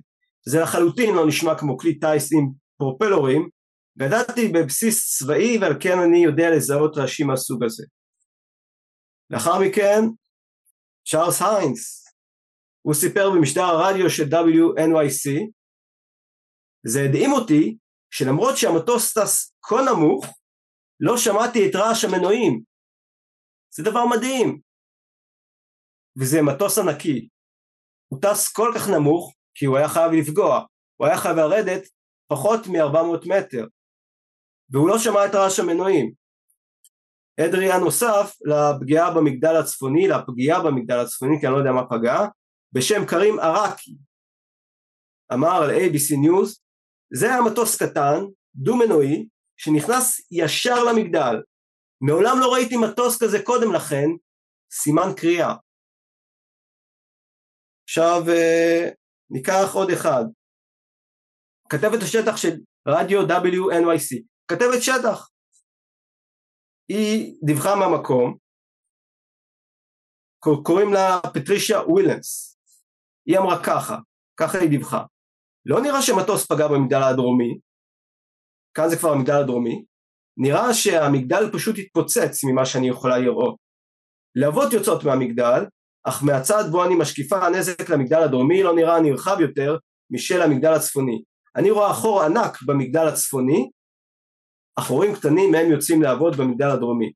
זה לחלוטין לא נשמע כמו כלי טיס עם פרופלורים, גדלתי בבסיס צבאי ועל כן אני יודע לזהות רעשים מהסוג הזה. לאחר מכן צ'ארלס היינס. הוא סיפר במשדר הרדיו של WNYC זה הדהים אותי שלמרות שהמטוס טס כה נמוך לא שמעתי את רעש המנועים. זה דבר מדהים. וזה מטוס ענקי. הוא טס כל כך נמוך כי הוא היה חייב לפגוע. הוא היה חייב לרדת פחות מ-400 מטר. והוא לא שמע את רעש המנועים עד נוסף לפגיעה במגדל הצפוני, לפגיעה במגדל הצפוני, כי אני לא יודע מה פגע, בשם קרים עראקי. אמר על ABC News, זה היה מטוס קטן, דו-מנועי, שנכנס ישר למגדל. מעולם לא ראיתי מטוס כזה קודם לכן, סימן קריאה. עכשיו אה, ניקח עוד אחד. כתבת השטח של רדיו WNYC, כתבת שטח, היא דיווחה מהמקום, קוראים לה פטרישיה ווילנס, היא אמרה ככה, ככה היא דיווחה, לא נראה שמטוס פגע במגדל הדרומי, כאן זה כבר המגדל הדרומי, נראה שהמגדל פשוט התפוצץ ממה שאני יכולה לראות. להבות יוצאות מהמגדל, אך מהצד בו אני משקיפה הנזק למגדל הדרומי לא נראה נרחב יותר משל המגדל הצפוני. אני רואה חור ענק במגדל הצפוני החורים קטנים מהם יוצאים לעבוד במגדל הדרומי.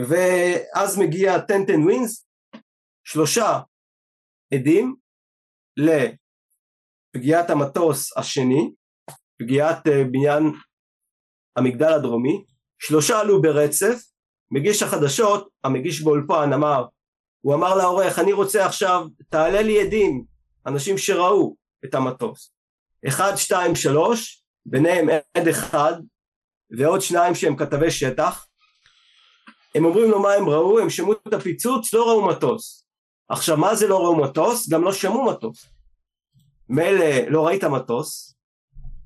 ואז מגיע טנטן ווינס, שלושה עדים לפגיעת המטוס השני, פגיעת אה, בניין המגדל הדרומי, שלושה עלו ברצף, מגיש החדשות, המגיש באולפן אמר, הוא אמר לעורך אני רוצה עכשיו תעלה לי עדים, אנשים שראו את המטוס, אחד שתיים שלוש ביניהם עד אחד ועוד שניים שהם כתבי שטח הם אומרים לו מה הם ראו, הם שמעו את הפיצוץ, לא ראו מטוס. עכשיו מה זה לא ראו מטוס? גם לא שמעו מטוס. מילא לא ראית מטוס,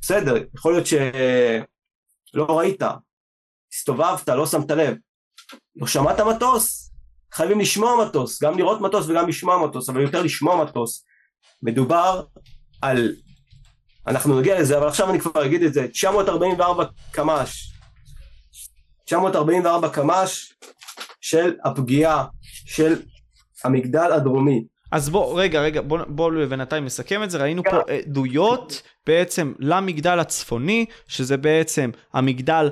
בסדר, יכול להיות שלא ראית, הסתובבת, לא שמת לב. לא שמעת מטוס? חייבים לשמוע מטוס, גם לראות מטוס וגם לשמוע מטוס, אבל יותר לשמוע מטוס. מדובר על אנחנו נגיע לזה, אבל עכשיו אני כבר אגיד את זה, 944 קמ"ש, 944 קמ"ש של הפגיעה של המגדל הדרומי. אז בוא, רגע, רגע, בוא, בוא בינתיים נסכם את זה, ראינו פה עדויות בעצם למגדל הצפוני, שזה בעצם המגדל...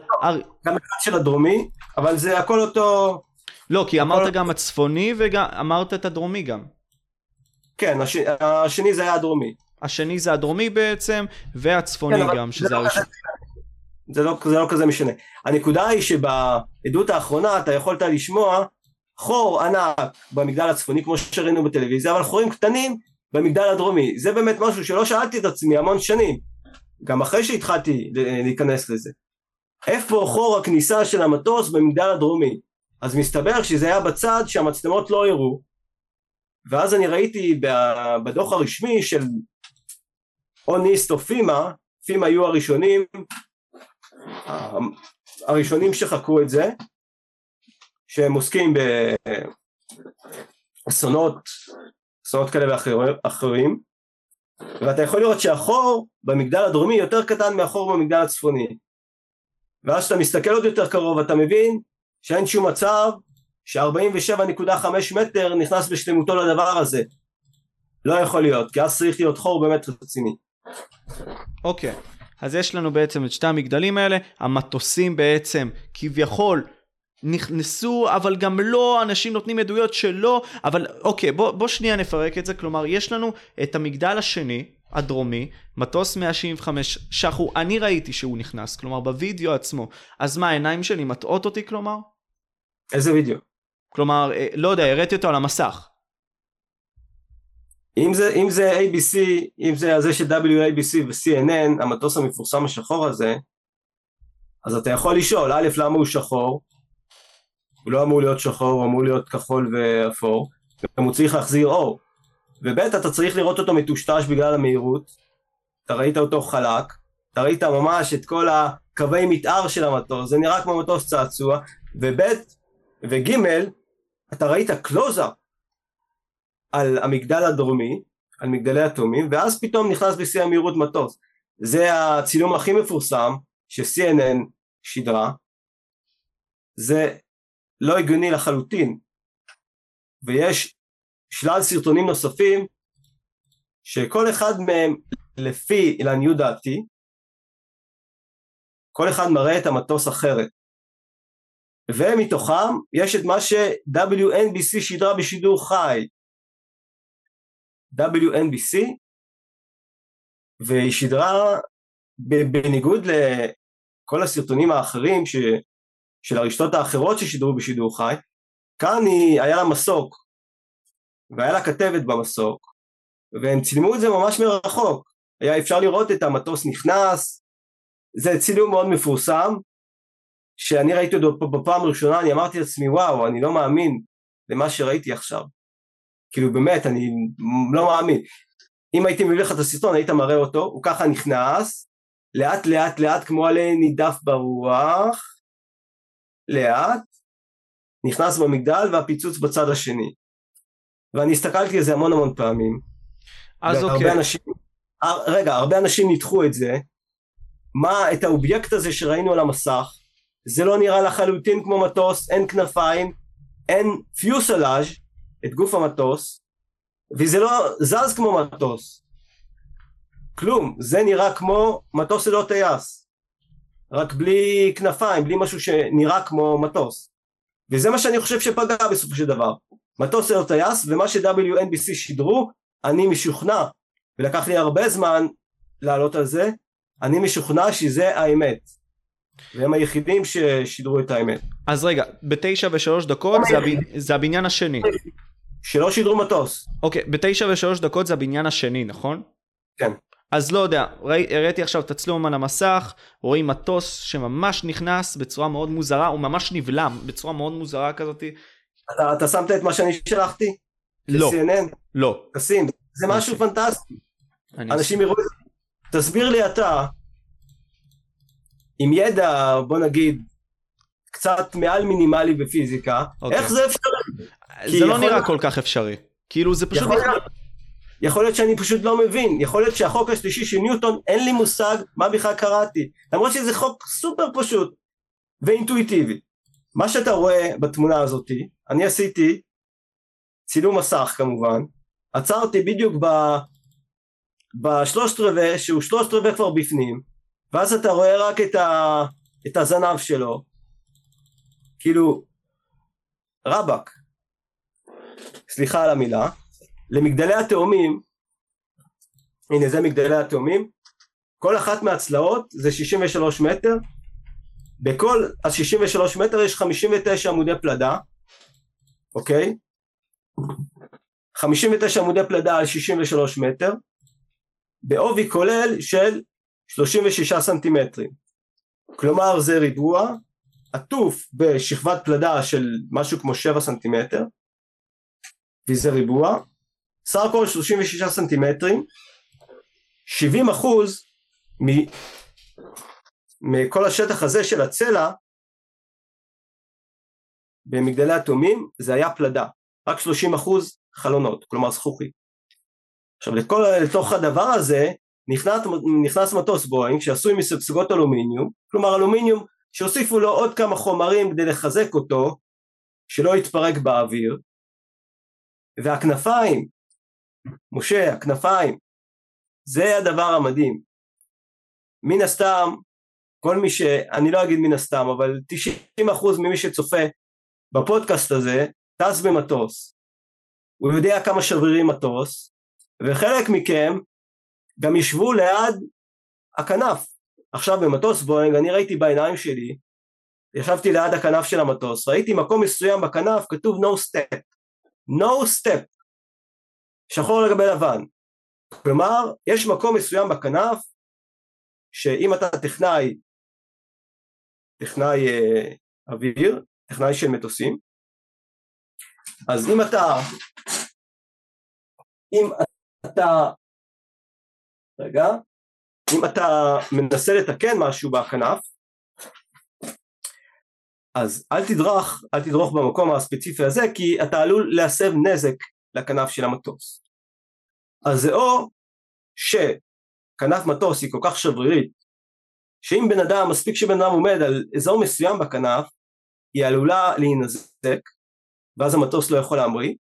גם אחד של הדרומי, אבל זה הכל אותו... לא, כי אמרת גם הצפוני וגם אמרת את הדרומי גם. כן, הש... השני זה היה הדרומי. השני זה הדרומי בעצם, והצפוני כן, גם, שזה הראשון. זה לא, זה לא כזה משנה. הנקודה היא שבעדות האחרונה אתה יכולת לשמוע חור ענק במגדל הצפוני כמו שראינו בטלוויזיה, אבל חורים קטנים במגדל הדרומי. זה באמת משהו שלא שאלתי את עצמי המון שנים, גם אחרי שהתחלתי להיכנס לזה. איפה חור הכניסה של המטוס במגדל הדרומי? אז מסתבר שזה היה בצד שהמצלמות לא הראו, ואז אני ראיתי בדוח הרשמי של או ניסט או פימה, פימה היו הראשונים, הראשונים שחקרו את זה, שהם עוסקים באסונות, אסונות כאלה ואחרים, ואתה יכול לראות שהחור במגדל הדרומי יותר קטן מהחור במגדל הצפוני. ואז כשאתה מסתכל עוד יותר קרוב אתה מבין שאין שום מצב ש-47.5 מטר נכנס בשלמותו לדבר הזה. לא יכול להיות, כי אז צריך להיות חור באמת רציני. אוקיי, okay. אז יש לנו בעצם את שתי המגדלים האלה, המטוסים בעצם כביכול נכנסו, אבל גם לא, אנשים נותנים עדויות שלא, אבל אוקיי, בוא, בוא שנייה נפרק את זה, כלומר, יש לנו את המגדל השני, הדרומי, מטוס 175 שחו, אני ראיתי שהוא נכנס, כלומר בווידאו עצמו. אז מה, העיניים שלי מטעות אותי כלומר? איזה וידאו? כלומר, אה, לא יודע, הראיתי אותו על המסך. אם זה, אם זה ABC, אם זה הזה של WABC ו-CNN, המטוס המפורסם השחור הזה, אז אתה יכול לשאול, א', למה הוא שחור? הוא לא אמור להיות שחור, הוא אמור להיות כחול ואפור, וגם הוא צריך להחזיר אור. וב' אתה צריך לראות אותו מטושטש בגלל המהירות, אתה ראית אותו חלק, אתה ראית ממש את כל הקווי מתאר של המטוס, זה נראה כמו מטוס צעצוע, וב' וג' אתה ראית קלוזאפ על המגדל הדרומי, על מגדלי התאומים, ואז פתאום נכנס בשיא המהירות מטוס. זה הצילום הכי מפורסם ש-CNN שידרה, זה לא הגיוני לחלוטין, ויש שלל סרטונים נוספים שכל אחד מהם לפי לעניות דעתי כל אחד מראה את המטוס אחרת. ומתוכם יש את מה ש-WNBC שידרה בשידור חי WNBC והיא שידרה בניגוד לכל הסרטונים האחרים ש, של הרשתות האחרות ששידרו בשידור חי כאן היא, היה לה מסוק והיה לה כתבת במסוק והם צילמו את זה ממש מרחוק. היה אפשר לראות את המטוס נכנס זה צילום מאוד מפורסם שאני ראיתי אותו בפעם הראשונה אני אמרתי לעצמי וואו אני לא מאמין למה שראיתי עכשיו כאילו באמת אני לא מאמין אם הייתי מביא לך את הסרטון היית מראה אותו הוא ככה נכנס לאט לאט לאט כמו עלי נידף ברוח לאט נכנס במגדל והפיצוץ בצד השני ואני הסתכלתי על זה המון המון פעמים. אז אוקיי. אנשים, רגע, הרבה אנשים ניתחו את זה. מה, את האובייקט הזה שראינו על המסך, זה לא נראה לחלוטין כמו מטוס, אין כנפיים, אין פיוסלאז' את גוף המטוס, וזה לא זז כמו מטוס. כלום, זה נראה כמו מטוס ללא טייס. רק בלי כנפיים, בלי משהו שנראה כמו מטוס. וזה מה שאני חושב שפגע בסופו של דבר. מטוס ללא טייס ומה ש-WNBC שידרו אני משוכנע ולקח לי הרבה זמן לעלות על זה אני משוכנע שזה האמת והם היחידים ששידרו את האמת. אז רגע, בתשע ושלוש דקות זה, הב... זה הבניין השני. שלא שידרו מטוס. אוקיי, בתשע ושלוש דקות זה הבניין השני, נכון? כן. אז לא יודע, ראי, הראיתי עכשיו תצלום על המסך, רואים מטוס שממש נכנס בצורה מאוד מוזרה, הוא ממש נבלם בצורה מאוד מוזרה כזאתי, אתה, אתה שמת את מה שאני שלחתי? לא. CNN? לא. תשים, זה משהו פנטסטי. אנשים יראו את זה. תסביר לי אתה, עם ידע, בוא נגיד, קצת מעל מינימלי בפיזיקה, אוקיי. איך זה אפשרי? זה לא נראה כל כך אפשרי. כאילו זה פשוט... יכול, להיות, יכול להיות שאני פשוט לא מבין, יכול להיות שהחוק השלישי של ניוטון, אין לי מושג מה בכלל קראתי. למרות שזה חוק סופר פשוט ואינטואיטיבי. מה שאתה רואה בתמונה הזאתי, אני עשיתי צילום מסך כמובן, עצרתי בדיוק ב... בשלושת רבעי, שהוא שלושת רבעי כבר בפנים, ואז אתה רואה רק את, ה... את הזנב שלו, כאילו, רבאק, סליחה על המילה, למגדלי התאומים, הנה זה מגדלי התאומים, כל אחת מהצלעות זה 63 מטר, בכל ה-63 מטר יש 59 עמודי פלדה, אוקיי? 59 עמודי פלדה על 63 מטר, בעובי כולל של 36 סנטימטרים. כלומר זה ריבוע עטוף בשכבת פלדה של משהו כמו 7 סנטימטר, וזה ריבוע, סך הכל 36 סנטימטרים, 70 אחוז מ... מכל השטח הזה של הצלע במגדלי התאומים זה היה פלדה, רק 30 אחוז חלונות, כלומר זכוכית. עכשיו לכל, לתוך הדבר הזה נכנס, נכנס מטוס בואינג שעשוי מסגסוגות אלומיניום, כלומר אלומיניום שהוסיפו לו עוד כמה חומרים כדי לחזק אותו, שלא יתפרק באוויר, והכנפיים, משה, הכנפיים, זה הדבר המדהים. מן הסתם, כל מי ש... אני לא אגיד מן הסתם, אבל 90% ממי שצופה בפודקאסט הזה, טס במטוס. הוא יודע כמה שברירים מטוס, וחלק מכם גם ישבו ליד הכנף. עכשיו במטוס בואינג, אני ראיתי בעיניים שלי, ישבתי ליד הכנף של המטוס, ראיתי מקום מסוים בכנף כתוב no step, no step, שחור לגבי לבן. כלומר, יש מקום מסוים בכנף, שאם אתה טכנאי, טכנאי אה, אוויר, טכנאי של מטוסים, אז אם אתה, אם אתה, רגע, אם אתה מנסה לתקן משהו בכנף, אז אל תדרך, אל תדרוך במקום הספציפי הזה כי אתה עלול להסב נזק לכנף של המטוס. אז זה או שכנף מטוס היא כל כך שברירית שאם בן אדם, מספיק שבן אדם עומד על אזור מסוים בכנף היא עלולה להינזק ואז המטוס לא יכול להמריא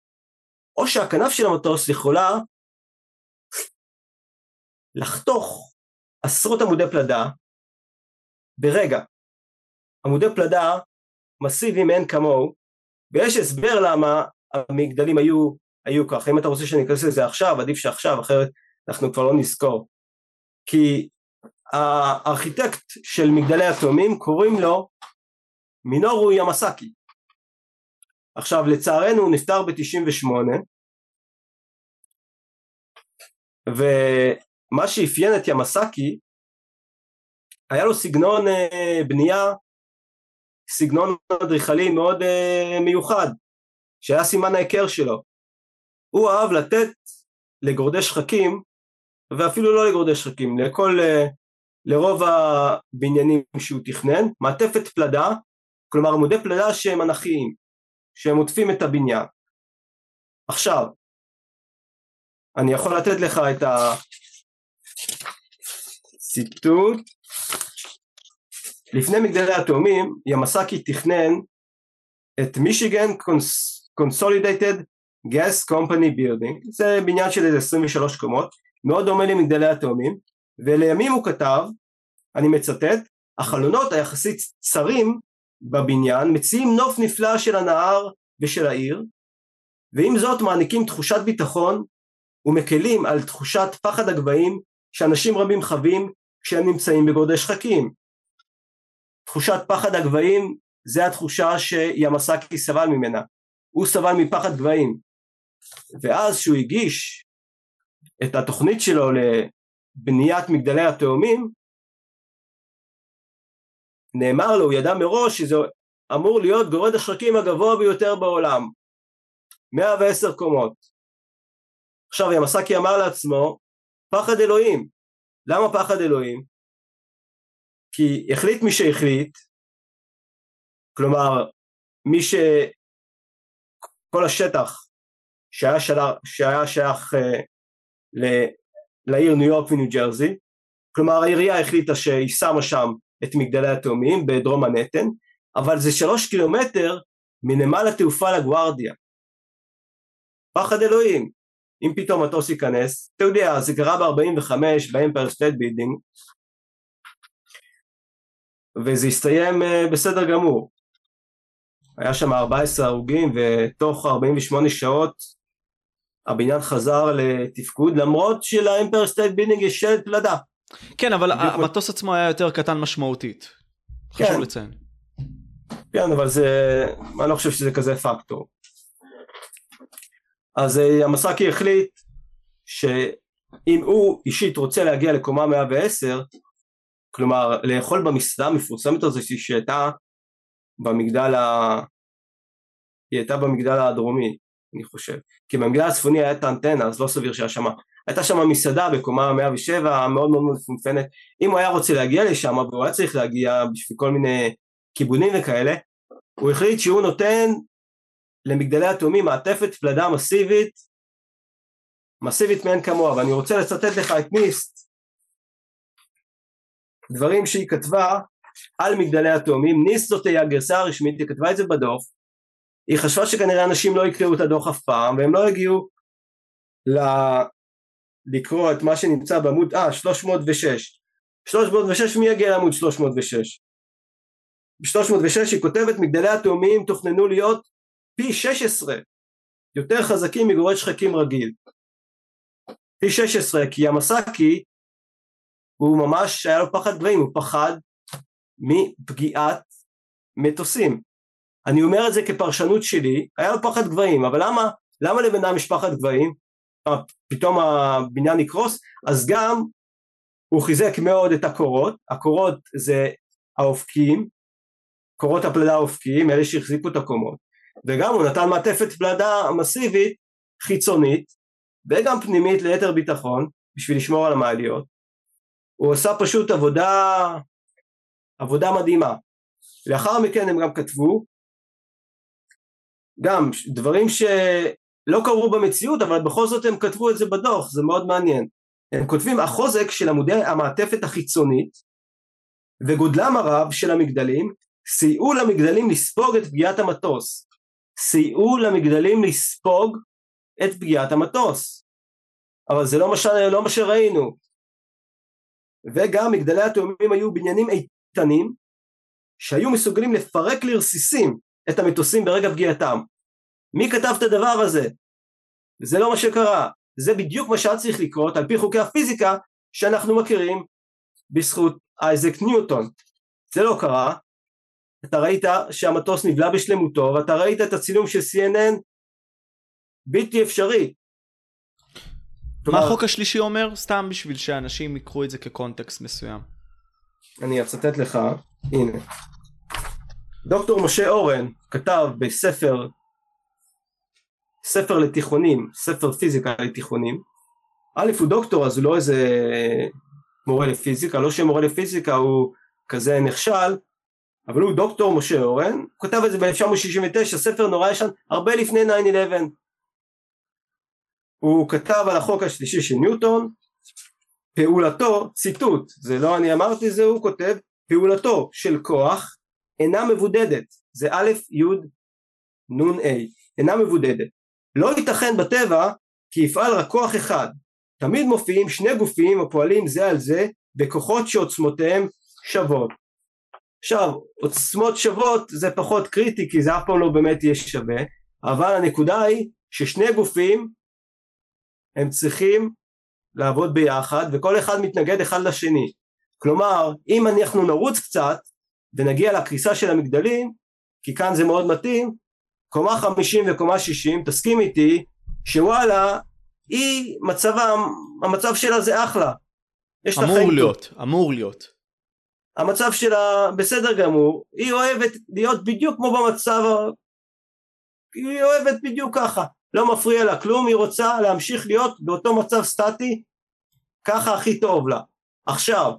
או שהכנף של המטוס יכולה לחתוך עשרות עמודי פלדה ברגע. עמודי פלדה מסיביים מאין כמוהו ויש הסבר למה המגדלים היו, היו כך. אם אתה רוצה שאני אכנס לזה עכשיו, עדיף שעכשיו, אחרת אנחנו כבר לא נזכור. כי הארכיטקט של מגדלי התאומים קוראים לו מינורו ימסקי. עכשיו לצערנו הוא נפטר ב-98 ומה שאפיין את ימסקי היה לו סגנון אה, בנייה, סגנון אדריכלי מאוד אה, מיוחד, שהיה סימן ההיכר שלו. הוא אהב לתת לגורדי שחקים, ואפילו לא לגורדי שחקים, לכל, אה, לרוב הבניינים שהוא תכנן, מעטפת פלדה, כלומר עמודי פלדה שהם אנכיים, שהם עוטפים את הבניין. עכשיו, אני יכול לתת לך את הציטוט לפני מגדלי התאומים ימאסאקי תכנן את Michigan Consolidated Gas Company Building זה בניין של איזה 23 קומות מאוד דומה למגדלי התאומים ולימים הוא כתב אני מצטט החלונות היחסית צרים בבניין מציעים נוף נפלא של הנהר ושל העיר ועם זאת מעניקים תחושת ביטחון ומקלים על תחושת פחד הגבהים שאנשים רבים חווים כשהם נמצאים בגורדי שחקים. תחושת פחד הגבהים זה התחושה שימסקי סבל ממנה. הוא סבל מפחד גבהים. ואז שהוא הגיש את התוכנית שלו לבניית מגדלי התאומים, נאמר לו, הוא ידע מראש שזה אמור להיות גורד השחקים הגבוה ביותר בעולם. 110 קומות. עכשיו ימסקי אמר לעצמו, פחד אלוהים. למה פחד אלוהים? כי החליט מי שהחליט, כלומר מי שכל השטח שהיה, של... שהיה שייך uh, ל... לעיר ניו יורק וניו ג'רזי, כלומר העירייה החליטה שהיא שמה שם את מגדלי התאומים בדרום מנהטן, אבל זה שלוש קילומטר מנמל התעופה לגוארדיה. פחד אלוהים, אם פתאום מטוס ייכנס, אתה יודע, זה קרה ב-45 באמפייר סטייט בילדינג, וזה הסתיים uh, בסדר גמור. היה שם 14 הרוגים ותוך 48 שעות הבניין חזר לתפקוד למרות שלאמפייר סטייט בילדינג יש שלד פלדה כן, אבל המטוס עצמו היה יותר קטן משמעותית. חשוב כן. לציין. כן, אבל זה, אני לא חושב שזה כזה פקטור. אז אה, המסאקי החליט שאם הוא אישית רוצה להגיע לקומה 110, כלומר לאכול במסעדה המפורסמת הזו שהייתה במגדל ה... היא הייתה במגדל הדרומי, אני חושב. כי במגדל הצפוני היה את האנטנה, אז לא סביר שהיה שמה. הייתה שם מסעדה בקומה 107 מאוד מאוד מפונפנת. אם הוא היה רוצה להגיע לשם, והוא היה צריך להגיע בשביל כל מיני כיוונים וכאלה, הוא החליט שהוא נותן למגדלי התאומים מעטפת פלדה מסיבית, מסיבית מאין כמוה, ואני רוצה לצטט לך את ניסט, דברים שהיא כתבה על מגדלי התאומים, ניסט זאת היא הגרסה הרשמית, היא כתבה את זה בדוח, היא חשבה שכנראה אנשים לא יקראו את הדוח אף פעם, והם לא הגיעו ל... לקרוא את מה שנמצא בעמוד, אה, 306. 306, מי יגיע לעמוד 306? ב-306 היא כותבת מגדלי התאומים תוכננו להיות פי 16 יותר חזקים מגורד שחקים רגיל. פי 16 כי המסאקי הוא ממש היה לו פחד גבהים, הוא פחד מפגיעת מטוסים. אני אומר את זה כפרשנות שלי, היה לו פחד גבהים, אבל למה, למה לבן אדם יש פחד גבהים? פתאום הבניין יקרוס, אז גם הוא חיזק מאוד את הקורות, הקורות זה האופקים, קורות הפלדה האופקיים, אלה שהחזיקו את הקומות, וגם הוא נתן מעטפת פלדה מסיבית חיצונית וגם פנימית ליתר ביטחון בשביל לשמור על המעליות. הוא עשה פשוט עבודה, עבודה מדהימה. לאחר מכן הם גם כתבו גם דברים שלא קרו במציאות אבל בכל זאת הם כתבו את זה בדוח, זה מאוד מעניין. הם כותבים החוזק של עמודי המעטפת החיצונית וגודלם הרב של המגדלים סייעו למגדלים לספוג את פגיעת המטוס. סייעו למגדלים לספוג את פגיעת המטוס. אבל זה לא מה, ש... לא מה שראינו. וגם מגדלי התאומים היו בניינים איתנים שהיו מסוגלים לפרק לרסיסים את המטוסים ברגע פגיעתם. מי כתב את הדבר הזה? זה לא מה שקרה. זה בדיוק מה שהיה צריך לקרות על פי חוקי הפיזיקה שאנחנו מכירים בזכות אייזק ניוטון. זה לא קרה, אתה ראית שהמטוס נבלע בשלמותו ואתה ראית את הצילום של CNN בלתי אפשרי. מה החוק השלישי אומר? סתם בשביל שאנשים ייקחו את זה כקונטקסט מסוים. אני אצטט לך, הנה. דוקטור משה אורן כתב בספר ספר לתיכונים, ספר פיזיקה לתיכונים. א' הוא דוקטור אז הוא לא איזה מורה לפיזיקה, לא שמורה לפיזיקה הוא כזה נכשל, אבל הוא דוקטור משה אורן, הוא כתב את זה ב-1969, ספר נורא ישן, הרבה לפני 9-11. הוא כתב על החוק השלישי של ניוטון, פעולתו, ציטוט, זה לא אני אמרתי, זה הוא כותב, פעולתו של כוח אינה מבודדת, זה א' י' נ' ה', אינה מבודדת. לא ייתכן בטבע כי יפעל רק כוח אחד, תמיד מופיעים שני גופים הפועלים זה על זה בכוחות שעוצמותיהם שוות. עכשיו עוצמות שוות זה פחות קריטי כי זה אף פעם לא באמת יהיה שווה אבל הנקודה היא ששני גופים הם צריכים לעבוד ביחד וכל אחד מתנגד אחד לשני. כלומר אם אנחנו נרוץ קצת ונגיע לקריסה של המגדלים כי כאן זה מאוד מתאים קומה חמישים וקומה שישים תסכים איתי שוואלה היא מצבה המצב שלה זה אחלה. אמור להיות טוב. אמור להיות. המצב שלה בסדר גמור, היא אוהבת להיות בדיוק כמו במצב, היא אוהבת בדיוק ככה, לא מפריע לה כלום, היא רוצה להמשיך להיות באותו מצב סטטי, ככה הכי טוב לה. עכשיו,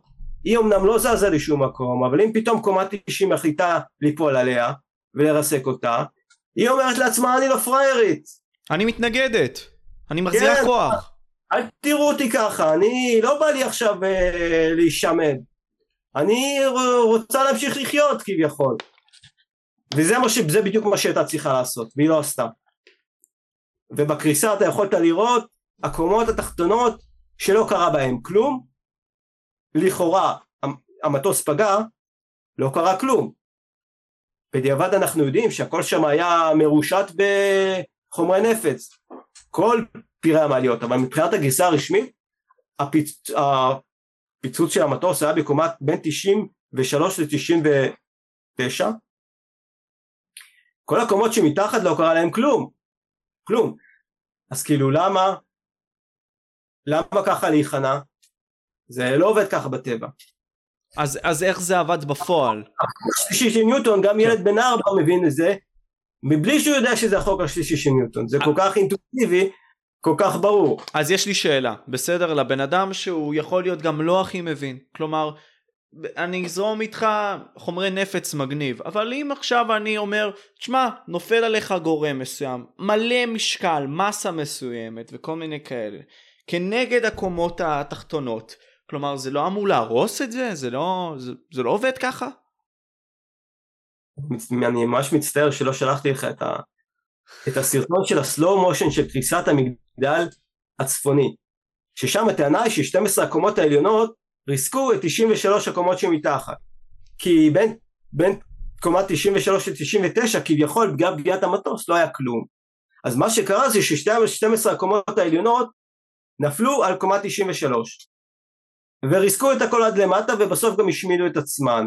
היא אמנם לא זזה לשום מקום, אבל אם פתאום קומה 90 מחליטה ליפול עליה ולרסק אותה, היא אומרת לעצמה אני לא פריירית. אני מתנגדת, אני מחזירה כן, כוח. אל תראו אותי ככה, אני לא בא לי עכשיו אה, להישמד. אני רוצה להמשיך לחיות כביכול וזה מה ש... בדיוק מה שהייתה צריכה לעשות והיא לא עשתה ובקריסה אתה יכולת לראות הקומות התחתונות שלא קרה בהן כלום. לכאורה המטוס פגע לא קרה כלום. בדיעבד אנחנו יודעים שהכל שם היה מרושת בחומרי נפץ. כל פירי המעליות אבל מבחינת הגרסה הרשמית הפיצ... הפיצוץ של המטוס היה בקומת בין 93 ל-99 כל הקומות שמתחת לא קרה להם כלום כלום אז כאילו למה למה ככה להיכנע זה לא עובד ככה בטבע אז, אז איך זה עבד בפועל? השלישי של ניוטון גם ילד בן ארבע מבין את זה מבלי שהוא יודע שזה החוק השלישי של ניוטון זה כל כך אינטואיטיבי כל כך ברור. אז יש לי שאלה, בסדר? לבן אדם שהוא יכול להיות גם לא הכי מבין. כלומר, אני אזרום איתך חומרי נפץ מגניב, אבל אם עכשיו אני אומר, תשמע, נופל עליך גורם מסוים, מלא משקל, מסה מסוימת וכל מיני כאלה, כנגד הקומות התחתונות, כלומר זה לא אמור להרוס את זה? זה לא, זה, זה לא עובד ככה? אני ממש מצטער שלא שלחתי לך את, ה, את הסרטון של הסלואו מושן של קריסת המגדל הצפוני ששם הטענה היא ש-12 הקומות העליונות ריסקו את 93 הקומות שמתחת. כי בין, בין קומה 93 ל-99 כביכול בגלל פגיעת המטוס לא היה כלום. אז מה שקרה זה ש-12 הקומות העליונות נפלו על קומה 93 וריסקו את הכל עד למטה ובסוף גם השמידו את עצמן.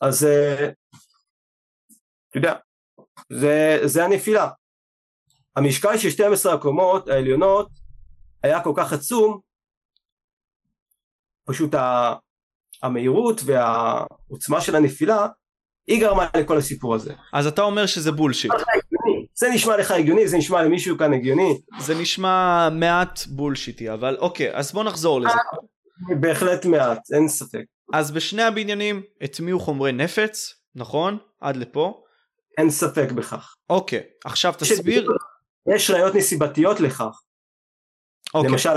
אז אה, אתה יודע זה, זה הנפילה. המשקל של 12 הקומות העליונות היה כל כך עצום פשוט המהירות והעוצמה של הנפילה היא גרמה לכל הסיפור הזה. אז אתה אומר שזה בולשיט. זה נשמע לך הגיוני? זה נשמע למישהו כאן הגיוני? זה נשמע מעט בולשיטי, אבל אוקיי, אז בוא נחזור לזה. בהחלט מעט, אין ספק. אז בשני הבניינים הטמיעו חומרי נפץ, נכון? עד לפה. אין ספק בכך. אוקיי, עכשיו תסביר. יש ראיות נסיבתיות לכך. אוקיי. למשל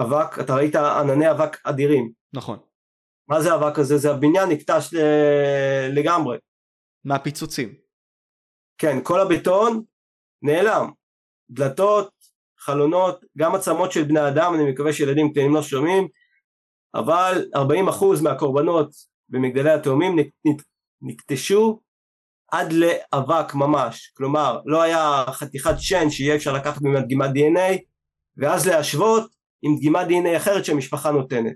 אבק, אבק, אתה ראית ענני אבק אדירים. נכון. מה זה האבק הזה? זה הבניין נקטש לגמרי. מהפיצוצים. כן, כל הבטון נעלם. דלתות, חלונות, גם עצמות של בני אדם, אני מקווה שילדים קטנים לא שומעים, אבל 40% מהקורבנות במגדלי התאומים נקטשו עד לאבק ממש, כלומר לא היה חתיכת שן שיהיה אפשר לקחת ממנה דגימת DNA ואז להשוות עם דגימת DNA אחרת שהמשפחה נותנת.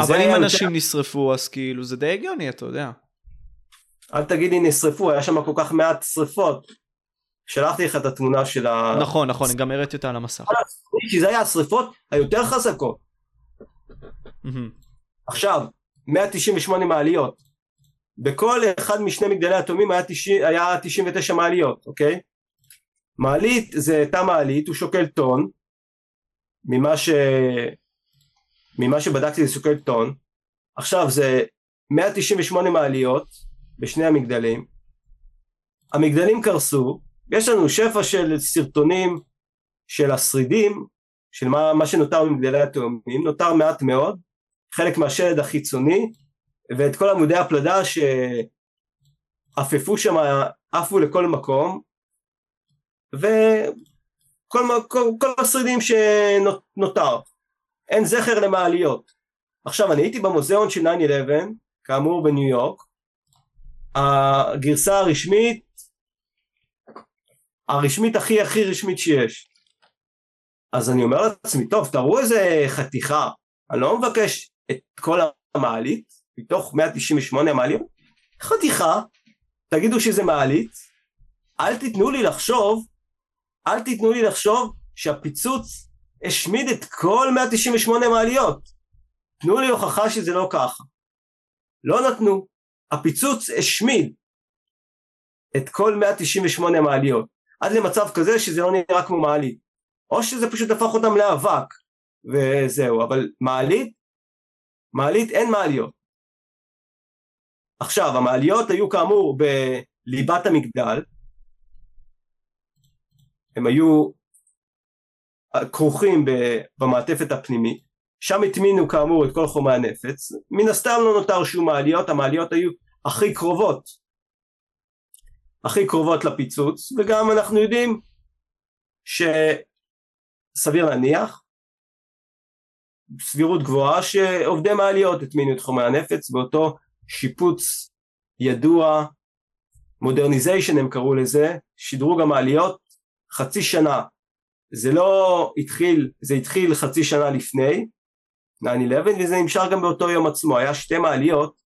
אבל אם אנשים נשרפו אז כאילו זה די הגיוני אתה יודע. אל תגיד לי נשרפו היה שם כל כך מעט שרפות. שלחתי לך את התמונה של ה... נכון נכון גם הראיתי אותה על המסך. כי זה היה השרפות היותר חזקות. עכשיו 198 מעליות בכל אחד משני מגדלי התאומים היה, 90, היה 99 מעליות אוקיי מעלית זה תא מעלית הוא שוקל טון ממה ש... ממה שבדקתי שוקל טון עכשיו זה 198 מעליות בשני המגדלים. המגדלים קרסו יש לנו שפע של סרטונים של השרידים של מה, מה שנותר ממגדלי התאומים נותר מעט מאוד חלק מהשלד החיצוני ואת כל עמודי הפלדה שעפפו שם עפו לכל מקום וכל כל, כל השרידים שנותר אין זכר למעליות. עכשיו אני הייתי במוזיאון של 9-11 כאמור בניו יורק. הגרסה הרשמית הרשמית הכי הכי רשמית שיש. אז אני אומר לעצמי טוב תראו איזה חתיכה. אני לא מבקש את כל המעלית מתוך 198 מעליות. חתיכה תגידו שזה מעלית. אל תיתנו לי לחשוב אל תיתנו לי לחשוב שהפיצוץ השמיד את כל 198 מעליות. תנו לי הוכחה שזה לא ככה. לא נתנו. הפיצוץ השמיד את כל 198 מעליות. עד למצב כזה שזה לא נראה כמו מעלית. או שזה פשוט הפך אותם לאבק וזהו. אבל מעלית? מעלית אין מעליות. עכשיו המעליות היו כאמור בליבת המגדל הם היו כרוכים במעטפת הפנימית. שם הטמינו כאמור את כל חומרי הנפץ. מן הסתם לא נותר שום מעליות המעליות היו הכי קרובות הכי קרובות לפיצוץ וגם אנחנו יודעים שסביר להניח סבירות גבוהה שעובדי מעליות הטמינו את חומרי הנפץ באותו שיפוץ ידוע, modernization הם קראו לזה, שדרוג המעליות, חצי שנה זה לא התחיל, זה התחיל חצי שנה לפני 9-11 וזה נמשך גם באותו יום עצמו, היה שתי מעליות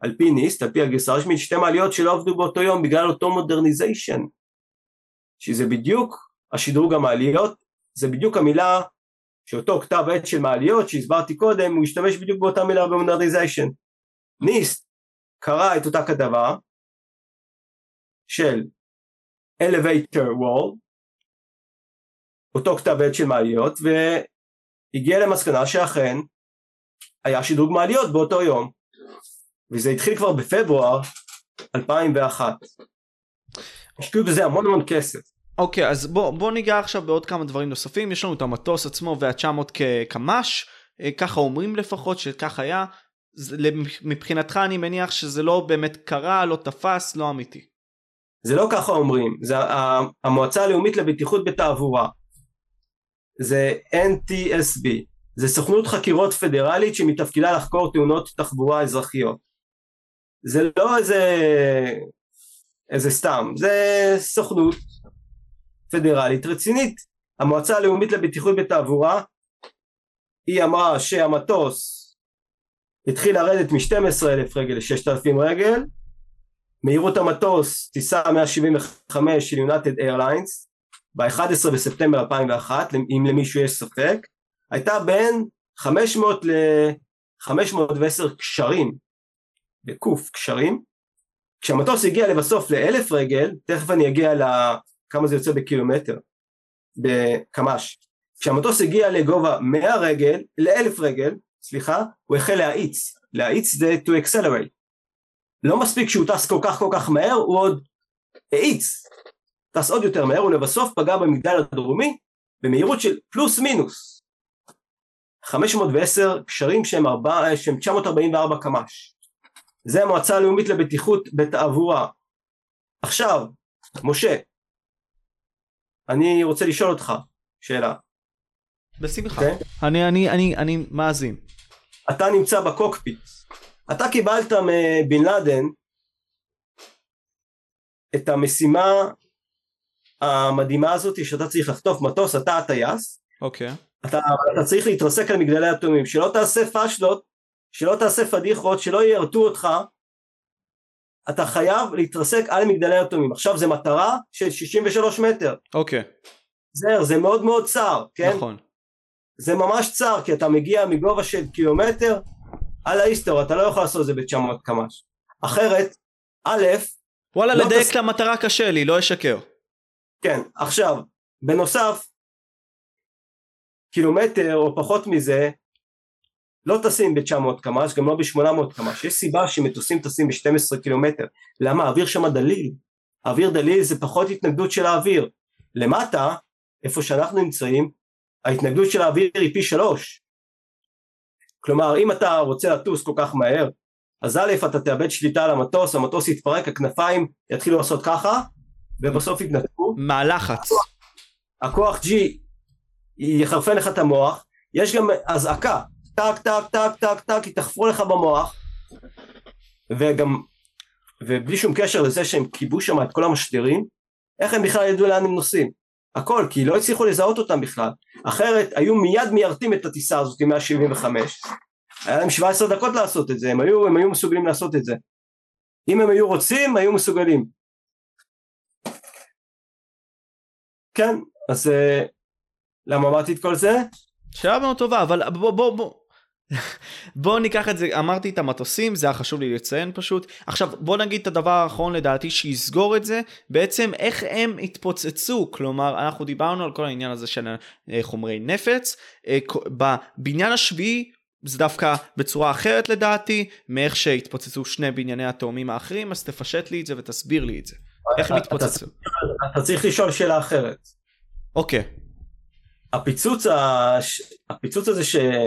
על פי ניסט, על פי הגרסה הרשמית, שתי מעליות שלא עבדו באותו יום בגלל אותו modernization, שזה בדיוק השדרוג המעליות, זה בדיוק המילה שאותו כתב עת של מעליות שהסברתי קודם, הוא השתמש בדיוק באותה מילה ב modernization. ניסט קרא את אותה כתבה של elevator wall, אותו כתב עת של מעליות, והגיע למסקנה שאכן היה שדרוג מעליות באותו יום, וזה התחיל כבר בפברואר 2001. השקיעו בזה המון המון כסף. אוקיי, okay, אז בוא, בוא ניגע עכשיו בעוד כמה דברים נוספים. יש לנו את המטוס עצמו וה-900 כקמ"ש, אה, ככה אומרים לפחות שכך היה. מבחינתך אני מניח שזה לא באמת קרה, לא תפס, לא אמיתי. זה לא ככה אומרים, זה המועצה הלאומית לבטיחות בתעבורה. זה NTSB, זה סוכנות חקירות פדרלית שמתפקידה לחקור תאונות תחבורה אזרחיות. זה לא איזה, איזה סתם, זה סוכנות פדרלית רצינית. המועצה הלאומית לבטיחות בתעבורה היא אמרה שהמטוס התחיל לרדת מ-12 אלף רגל ל-6,000 רגל, מהירות המטוס טיסה 175 של יונטד איירליינס ב-11 בספטמבר 2001 אם למישהו יש ספק הייתה בין 500 ל-510 קשרים בקוף קשרים. כשהמטוס הגיע לבסוף לאלף רגל תכף אני אגיע לכמה זה יוצא בקילומטר בקמ"ש. כשהמטוס הגיע לגובה 100 רגל לאלף רגל סליחה הוא החל להאיץ. להאיץ זה to accelerate לא מספיק שהוא טס כל כך כל כך מהר הוא עוד האיץ. טס עוד יותר מהר ולבסוף פגע במגדל הדרומי במהירות של פלוס מינוס. 510 קשרים שהם, 4, שהם 944 קמ"ש. זה המועצה הלאומית לבטיחות בתעבורה. עכשיו משה אני רוצה לשאול אותך שאלה. בשמחה. okay? אוקיי? אני, אני, אני, אני מאזין. אתה נמצא בקוקפיט אתה קיבלת מבן לאדן את המשימה המדהימה הזאת שאתה צריך לחטוף מטוס, אתה הטייס. אוקיי. Okay. אתה, אתה צריך להתרסק על מגדלי אטומים, שלא תעשה פשלות, שלא תעשה פדיחות, שלא ירתו אותך. אתה חייב להתרסק על מגדלי אטומים. עכשיו זה מטרה של 63 מטר. אוקיי. Okay. זהו, זה מאוד מאוד צר, כן? נכון. זה ממש צר, כי אתה מגיע מגובה של קילומטר, על ההיסטור, אתה לא יכול לעשות את זה ב-900 קמ"ש. אחרת, א', וואלה, לא לדייק תס... למטרה קשה לי, לא אשקר. כן, עכשיו, בנוסף, קילומטר או פחות מזה, לא טסים ב-900 קמ"ש, גם לא ב-800 קמ"ש. יש סיבה שמטוסים טסים ב-12 קילומטר. למה? האוויר שם דליל. האוויר דליל זה פחות התנגדות של האוויר. למטה, איפה שאנחנו נמצאים, ההתנגדות של האוויר היא פי שלוש. כלומר אם אתה רוצה לטוס כל כך מהר אז א' אתה תאבד שליטה על המטוס, המטוס יתפרק, הכנפיים יתחילו לעשות ככה ובסוף יתנתקו. מהלחץ. הכוח G יחרפן לך את המוח, יש גם אזעקה, טק טק טק טק טק יתחפרו לך במוח וגם ובלי שום קשר לזה שהם כיבו שם את כל המשדרים איך הם בכלל ידעו לאן הם נוסעים הכל כי לא הצליחו לזהות אותם בכלל. אחרת היו מיד מיירטים את הטיסה הזאת עם 175 היה להם 17 דקות לעשות את זה הם היו, הם היו מסוגלים לעשות את זה. אם הם היו רוצים היו מסוגלים. כן אז אה, למה אמרתי את כל זה? שאלה מאוד טובה אבל בוא בוא בוא בוא ניקח את זה, אמרתי את המטוסים, זה היה חשוב לי לציין פשוט. עכשיו בוא נגיד את הדבר האחרון לדעתי שיסגור את זה, בעצם איך הם התפוצצו, כלומר אנחנו דיברנו על כל העניין הזה של אה, חומרי נפץ, אה, בבניין השביעי זה דווקא בצורה אחרת לדעתי, מאיך שהתפוצצו שני בנייני התאומים האחרים, אז תפשט לי את זה ותסביר לי את זה. איך הם התפוצצו? אתה צריך לשאול שאלה אחרת. אוקיי. הפיצוץ, הש... הפיצוץ הזה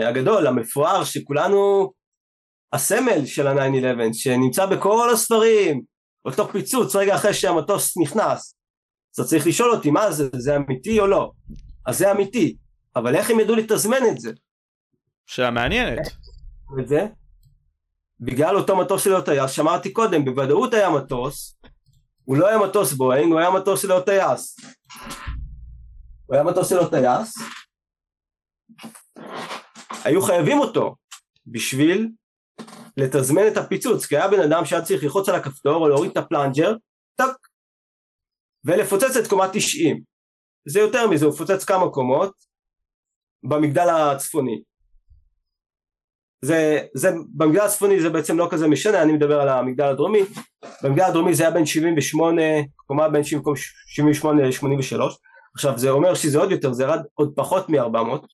הגדול, המפואר, שכולנו, הסמל של ה-9-11, שנמצא בכל הספרים, אותו פיצוץ רגע אחרי שהמטוס נכנס. אז צריך לשאול אותי, מה זה, זה אמיתי או לא? אז זה אמיתי, אבל איך הם ידעו לתזמן את זה? שאלה מעניינת. את זה? בגלל אותו מטוס של טייס, שאמרתי קודם, בוודאות היה מטוס, הוא לא היה מטוס בואינג, הוא היה מטוס של טייס. הוא היה מטוס ללא טייס, היו חייבים אותו בשביל לתזמן את הפיצוץ, כי היה בן אדם שהיה צריך ללחוץ על הכפתור או להוריד את ה plunger, טק, ולפוצץ את קומה 90. זה יותר מזה, הוא פוצץ כמה קומות במגדל הצפוני. זה, זה, במגדל הצפוני זה בעצם לא כזה משנה, אני מדבר על המגדל הדרומי, במגדל הדרומי זה היה בין 78, קומה בין 78 ל-83, עכשיו זה אומר שזה עוד יותר, זה ירד עוד פחות מ-400,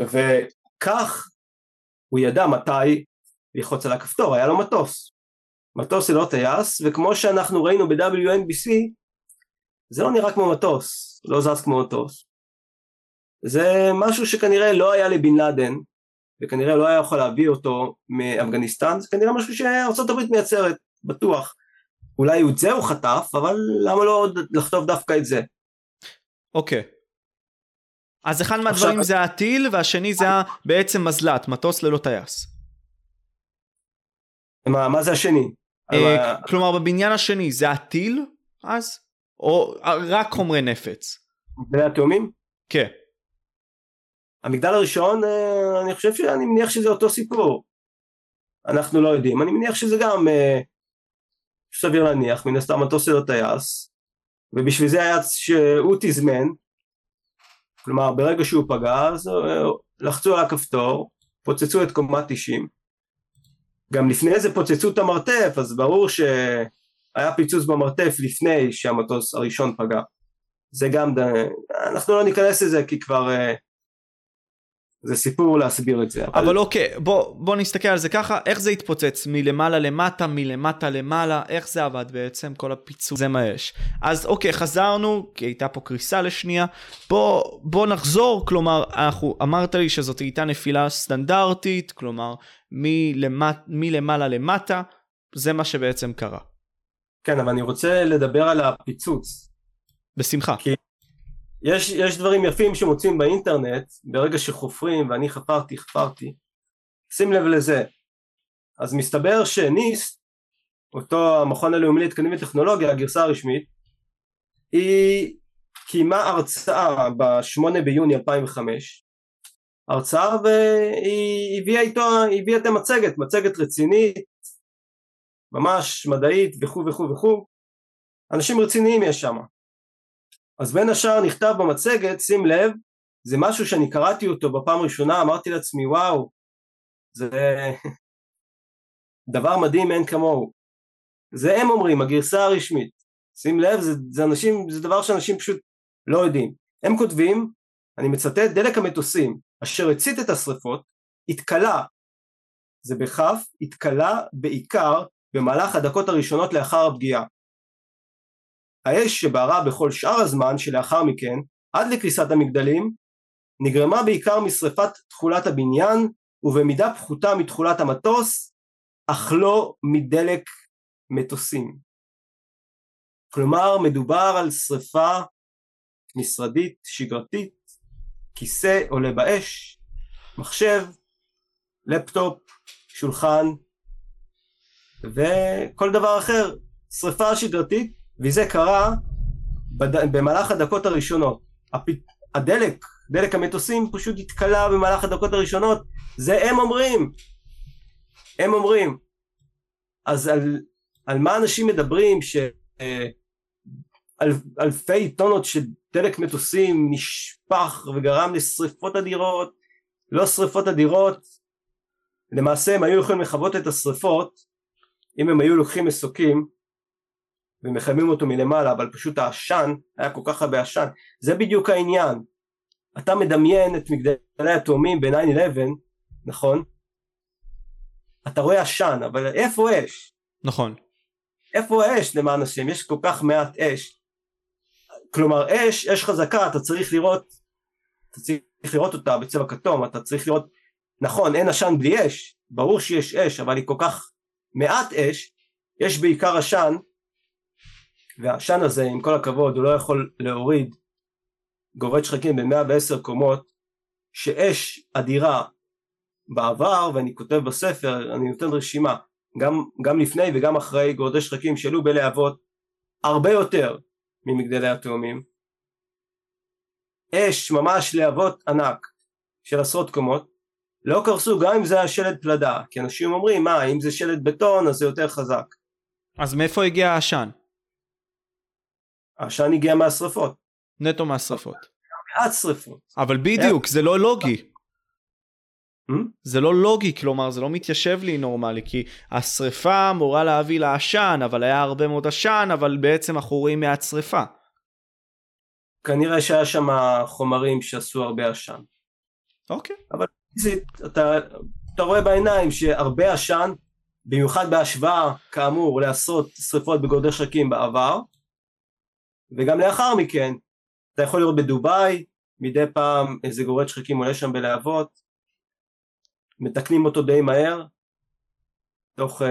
וכך הוא ידע מתי ללחוץ על הכפתור, היה לו מטוס, מטוס ללא טייס, וכמו שאנחנו ראינו ב-WNBC, זה לא נראה כמו מטוס, לא זז כמו מטוס. זה משהו שכנראה לא היה לבן לאדן, וכנראה לא היה יכול להביא אותו מאפגניסטן, זה כנראה משהו שארה"ב מייצרת, בטוח. אולי את זה הוא חטף, אבל למה לא לכתוב דווקא את זה? אוקיי. Okay. אז אחד מהדברים עכשיו... זה הטיל, והשני זה בעצם מזל"ט, מטוס ללא טייס. מה, מה זה השני? אה, כלומר בבניין השני זה הטיל אז? או רק חומרי נפץ? מגדלי התאומים? כן. המגדל הראשון, אה, אני חושב שאני מניח שזה אותו סיפור. אנחנו לא יודעים, אני מניח שזה גם אה, סביר להניח, מן הסתם מטוס של הטייס, ובשביל זה היה שהוא תזמן, כלומר ברגע שהוא פגע אז אה, לחצו על הכפתור, פוצצו את קומה 90, גם לפני זה פוצצו את המרתף, אז ברור שהיה פיצוץ במרתף לפני שהמטוס הראשון פגע. זה גם, אנחנו לא ניכנס לזה כי כבר זה סיפור להסביר את זה. אבל, אבל אוקיי, בוא, בוא נסתכל על זה ככה, איך זה התפוצץ? מלמעלה למטה, מלמטה למעלה, איך זה עבד בעצם? כל הפיצוץ, זה מה יש. אז אוקיי, חזרנו, כי הייתה פה קריסה לשנייה. בוא, בוא נחזור, כלומר, אנחנו, אמרת לי שזאת הייתה נפילה סטנדרטית, כלומר, מלמט, מלמעלה למטה, זה מה שבעצם קרה. כן, אבל אני רוצה לדבר על הפיצוץ. בשמחה. כי יש, יש דברים יפים שמוצאים באינטרנט ברגע שחופרים ואני חפרתי חפרתי. שים לב לזה. אז מסתבר שניסט אותו המכון הלאומי לתקנים וטכנולוגיה הגרסה הרשמית היא קיימה הרצאה ב-8 ביוני 2005 הרצאה והיא הביאה איתו, הביאה את המצגת, מצגת רצינית ממש מדעית וכו' וכו' וכו' אנשים רציניים יש שם אז בין השאר נכתב במצגת, שים לב, זה משהו שאני קראתי אותו בפעם הראשונה, אמרתי לעצמי וואו, זה [LAUGHS] דבר מדהים אין כמוהו. זה הם אומרים, הגרסה הרשמית. שים לב, זה, זה אנשים, זה דבר שאנשים פשוט לא יודעים. הם כותבים, אני מצטט, דלק המטוסים אשר הצית את השרפות, התכלה, זה בכף, התכלה בעיקר במהלך הדקות הראשונות לאחר הפגיעה. האש שבערה בכל שאר הזמן שלאחר מכן, עד לקריסת המגדלים, נגרמה בעיקר משרפת תכולת הבניין ובמידה פחותה מתכולת המטוס, אך לא מדלק מטוסים. כלומר מדובר על שרפה משרדית שגרתית, כיסא עולה באש, מחשב, לפטופ, שולחן וכל דבר אחר, שרפה שגרתית וזה קרה בד... במהלך הדקות הראשונות. הפ... הדלק, דלק המטוסים פשוט התכלה במהלך הדקות הראשונות, זה הם אומרים. הם אומרים. אז על, על מה אנשים מדברים ש... אה, אל, אלפי טונות של דלק מטוסים נשפך וגרם לשריפות אדירות, לא שריפות אדירות, למעשה הם היו יכולים לכבות את השריפות אם הם היו לוקחים מסוקים ומחממים אותו מלמעלה אבל פשוט העשן היה כל כך הרבה עשן. זה בדיוק העניין. אתה מדמיין את מגדלי התאומים ב-9-11 נכון? אתה רואה עשן אבל איפה אש? נכון. איפה האש למען השם? יש כל כך מעט אש. כלומר אש אש חזקה אתה צריך לראות אתה צריך לראות אותה בצבע כתום אתה צריך לראות נכון אין עשן בלי אש ברור שיש אש אבל היא כל כך מעט אש יש בעיקר עשן והעשן הזה עם כל הכבוד הוא לא יכול להוריד גורד שחקים ב-110 קומות שאש אדירה בעבר ואני כותב בספר אני נותן רשימה גם, גם לפני וגם אחרי גורדי שחקים שעלו בלהבות הרבה יותר ממגדלי התאומים. אש, ממש להבות ענק של עשרות קומות, לא קרסו גם אם זה היה שלד פלדה, כי אנשים אומרים, מה, אם זה שלד בטון אז זה יותר חזק. אז מאיפה הגיע העשן? העשן הגיע מהשרפות. נטו מהשרפות. מעט שרפות. אבל בדיוק, זה לא לוגי. Hmm? זה לא לוגי, כלומר זה לא מתיישב לי נורמלי, כי השריפה אמורה להביא לעשן, אבל היה הרבה מאוד עשן, אבל בעצם אנחנו רואים מעט שריפה. כנראה שהיה שם חומרים שעשו הרבה עשן. אוקיי. פיזית, אתה, אתה רואה בעיניים שהרבה עשן, במיוחד בהשוואה, כאמור, לעשרות שריפות בגודל שקים בעבר, וגם לאחר מכן, אתה יכול לראות בדובאי, מדי פעם איזה גורד שחקים עולה שם בלהבות, מתקנים אותו די מהר, תוך uh,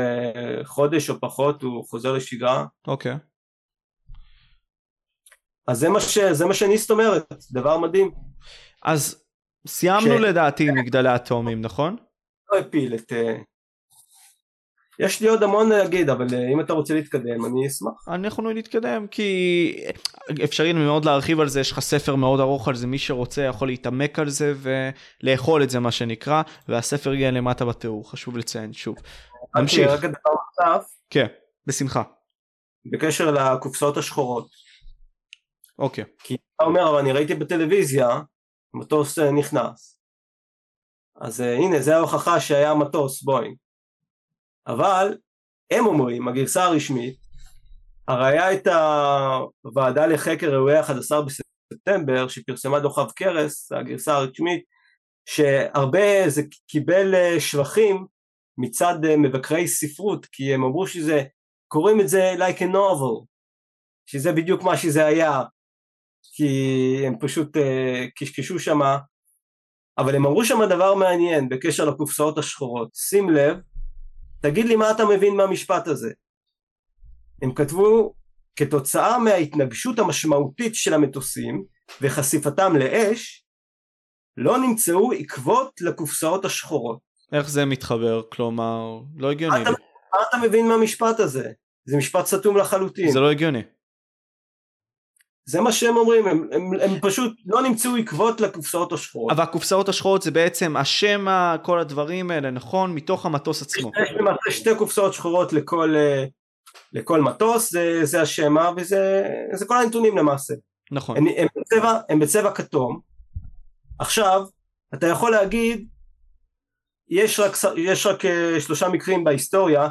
חודש או פחות הוא חוזר לשגרה. אוקיי. אז זה מה, ש, זה מה שניסט אומרת, דבר מדהים. אז סיימנו ש- לדעתי עם מגדלי התאומים, נכון? לא הפיל את... יש לי עוד המון להגיד, אבל uh, אם אתה רוצה להתקדם, אני אשמח. אנחנו נתקדם כי אפשרי מאוד להרחיב על זה יש לך ספר מאוד ארוך על זה מי שרוצה יכול להתעמק על זה ולאכול את זה מה שנקרא והספר יהיה למטה בתיאור חשוב לציין שוב. נמשיך. רק דבר נוסף, כן בשמחה. בקשר לקופסאות השחורות. אוקיי כי אתה אומר, אבל אני ראיתי בטלוויזיה, מטוס אה, נכנס. אז uh, הנה, זה ההוכחה שהיה מטוס בואינג. אבל הם אומרים, הגרסה הרשמית, הרי הייתה הוועדה לחקר אירועי ה-11 בספטמבר, שפרסמה דוח עב כרס, הגרסה הרשמית, שהרבה זה קיבל אה, שבחים מצד אה, מבקרי ספרות, כי הם אמרו שזה, קוראים את זה like a novel, שזה בדיוק מה שזה היה, כי הם פשוט uh, קשקשו שמה, אבל הם אמרו שם דבר מעניין בקשר לקופסאות השחורות, שים לב, תגיד לי מה אתה מבין מהמשפט הזה. הם כתבו, כתוצאה מההתנגשות המשמעותית של המטוסים וחשיפתם לאש, לא נמצאו עקבות לקופסאות השחורות. איך זה מתחבר כלומר לא הגיוני אתה- לי. מה אתה מבין מהמשפט הזה? זה משפט סתום לחלוטין. זה לא הגיוני. זה מה שהם אומרים, הם, הם, הם פשוט לא נמצאו עקבות לקופסאות השחורות. אבל הקופסאות השחורות זה בעצם השם כל הדברים האלה נכון מתוך המטוס עצמו. יש למעשה שתי קופסאות שחורות לכל, אה, לכל מטוס, זה, זה השמה וזה זה כל הנתונים למעשה. נכון. הם, הם, בצבע, הם בצבע כתום. עכשיו, אתה יכול להגיד, יש רק, יש רק אה, שלושה מקרים בהיסטוריה,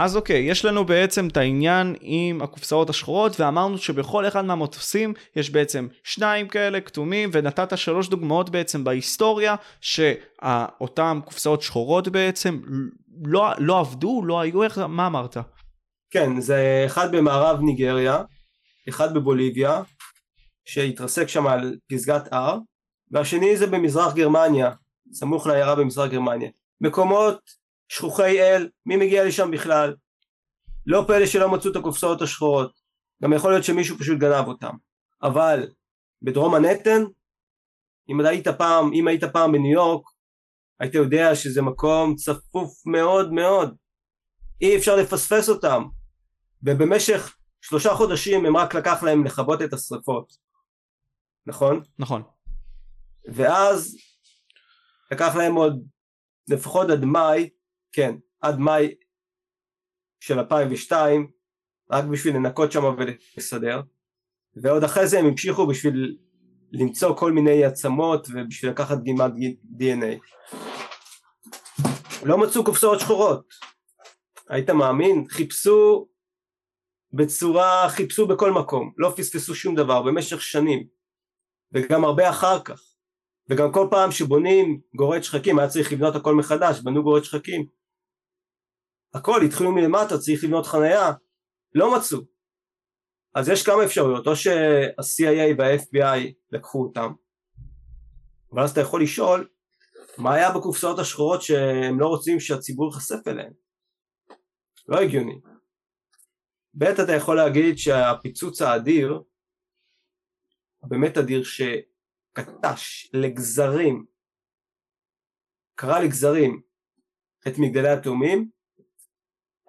אז אוקיי, יש לנו בעצם את העניין עם הקופסאות השחורות, ואמרנו שבכל אחד מהמטוסים יש בעצם שניים כאלה כתומים, ונתת שלוש דוגמאות בעצם בהיסטוריה, שאותן קופסאות שחורות בעצם לא, לא עבדו, לא היו, איך, מה אמרת? כן, זה אחד במערב ניגריה, אחד בבוליביה, שהתרסק שם על פסגת הר, והשני זה במזרח גרמניה, סמוך לעיירה במזרח גרמניה. מקומות שכוחי אל, מי מגיע לשם בכלל? לא פלא שלא מצאו את הקופסאות השחורות, גם יכול להיות שמישהו פשוט גנב אותם. אבל בדרום מנהטן, אם היית פעם, אם היית פעם בניו יורק, היית יודע שזה מקום צפוף מאוד מאוד. אי אפשר לפספס אותם. ובמשך שלושה חודשים הם רק לקח להם לכבות את השרפות. נכון? נכון. ואז לקח להם עוד לפחות עד מאי, כן, עד מאי של 2002, רק בשביל לנקות שם ולסדר, ועוד אחרי זה הם המשיכו בשביל למצוא כל מיני עצמות ובשביל לקחת דגימת DNA. לא מצאו קופסאות שחורות. היית מאמין? חיפשו בצורה, חיפשו בכל מקום, לא פספסו שום דבר במשך שנים, וגם הרבה אחר כך. וגם כל פעם שבונים גורד שחקים היה צריך לבנות הכל מחדש, בנו גורד שחקים. הכל התחילו מלמטה, צריך לבנות חנייה, לא מצאו. אז יש כמה אפשרויות, או שה-CIA וה-FBI לקחו אותם, אבל אז אתה יכול לשאול, מה היה בקופסאות השחורות שהם לא רוצים שהציבור ייחשף אליהם? לא הגיוני. ב' אתה יכול להגיד שהפיצוץ האדיר, הבאמת אדיר, שקטש לגזרים, קרע לגזרים את מגדלי התאומים,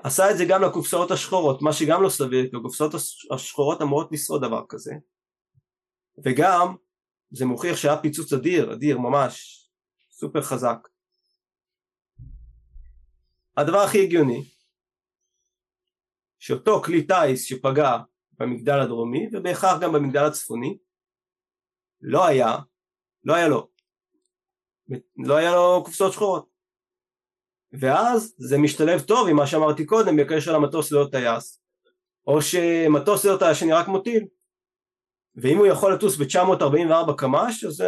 עשה את זה גם לקופסאות השחורות, מה שגם לא סביר, כי הקופסאות השחורות אמורות לשרוד דבר כזה. וגם, זה מוכיח שהיה פיצוץ אדיר, אדיר ממש, סופר חזק. הדבר הכי הגיוני, שאותו כלי טיס שפגע במגדל הדרומי ובהכרח גם במגדל הצפוני, לא היה, לא היה לו, לא היה לו קופסאות שחורות. ואז זה משתלב טוב עם מה שאמרתי קודם בקשר למטוס להיות טייס, או שמטוס להיות טייס שנראה כמו טיל. ואם הוא יכול לטוס ב-944 קמ"ש אז...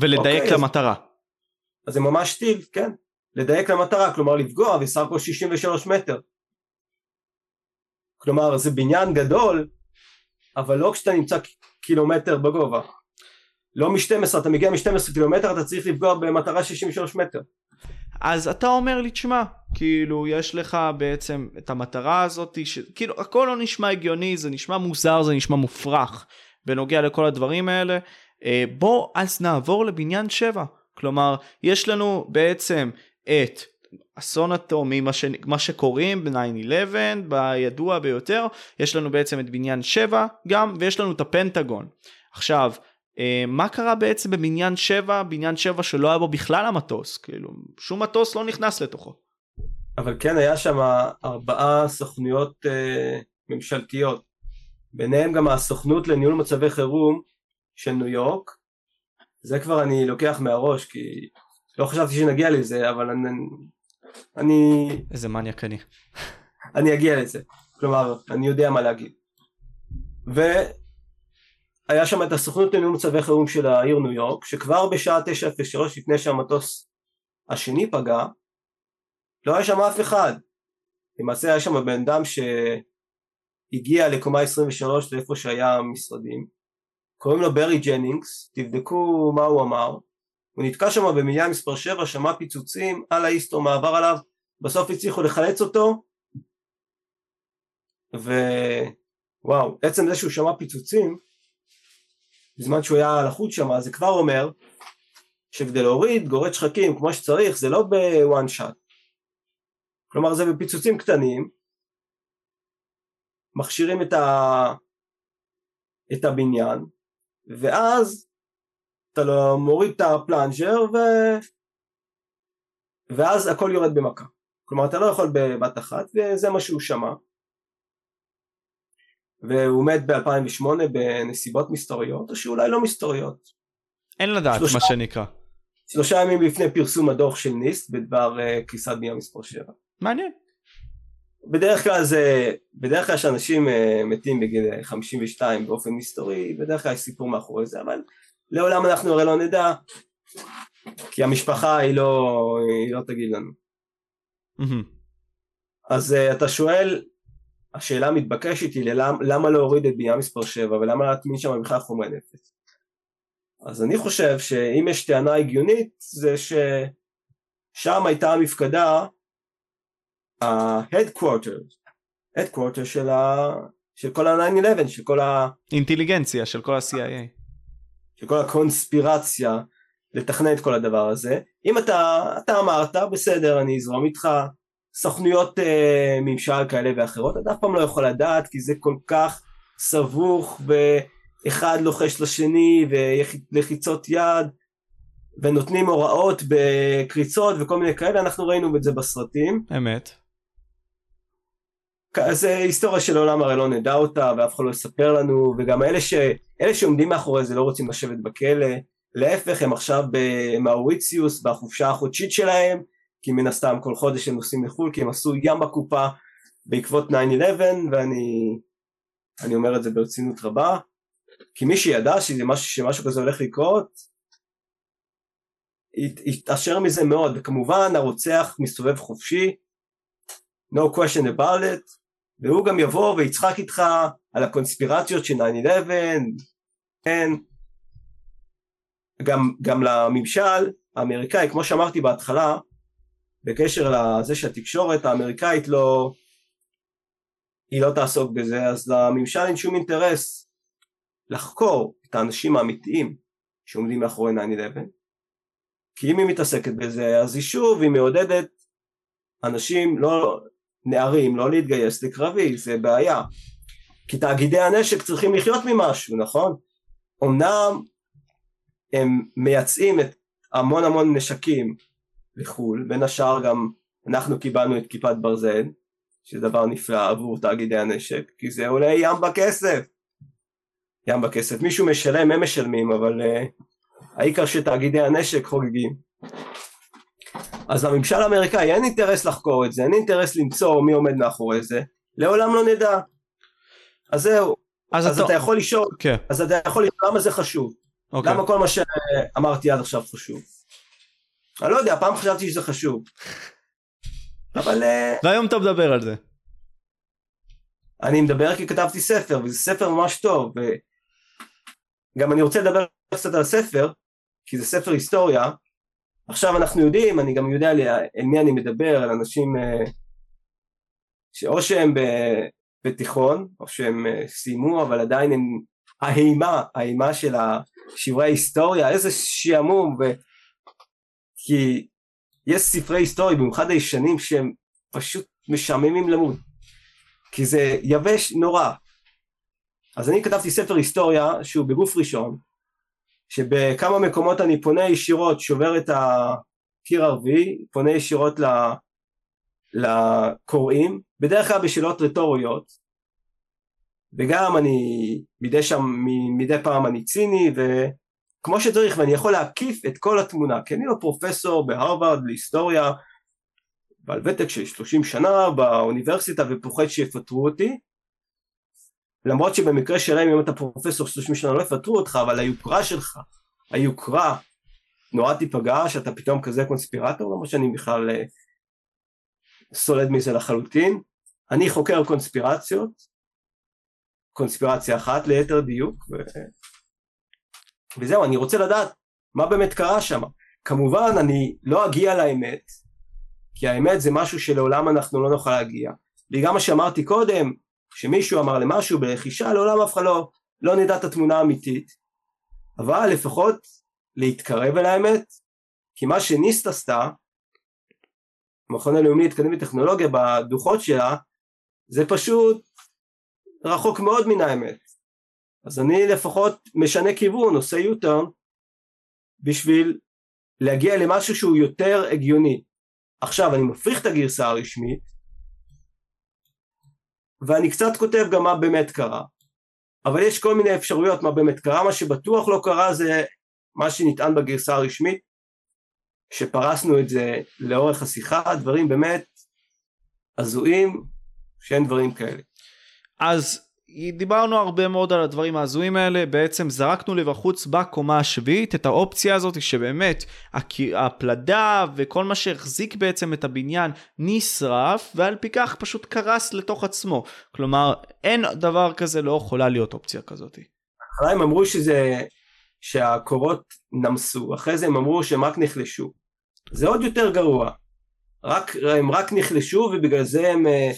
ולדייק אוקיי, למטרה. אז, זה ממש טיל, כן. לדייק למטרה, כלומר לפגוע בסך הכל 63 מטר. כלומר זה בניין גדול, אבל לא כשאתה נמצא קילומטר בגובה. לא מ-12, אתה מגיע מ-12 קילומטר, אתה צריך לפגוע במטרה 63 מטר. אז אתה אומר לי, תשמע, כאילו, יש לך בעצם את המטרה הזאת, ש... כאילו, הכל לא נשמע הגיוני, זה נשמע מוזר, זה נשמע מופרך, בנוגע לכל הדברים האלה. אה, בוא אז נעבור לבניין 7. כלומר, יש לנו בעצם את אסון אטומי, מה, ש... מה שקוראים ב-9-11, בידוע ביותר, יש לנו בעצם את בניין 7 גם, ויש לנו את הפנטגון. עכשיו, מה קרה בעצם בבניין 7, בניין 7 שלא היה בו בכלל המטוס, כאילו, שום מטוס לא נכנס לתוכו. אבל כן היה שם ארבעה סוכנויות אה, ממשלתיות, ביניהם גם הסוכנות לניהול מצבי חירום של ניו יורק, זה כבר אני לוקח מהראש כי לא חשבתי שנגיע לזה אבל אני... אני... איזה מניאק אני. אני אגיע לזה, כלומר אני יודע מה להגיד. והיה שם את הסוכנות לניהול מצבי חירום של העיר ניו יורק שכבר בשעה 9:03 לפני שהמטוס השני פגע לא היה שם אף אחד. למעשה היה שם בן אדם שהגיע לקומה 23 לאיפה שהיה המשרדים. קוראים לו ברי ג'נינגס תבדקו מה הוא אמר. הוא נתקע שם בבניין מספר 7 שמע פיצוצים על האיסטו מעבר עליו. בסוף הצליחו לחלץ אותו. ווואו עצם זה שהוא שמע פיצוצים בזמן שהוא היה לחוץ שם זה כבר אומר שכדי להוריד גורד שחקים כמו שצריך זה לא ב one shot כלומר זה בפיצוצים קטנים מכשירים את, ה... את הבניין ואז אתה לא מוריד את ה plunger ו... ואז הכל יורד במכה. כלומר אתה לא יכול בבת אחת וזה מה שהוא שמע והוא מת ב-2008 בנסיבות מסתוריות או שאולי לא מסתוריות. אין לדעת שלושה, מה שנקרא. שלושה ימים לפני פרסום הדוח של ניסט בדבר uh, קריסת בנייה מספר 7 מעניין. בדרך כלל זה, בדרך כלל שאנשים uh, מתים בגיל 52 באופן מסתורי, בדרך כלל יש סיפור מאחורי זה, אבל לעולם אנחנו הרי לא נדע, כי המשפחה היא לא, היא לא תגיד לנו. אז uh, אתה שואל, השאלה המתבקשת היא ללמה, למה להוריד את בנייה מספר 7 ולמה להטמין שם בכלל חומרי נפץ. אז אני חושב שאם יש טענה הגיונית זה ששם הייתה המפקדה ה-headquarters, headquarters של, ה... של כל ה-9-11, של כל ה... אינטליגנציה, של כל ה-CIA. של כל הקונספירציה לתכנן את כל הדבר הזה. אם אתה, אתה אמרת, בסדר, אני אזרום איתך, סוכנויות אה, ממשל כאלה ואחרות, אתה אף פעם לא יכול לדעת כי זה כל כך סבוך ואחד לוחש לשני ולחיצות יד ונותנים הוראות בקריצות וכל מיני כאלה, אנחנו ראינו את זה בסרטים. אמת. זה היסטוריה של העולם הרי לא נדע אותה ואף אחד לא יספר לנו וגם אלה, ש... אלה שעומדים מאחורי זה לא רוצים לשבת בכלא להפך הם עכשיו במאוריציוס בחופשה החודשית שלהם כי מן הסתם כל חודש הם נוסעים לחו"ל כי הם עשו ים בקופה בעקבות 9-11 ואני אני אומר את זה ברצינות רבה. כי מי שידע שזה משהו, שמשהו כזה הולך לקרות התעשר מזה מאוד. וכמובן הרוצח מסתובב חופשי no question about it והוא גם יבוא ויצחק איתך על הקונספירציות של 9-11, כן, גם, גם לממשל האמריקאי, כמו שאמרתי בהתחלה, בקשר לזה שהתקשורת האמריקאית לא, היא לא תעסוק בזה, אז לממשל אין שום אינטרס לחקור את האנשים האמיתיים שעומדים מאחורי 9-11, כי אם היא מתעסקת בזה, אז היא שוב, היא מעודדת אנשים לא, נערים לא להתגייס לקרבי, זה בעיה. כי תאגידי הנשק צריכים לחיות ממשהו, נכון? אמנם הם מייצאים את המון המון נשקים לחו"ל, בין השאר גם אנחנו קיבלנו את כיפת ברזל, שזה דבר נפלא עבור תאגידי הנשק, כי זה עולה ים בכסף. ים בכסף. מישהו משלם, הם משלמים, אבל uh, העיקר שתאגידי הנשק חוגגים. אז לממשל האמריקאי אין אינטרס לחקור את זה, אין אינטרס למצוא מי עומד מאחורי זה, לעולם לא נדע. אז זהו, אז, אז אתה... אתה יכול לשאול, okay. כן. אז אתה יכול לשאול למה זה חשוב, okay. אוקיי. למה כל מה שאמרתי עד עכשיו חשוב. אני לא יודע, פעם חשבתי שזה חשוב. אבל... אה, והיום אתה מדבר על זה. אני מדבר כי כתבתי ספר, וזה ספר ממש טוב, וגם אני רוצה לדבר קצת על הספר, כי זה ספר היסטוריה. עכשיו אנחנו יודעים, אני גם יודע על מי אני מדבר, על אנשים אה, שאו שהם בתיכון, או שהם אה, סיימו, אבל עדיין הם... האימה, האימה של שברי ההיסטוריה, איזה שעמום, ו... כי יש ספרי היסטוריה, במיוחד הישנים, שהם פשוט משעממים למוד. כי זה יבש נורא. אז אני כתבתי ספר היסטוריה שהוא בגוף ראשון, שבכמה מקומות אני פונה ישירות, שובר את הקיר הרביעי, פונה ישירות לקוראים, בדרך כלל בשאלות רטוריות, וגם אני מדי שם, מדי פעם אני ציני, וכמו שצריך, ואני יכול להקיף את כל התמונה, כי אני לא פרופסור בהרווארד להיסטוריה, בעל ותק של 30 שנה באוניברסיטה ופוחד שיפטרו אותי, למרות שבמקרה שלהם אם אתה פרופסור 30 שנה לא יפטרו אותך, אבל היוקרה שלך, היוקרה נורא תיפגע שאתה פתאום כזה קונספירטור, למרות שאני בכלל אה, סולד מזה לחלוטין. אני חוקר קונספירציות, קונספירציה אחת ליתר דיוק, ו... וזהו, אני רוצה לדעת מה באמת קרה שם. כמובן אני לא אגיע לאמת, כי האמת זה משהו שלעולם אנחנו לא נוכל להגיע. וגם מה שאמרתי קודם, שמישהו אמר למשהו ברכישה, לעולם אף אחד לא, לא נדע את התמונה האמיתית, אבל לפחות להתקרב אל האמת, כי מה שניסט עשתה, המכון הלאומי להתקדם בטכנולוגיה בדוחות שלה, זה פשוט רחוק מאוד מן האמת. אז אני לפחות משנה כיוון, עושה U-turn, בשביל להגיע למשהו שהוא יותר הגיוני. עכשיו אני מפריך את הגרסה הרשמית ואני קצת כותב גם מה באמת קרה. אבל יש כל מיני אפשרויות מה באמת קרה. מה שבטוח לא קרה זה מה שנטען בגרסה הרשמית שפרסנו את זה לאורך השיחה דברים באמת הזויים שאין דברים כאלה. אז דיברנו הרבה מאוד על הדברים ההזויים האלה, בעצם זרקנו לבחוץ בקומה השביעית את האופציה הזאת שבאמת הפלדה וכל מה שהחזיק בעצם את הבניין נשרף ועל פי כך פשוט קרס לתוך עצמו. כלומר, אין דבר כזה, לא יכולה להיות אופציה כזאת. אחרי הם אמרו שזה, שהקורות נמסו, אחרי זה הם אמרו שהם רק נחלשו. זה עוד יותר גרוע. רק, הם רק נחלשו ובגלל זה הם אה,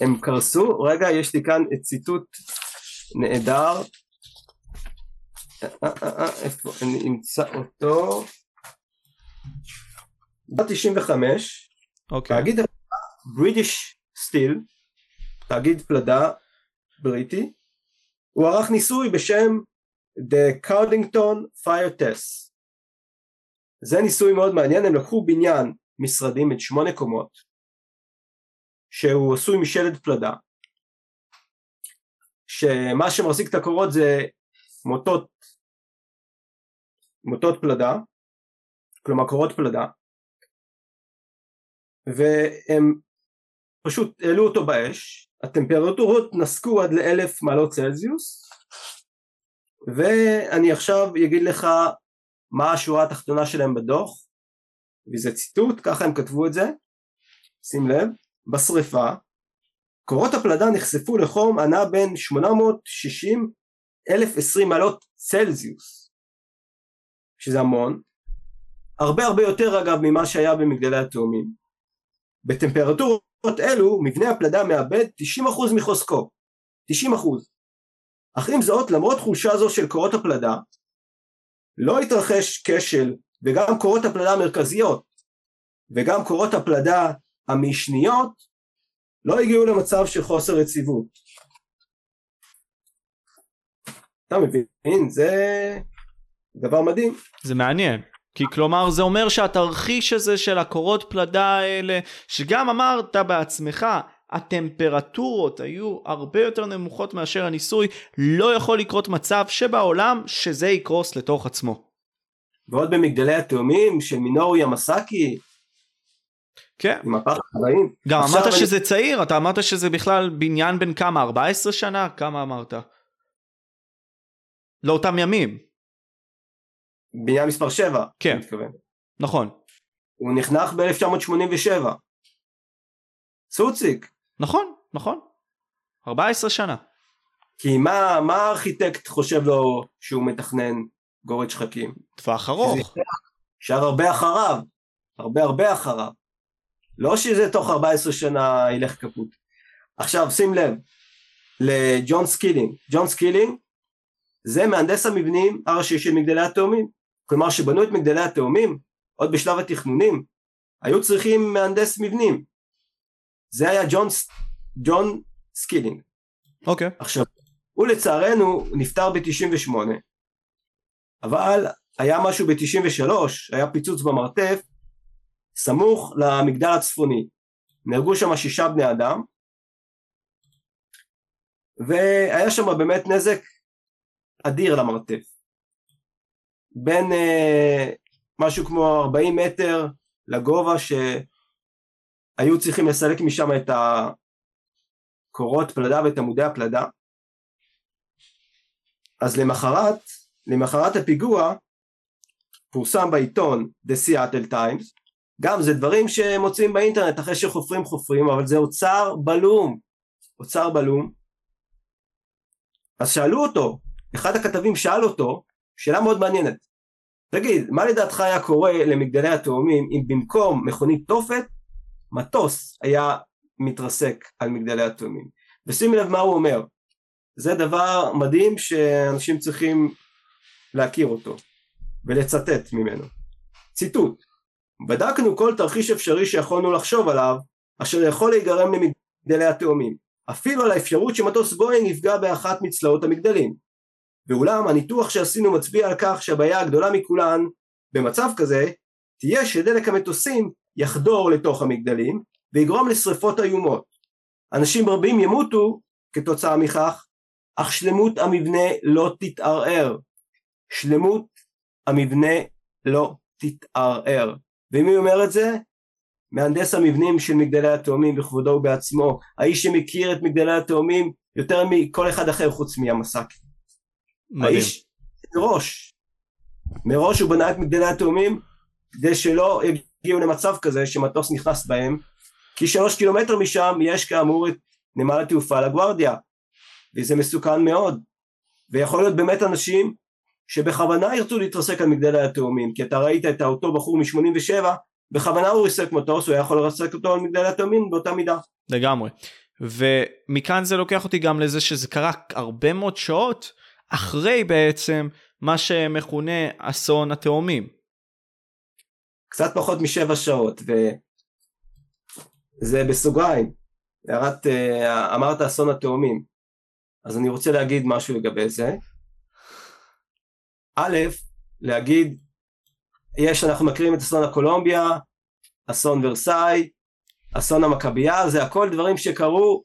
הם קרסו, רגע יש לי כאן ציטוט נהדר, איפה אני אמצא אותו, ב-95, אוקיי. תאגיד בריטיש סטיל, תאגיד פלדה בריטי, הוא ערך ניסוי בשם The Cardington Fire Test. זה ניסוי מאוד מעניין, הם לקחו בניין משרדים את שמונה קומות, שהוא עשוי משלד פלדה. שמה שמחזיק את הקורות זה מוטות מוטות פלדה כלומר קורות פלדה והם פשוט העלו אותו באש הטמפרטורות נסקו עד לאלף מעלות צלזיוס ואני עכשיו אגיד לך מה השורה התחתונה שלהם בדוח וזה ציטוט ככה הם כתבו את זה שים לב בשריפה, קורות הפלדה נחשפו לחום הנע בין 860 1020 מעלות צלזיוס, שזה המון, הרבה הרבה יותר אגב ממה שהיה במגדלי התאומים. בטמפרטורות אלו מבנה הפלדה מאבד 90% מחוזקו, 90%. אך עם זאת למרות חולשה זו של קורות הפלדה לא התרחש כשל וגם קורות הפלדה המרכזיות וגם קורות הפלדה המשניות לא הגיעו למצב של חוסר יציבות. אתה מבין? זה דבר מדהים. זה מעניין. כי כלומר זה אומר שהתרחיש הזה של הקורות פלדה האלה, שגם אמרת בעצמך, הטמפרטורות היו הרבה יותר נמוכות מאשר הניסוי, לא יכול לקרות מצב שבעולם שזה יקרוס לתוך עצמו. ועוד במגדלי התאומים של מינורו ימסקי. כן. עם הפח החיים. גם אמרת אני... שזה צעיר, אתה אמרת שזה בכלל בניין בן כמה, 14 שנה? כמה אמרת? לאותם ימים. בניין מספר 7. כן. נכון. הוא נחנך ב-1987. צוציק. נכון, נכון. 14 שנה. כי מה, מה הארכיטקט חושב לו שהוא מתכנן גורד שחקים? טווח ארוך. אפשר הרבה אחריו, הרבה הרבה אחריו. לא שזה תוך 14 שנה ילך קפוט. עכשיו שים לב, לג'ון סקילינג. ג'ון סקילינג זה מהנדס המבנים הראשי של מגדלי התאומים. כלומר שבנו את מגדלי התאומים, עוד בשלב התכנונים, היו צריכים מהנדס מבנים. זה היה ג'ון, ג'ון סקילינג. אוקיי. Okay. עכשיו, הוא לצערנו נפטר ב-98, אבל היה משהו ב-93, היה פיצוץ במרתף, סמוך למגדל הצפוני. נהרגו שם שישה בני אדם, והיה שם באמת נזק אדיר למרתף. בין uh, משהו כמו 40 מטר לגובה ש... היו צריכים לסלק משם את הקורות פלדה ואת עמודי הפלדה. אז למחרת, למחרת הפיגוע פורסם בעיתון The Seattle Times, גם זה דברים שמוצאים באינטרנט אחרי שחופרים חופרים, אבל זה אוצר בלום, אוצר בלום. אז שאלו אותו, אחד הכתבים שאל אותו, שאלה מאוד מעניינת, תגיד, מה לדעתך היה קורה למגדלי התאומים אם במקום מכונית תופת מטוס היה מתרסק על מגדלי התאומים. ושימי לב מה הוא אומר, זה דבר מדהים שאנשים צריכים להכיר אותו ולצטט ממנו. ציטוט: בדקנו כל תרחיש אפשרי שיכולנו לחשוב עליו אשר יכול להיגרם למגדלי התאומים אפילו על האפשרות שמטוס בואינג יפגע באחת מצלעות המגדלים ואולם הניתוח שעשינו מצביע על כך שהבעיה הגדולה מכולן במצב כזה תהיה שדלק המטוסים יחדור לתוך המגדלים ויגרום לשרפות איומות. אנשים רבים ימותו כתוצאה מכך, אך שלמות המבנה לא תתערער. שלמות המבנה לא תתערער. ומי אומר את זה? מהנדס המבנים של מגדלי התאומים בכבודו ובעצמו, האיש שמכיר את מגדלי התאומים יותר מכל אחד אחר חוץ מימסקי. האיש מראש, מראש הוא בנה את מגדלי התאומים כדי שלא הגיעו למצב כזה שמטוס נכנס בהם כי שלוש קילומטר משם יש כאמור את נמל התעופה לגוארדיה וזה מסוכן מאוד ויכול להיות באמת אנשים שבכוונה ירצו להתרסק על מגדלי התאומים כי אתה ראית את אותו בחור מ-87 בכוונה הוא ריסק מטוס הוא היה יכול לרסק אותו על מגדלי התאומים באותה מידה. לגמרי. ומכאן זה לוקח אותי גם לזה שזה קרה הרבה מאוד שעות אחרי בעצם מה שמכונה אסון התאומים. קצת פחות משבע שעות, וזה בסוגריים, הערת, אה, אמרת אסון התאומים, אז אני רוצה להגיד משהו לגבי זה. א', להגיד, יש, אנחנו מכירים את אסון הקולומביה, אסון ורסאי, אסון המכבייה, זה הכל דברים שקרו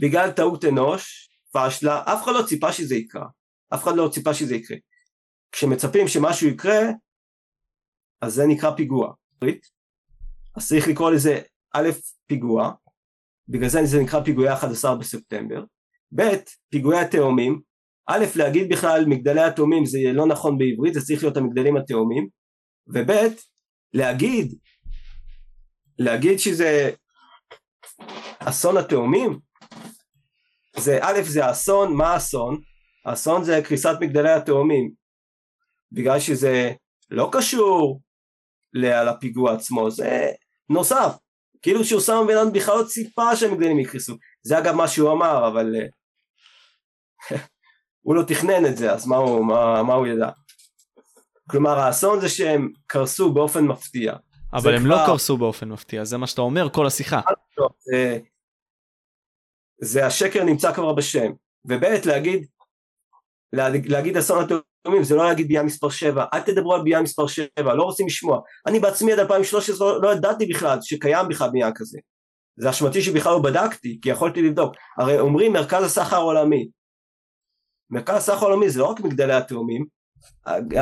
בגלל טעות אנוש, פשלה, אף אחד לא ציפה שזה יקרה, אף אחד לא ציפה שזה יקרה. כשמצפים שמשהו יקרה, אז זה נקרא פיגוע. אז צריך לקרוא לזה א', פיגוע, בגלל זה זה נקרא פיגועי 11 בספטמבר, ב', פיגועי התאומים, א', להגיד בכלל מגדלי התאומים זה לא נכון בעברית, זה צריך להיות המגדלים התאומים, וב', להגיד, להגיד שזה אסון התאומים, זה א', זה אסון, מה האסון? האסון זה קריסת מגדלי התאומים, בגלל שזה לא קשור על הפיגוע עצמו, זה נוסף, כאילו שאוסמה בן לאדן בכלל לא ציפה שהמגדלים יקרסו, זה אגב מה שהוא אמר, אבל אה, הוא לא תכנן את זה, אז מה הוא, מה, מה הוא ידע? כלומר האסון זה שהם קרסו באופן מפתיע, אבל הם לא כבר... לא קרסו באופן מפתיע, זה מה שאתה אומר כל השיחה. לא, זה, זה השקר נמצא כבר בשם. וב' להגיד, להגיד אסון התאומים זה לא להגיד ביאה מספר 7, אל תדברו על ביאה מספר 7, לא רוצים לשמוע. אני בעצמי עד 2013 לא, לא ידעתי בכלל שקיים בכלל ביאה כזה. זה אשמתי שבכלל לא בדקתי, כי יכולתי לבדוק. הרי אומרים מרכז הסחר העולמי. מרכז הסחר העולמי זה לא רק מגדלי התאומים,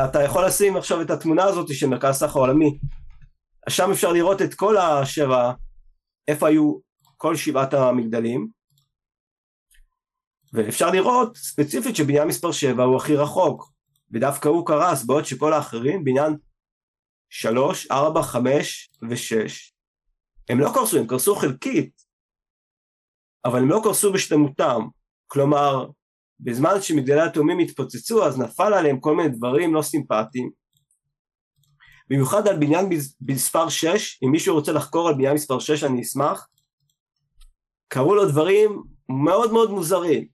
אתה יכול לשים עכשיו את התמונה הזאת של מרכז הסחר העולמי, שם אפשר לראות את כל השבע, איפה היו כל שבעת המגדלים, ואפשר לראות ספציפית שבניין מספר 7 הוא הכי רחוק, ודווקא הוא קרס, בעוד שכל האחרים, בניין 3, 4, 5 ו-6, הם לא קרסו, הם קרסו חלקית, אבל הם לא קרסו בשלמותם, כלומר, בזמן שמגדלי התאומים התפוצצו, אז נפל עליהם כל מיני דברים לא סימפטיים, במיוחד על בניין מספר 6, אם מישהו רוצה לחקור על בניין מספר 6 אני אשמח, קרו לו דברים מאוד מאוד מוזרים.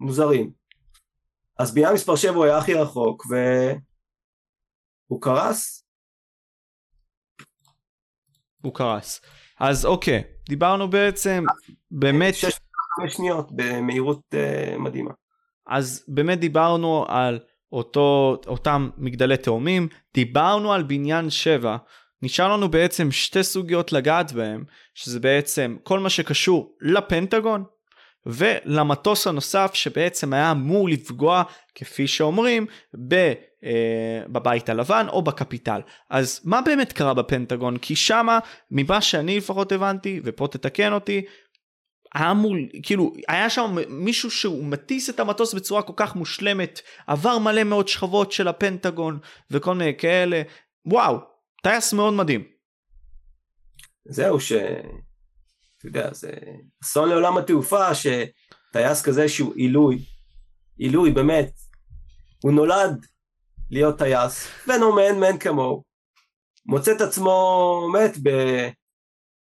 מוזרים. אז בניין מספר 7 הוא היה הכי רחוק והוא קרס. הוא קרס. אז אוקיי, דיברנו בעצם באמת... 6 שניות במהירות uh, מדהימה. אז באמת דיברנו על אותו, אותם מגדלי תאומים, דיברנו על בניין 7, נשאר לנו בעצם שתי סוגיות לגעת בהם, שזה בעצם כל מה שקשור לפנטגון ולמטוס הנוסף שבעצם היה אמור לפגוע, כפי שאומרים, ב, אה, בבית הלבן או בקפיטל. אז מה באמת קרה בפנטגון? כי שמה, ממה שאני לפחות הבנתי, ופה תתקן אותי, היה מול, כאילו, היה שם מישהו שהוא מטיס את המטוס בצורה כל כך מושלמת, עבר מלא מאוד שכבות של הפנטגון וכל מיני כאלה, וואו, טייס מאוד מדהים. זהו, ש... אתה יודע, זה אסון לעולם התעופה, שטייס כזה שהוא עילוי, עילוי באמת, הוא נולד להיות טייס, פנומן מן כמוהו, מוצא את עצמו מת ב...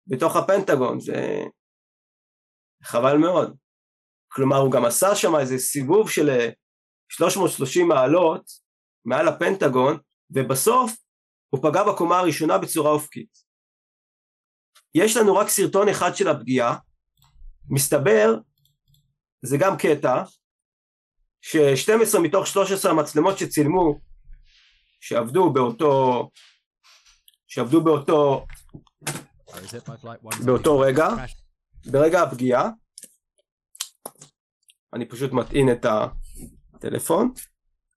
בתוך הפנטגון, זה... חבל מאוד. כלומר הוא גם עשה שם איזה סיבוב של 330 אה, מעלות מעל הפנטגון ובסוף הוא פגע בקומה הראשונה בצורה אופקית. יש לנו רק סרטון אחד של הפגיעה, מסתבר, זה גם קטע, ש-12 מתוך 13 המצלמות שצילמו, שעבדו באותו, שעבדו באותו, באותו רגע, ברגע הפגיעה, אני פשוט מטעין את הטלפון,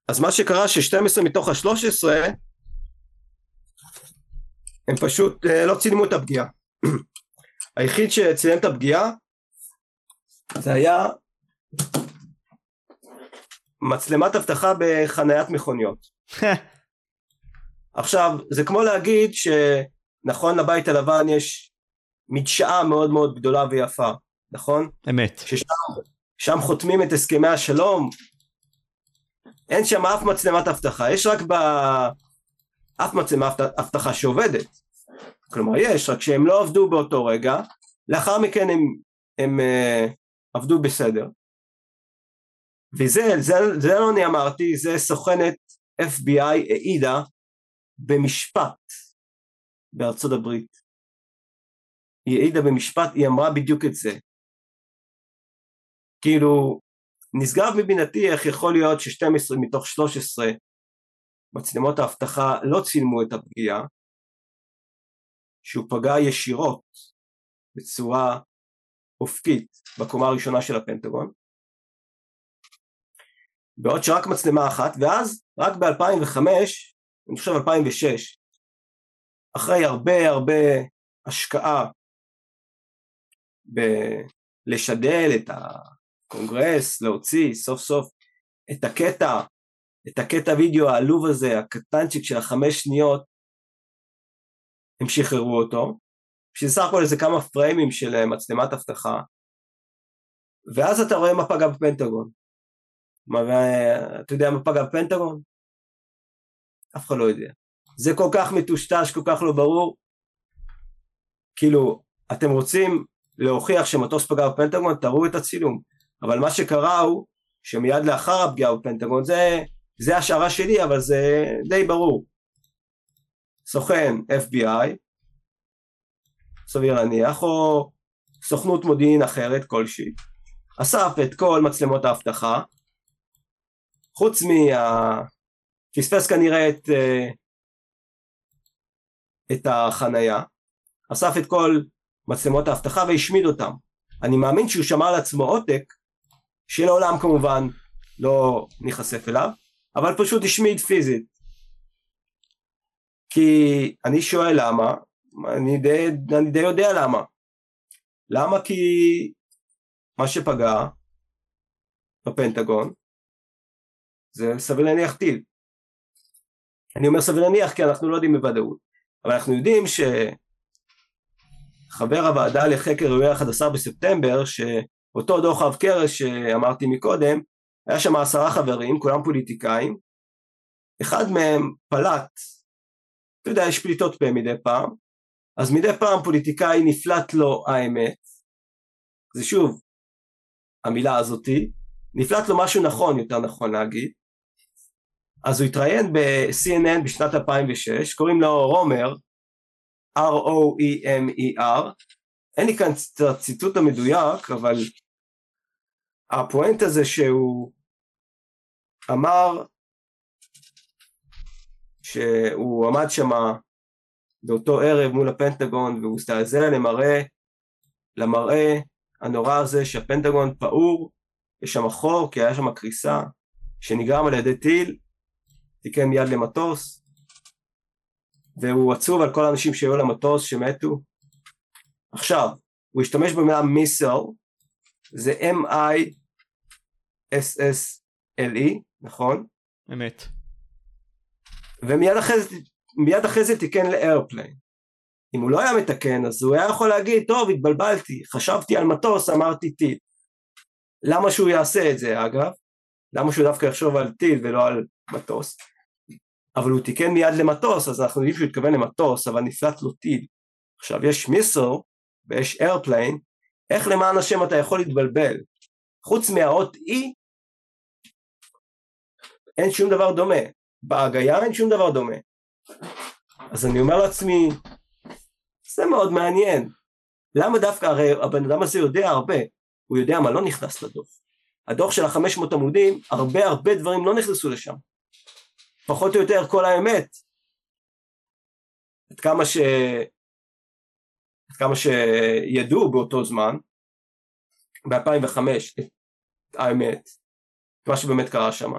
אז מה שקרה ש-12 מתוך ה-13 הם פשוט אה, לא צילמו את הפגיעה. [CLEARS THROAT] היחיד שצילם את הפגיעה זה היה מצלמת אבטחה בחניית מכוניות. [LAUGHS] עכשיו, זה כמו להגיד שנכון לבית הלבן יש מדשאה מאוד מאוד גדולה ויפה, נכון? אמת. ששם חותמים את הסכמי השלום, אין שם אף מצלמת אבטחה, יש רק ב... אף מצלמת אבטחה שעובדת. כלומר יש, רק שהם לא עבדו באותו רגע, לאחר מכן הם, הם uh, עבדו בסדר. וזה, זה, זה לא אני אמרתי, זה סוכנת FBI העידה במשפט בארצות הברית. היא העידה במשפט, היא אמרה בדיוק את זה. כאילו, נשגב מבינתי איך יכול להיות ש-12 מתוך 13 מצלמות האבטחה לא צילמו את הפגיעה, שהוא פגע ישירות בצורה אופקית בקומה הראשונה של הפנטגון, בעוד שרק מצלמה אחת, ואז רק ב-2005, אני חושב 2006, אחרי הרבה הרבה השקעה בלשדל את הקונגרס, להוציא סוף סוף את הקטע, את הקטע וידאו העלוב הזה, הקטנצ'יק של החמש שניות, הם שחררו אותו, בשביל סך הכל איזה כמה פריימים של אה, מצלמת אבטחה, ואז אתה רואה מה פגע בפנטגון. מה, אתה יודע מה פגע בפנטגון? אף אחד לא יודע. זה כל כך מטושטש, כל כך לא ברור. כאילו, אתם רוצים להוכיח שמטוס פגע בפנטגון, תראו את הצילום. אבל מה שקרה הוא שמיד לאחר הפגיעה בפנטגון, זה, זה השערה שלי, אבל זה די ברור. סוכן FBI, סביר להניח, או סוכנות מודיעין אחרת כלשהי, אסף את כל מצלמות האבטחה, חוץ מה... פספס כנראה את, אה, את החנייה, אסף את כל מצלמות האבטחה והשמיד אותם. אני מאמין שהוא שמר לעצמו עותק, שלעולם כמובן לא ניחשף אליו, אבל פשוט השמיד פיזית. כי אני שואל למה, אני די, אני די יודע למה. למה? כי מה שפגע בפנטגון זה סביר להניח טיל. אני אומר סביר להניח כי אנחנו לא יודעים בוודאות, אבל אנחנו יודעים שחבר הוועדה לחקר אירועי ה-11 בספטמבר, שאותו דוח אב קרש שאמרתי מקודם, היה שם עשרה חברים, כולם פוליטיקאים, אחד מהם פלט, אתה יודע, יש פליטות פה מדי פעם, אז מדי פעם פוליטיקאי נפלט לו האמת, זה שוב, המילה הזאתי, נפלט לו משהו נכון, יותר נכון להגיד, אז הוא התראיין ב-CNN בשנת 2006, קוראים לו רומר, R-O-E-M-E-R, אין לי כאן את הציטוט המדויק, אבל הפואנט הזה שהוא אמר שהוא עמד שם באותו ערב מול הפנטגון והוא הזדעזע למראה, למראה הנורא הזה שהפנטגון פעור, יש שם חור כי היה שם קריסה שנגרם על ידי טיל, תיקן מיד למטוס, והוא עצוב על כל האנשים שהיו למטוס שמתו. עכשיו, הוא השתמש במילה מיסל, זה M-I-S-S-L-E, נכון? אמת. ומיד אחרי זה, מיד אחרי זה תיקן לאיירפליין. אם הוא לא היה מתקן אז הוא היה יכול להגיד טוב התבלבלתי חשבתי על מטוס אמרתי טיל למה שהוא יעשה את זה אגב למה שהוא דווקא יחשוב על טיל ולא על מטוס אבל הוא תיקן מיד למטוס אז אנחנו יודעים שהוא התכוון למטוס אבל נפלט לו טיל עכשיו יש מיסל ויש איירפליין איך למען השם אתה יכול להתבלבל חוץ מהאות E אין שום דבר דומה בהגייה אין שום דבר דומה אז אני אומר לעצמי זה מאוד מעניין. למה דווקא, הרי הבן אדם הזה יודע הרבה, הוא יודע מה לא נכנס לדוח. הדוח של החמש מאות עמודים, הרבה הרבה דברים לא נכנסו לשם. פחות או יותר כל האמת. עד כמה ש... עד כמה שידעו באותו זמן, ב-2005, את האמת, מה שבאמת קרה שם.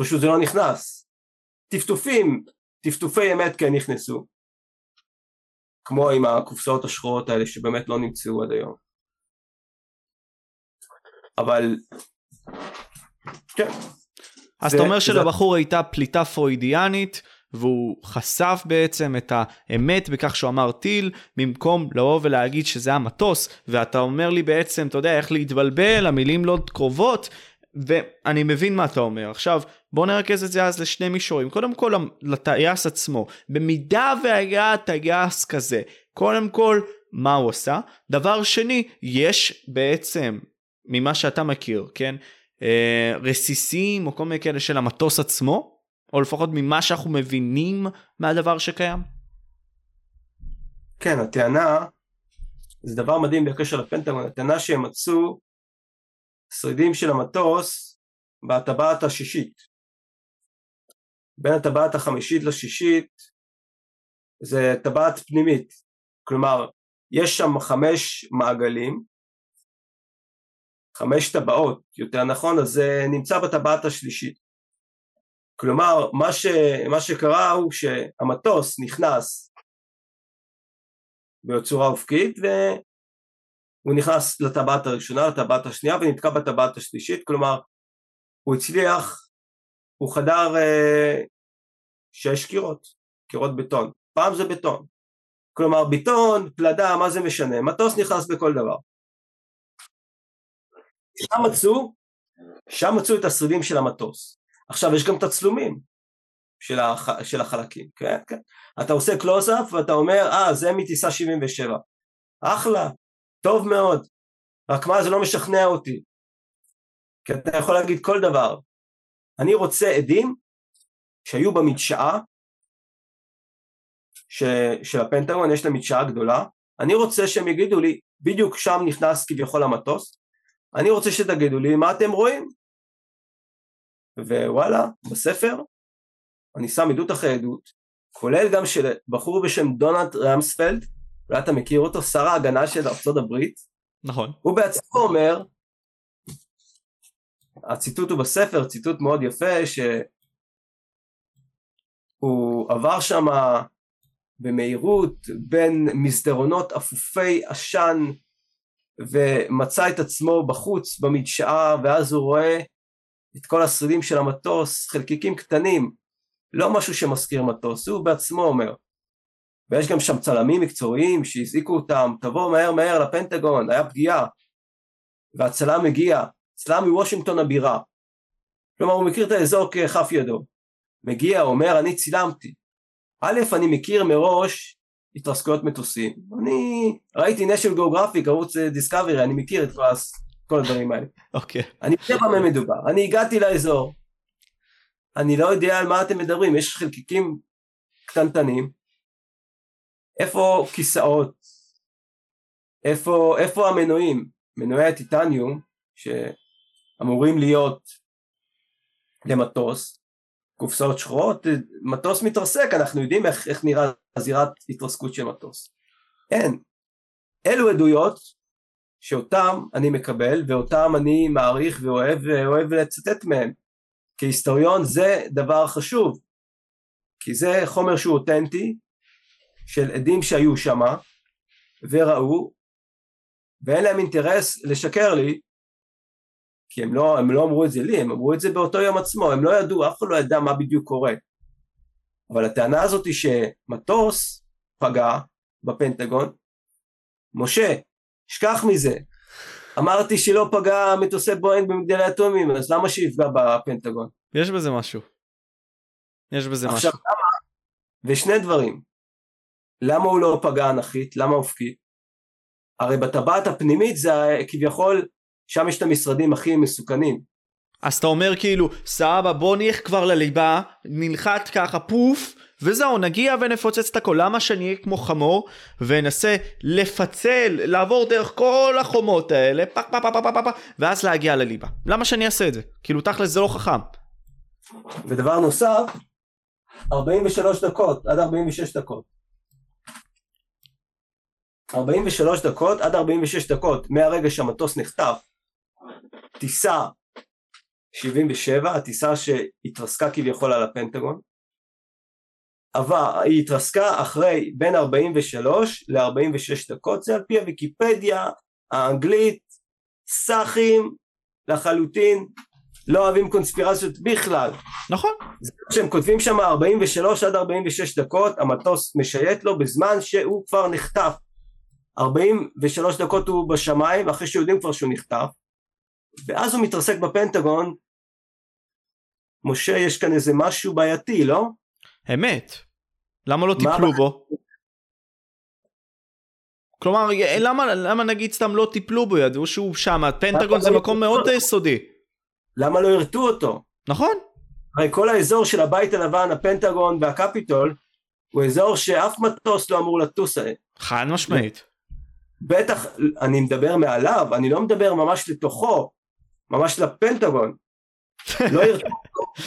פשוט זה לא נכנס. טפטופים, טפטופי אמת כן נכנסו, כמו עם הקופסאות השחורות האלה שבאמת לא נמצאו עד היום. אבל כן. אז אתה אומר שלבחור הייתה פליטה פרוידיאנית והוא חשף בעצם את האמת בכך שהוא אמר טיל במקום לבוא ולהגיד שזה המטוס ואתה אומר לי בעצם אתה יודע איך להתבלבל המילים לא קרובות ואני מבין מה אתה אומר. עכשיו, בוא נרכז את זה אז לשני מישורים. קודם כל לטייס עצמו. במידה והיה טייס כזה, קודם כל, מה הוא עשה? דבר שני, יש בעצם, ממה שאתה מכיר, כן? אה, רסיסים או כל מיני כאלה של המטוס עצמו, או לפחות ממה שאנחנו מבינים מהדבר שקיים? כן, הטענה, זה דבר מדהים בקשר לפנטגון, הטענה שהם מצאו שרידים של המטוס בטבעת השישית. בין הטבעת החמישית לשישית זה טבעת פנימית, כלומר יש שם חמש מעגלים, חמש טבעות יותר נכון, אז זה נמצא בטבעת השלישית. כלומר מה, ש, מה שקרה הוא שהמטוס נכנס בצורה אופקית הוא נכנס לטבעת הראשונה, לטבעת השנייה ונתקע בטבעת השלישית, כלומר הוא הצליח, הוא חדר אה, שש קירות, קירות בטון, פעם זה בטון, כלומר בטון, פלדה, מה זה משנה, מטוס נכנס בכל דבר. שם מצאו, שם מצאו את השרידים של המטוס. עכשיו יש גם תצלומים של, הח, של החלקים, כן, כן. אתה עושה קלוזאפ ואתה אומר, אה, זה מטיסה 77. אחלה, טוב מאוד, רק מה זה לא משכנע אותי, כי אתה יכול להגיד כל דבר. אני רוצה עדים שהיו במדשאה ש, של הפנטגון, יש להם מדשאה גדולה, אני רוצה שהם יגידו לי, בדיוק שם נכנס כביכול המטוס, אני רוצה שתגידו לי מה אתם רואים. ווואלה, בספר אני שם עדות אחרי עדות, כולל גם של בחור בשם דונלד רמספלד, אולי אתה מכיר אותו, שר ההגנה של ארצות הברית. נכון. הוא בעצמו אומר, הציטוט הוא בספר, ציטוט מאוד יפה, שהוא עבר שם במהירות בין מסדרונות אפופי עשן ומצא את עצמו בחוץ במדשאה ואז הוא רואה את כל השרידים של המטוס, חלקיקים קטנים, לא משהו שמזכיר מטוס, הוא בעצמו אומר. ויש גם שם צלמים מקצועיים שהזעיקו אותם, תבוא מהר מהר לפנטגון, היה פגיעה. והצלם מגיע, צלם מוושינגטון הבירה. כלומר הוא מכיר את האזור ככף ידו. מגיע, אומר, אני צילמתי. א', אני מכיר מראש התרסקויות מטוסים. אני ראיתי נשל גיאוגרפיק, ערוץ דיסקאברי, אני מכיר את כל הדברים האלה. אוקיי. Okay. אני יודע במה מדובר. אני הגעתי לאזור, אני לא יודע על מה אתם מדברים, יש חלקיקים קטנטנים, איפה כיסאות, איפה, איפה המנועים, מנועי הטיטניום שאמורים להיות למטוס, קופסאות שחורות, מטוס מתרסק, אנחנו יודעים איך, איך נראה זירת התרסקות של מטוס. אין. אלו עדויות שאותם אני מקבל ואותם אני מעריך ואוהב, ואוהב לצטט מהם. כהיסטוריון זה דבר חשוב, כי זה חומר שהוא אותנטי, של עדים שהיו שם וראו, ואין להם אינטרס לשקר לי, כי הם לא, הם לא אמרו את זה לי, הם אמרו את זה באותו יום עצמו, הם לא ידעו, אף אחד לא ידע מה בדיוק קורה. אבל הטענה הזאת היא שמטוס פגע בפנטגון, משה, שכח מזה, אמרתי שלא פגע מטוסי בואינג במגדלי אטומים, אז למה שיפגע בפנטגון? יש בזה משהו. יש בזה עכשיו, משהו. למה? ושני דברים. למה הוא לא פגע אנכית? למה אופקית? הרי בטבעת הפנימית זה כביכול, שם יש את המשרדים הכי מסוכנים. אז אתה אומר כאילו, סבבה בוא נלך כבר לליבה, נלחת ככה פוף, וזהו נגיע ונפוצץ את הכל. למה שאני אהיה כמו חמור? ואנסה לפצל לעבור דרך כל החומות האלה פק פק פק פק פק פק ואז להגיע לליבה. למה שאני אעשה את זה? כאילו תכל'ס זה לא חכם. ודבר נוסף 43 דקות עד 46 דקות. 43 דקות עד 46 דקות מהרגע שהמטוס נחטף טיסה 77 הטיסה שהתרסקה כביכול על הפנטגון עבר, היא התרסקה אחרי בין 43 ל-46 דקות, זה על פי הוויקיפדיה האנגלית, סאחים לחלוטין, לא אוהבים קונספירציות בכלל. נכון. זה שהם כותבים שם 43 עד 46 דקות, המטוס משייט לו בזמן שהוא כבר נחטף. 43 דקות הוא בשמיים, אחרי שיודעים כבר שהוא נחטף, ואז הוא מתרסק בפנטגון. משה, יש כאן איזה משהו בעייתי, לא? אמת. למה לא טיפלו בו? כלומר, למה, למה נגיד סתם לא טיפלו בו, ידעו שהוא שם, פנטגון זה לא מקום מאוד סודי. למה לא הרתו אותו? נכון. הרי כל האזור של הבית הלבן, הפנטגון והקפיטול, הוא אזור שאף מטוס לא אמור לטוס עליהם. חד משמעית. בטח, אני מדבר מעליו, אני לא מדבר ממש לתוכו, ממש לפנטגון. לא [LAUGHS] אותו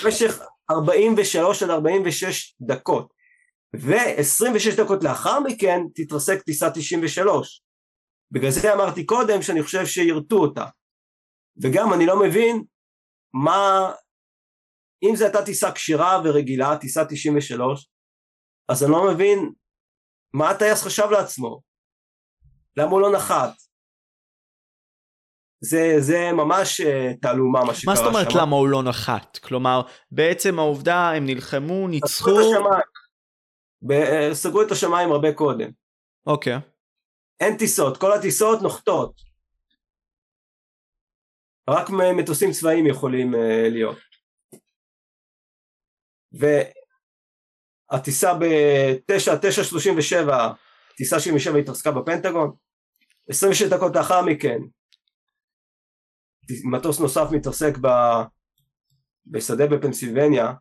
במשך 43 עד 46 דקות. ו-26 דקות לאחר מכן תתרסק טיסה 93. בגלל זה אמרתי קודם שאני חושב שירתו אותה. וגם אני לא מבין מה, אם זו הייתה טיסה כשירה ורגילה, טיסה 93, אז אני לא מבין מה הטייס חשב לעצמו. למה הוא לא נחת? זה, זה ממש uh, תעלומה מה שקרה שם. מה זאת אומרת שמה. למה הוא לא נחת? כלומר, בעצם העובדה הם נלחמו, ניצחו... ב- סגרו את השמיים הרבה קודם. אוקיי. אין טיסות, כל הטיסות נוחתות. רק מטוסים צבאיים יכולים uh, להיות. והטיסה ב-9, 9.37, טיסה 77 התרסקה בפנטגון. 26 דקות לאחר מכן, מטוס נוסף מתרסק ב... בשדה בפנסילבניה,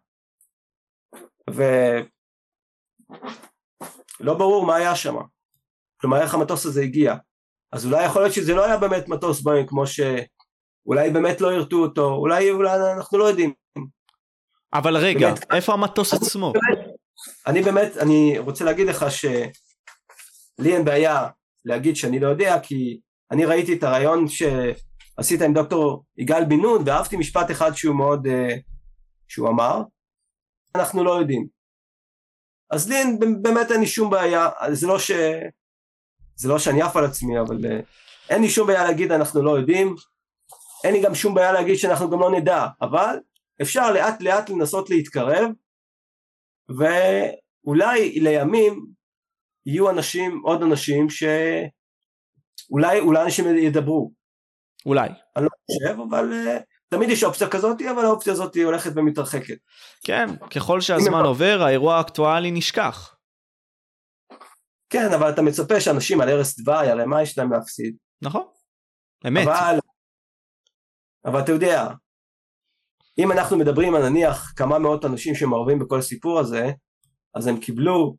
ו... לא ברור מה היה שם. כלומר איך המטוס הזה הגיע. אז אולי יכול להיות שזה לא היה באמת מטוס בוינג כמו ש... אולי באמת לא ירתו אותו, אולי, אולי אנחנו לא יודעים. אבל רגע, באמת, איפה המטוס אני עצמו? באמת, אני באמת, אני רוצה להגיד לך שלי אין בעיה להגיד שאני לא יודע, כי אני ראיתי את הרעיון שעשית עם דוקטור יגאל בן נון, ואהבתי משפט אחד שהוא מאוד, uh, שהוא אמר, אנחנו לא יודעים. אז לי באמת אין לי שום בעיה, זה לא ש... זה לא שאני עף על עצמי, אבל uh, אין לי שום בעיה להגיד אנחנו לא יודעים, אין לי גם שום בעיה להגיד שאנחנו גם לא נדע, אבל אפשר לאט לאט לנסות להתקרב, ואולי לימים יהיו אנשים, עוד אנשים ש... אולי, אולי אנשים ידברו. אולי. אני לא חושב, אבל uh, תמיד יש אופציה כזאת, אבל האופציה הזאת הולכת ומתרחקת. כן, ככל שהזמן עובר, האירוע האקטואלי נשכח. כן, אבל אתה מצפה שאנשים על ערש דווי, הרי מה יש להם להפסיד? נכון, אמת. אבל, אבל אתה יודע, אם אנחנו מדברים על נניח כמה מאות אנשים שמעורבים בכל הסיפור הזה, אז הם קיבלו,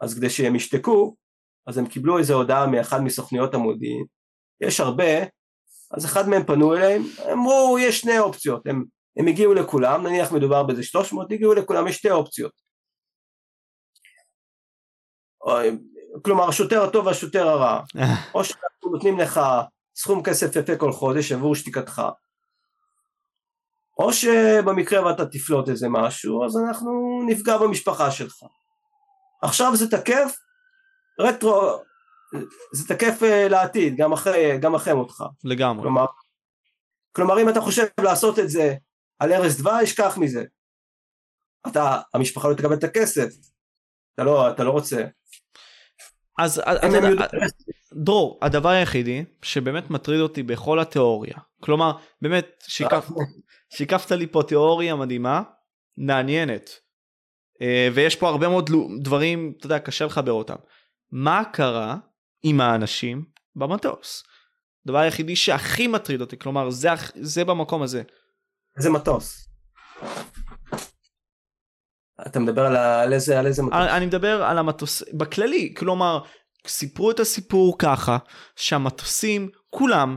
אז כדי שהם ישתקו, אז הם קיבלו איזו הודעה מאחד מסוכניות המודיעין, יש הרבה, אז אחד מהם פנו אליהם, אמרו יש שני אופציות, הם, הם הגיעו לכולם, נניח מדובר באיזה 300, הגיעו לכולם, יש שתי אופציות. כלומר השוטר הטוב והשוטר הרע, [LAUGHS] או שאנחנו נותנים לך סכום כסף יפה כל חודש עבור שתיקתך, או שבמקרה ואתה תפלוט איזה משהו, אז אנחנו נפגע במשפחה שלך. עכשיו זה תקף, רטרו, זה תקף אה, לעתיד, גם אחרי, גם אחרי מותך. לגמרי. כלומר, כלומר אם אתה חושב לעשות את זה על ערש דווי, אשכח מזה. אתה, המשפחה לא תקבל את הכסף, אתה לא, אתה לא רוצה. אז, יודע, דרור, הדבר היחידי שבאמת מטריד אותי בכל התיאוריה, כלומר, באמת, שיקף, שיקפת לי פה תיאוריה מדהימה, מעניינת, אה, ויש פה הרבה מאוד דברים, אתה יודע, קשה לחבר אותם. מה קרה עם האנשים במטוס? הדבר היחידי שהכי מטריד אותי, כלומר, זה, זה במקום הזה. איזה מטוס? אתה מדבר על, על איזה, על איזה מטוס? אני, אני מדבר על המטוס, בכללי, כלומר, סיפרו את הסיפור ככה, שהמטוסים, כולם,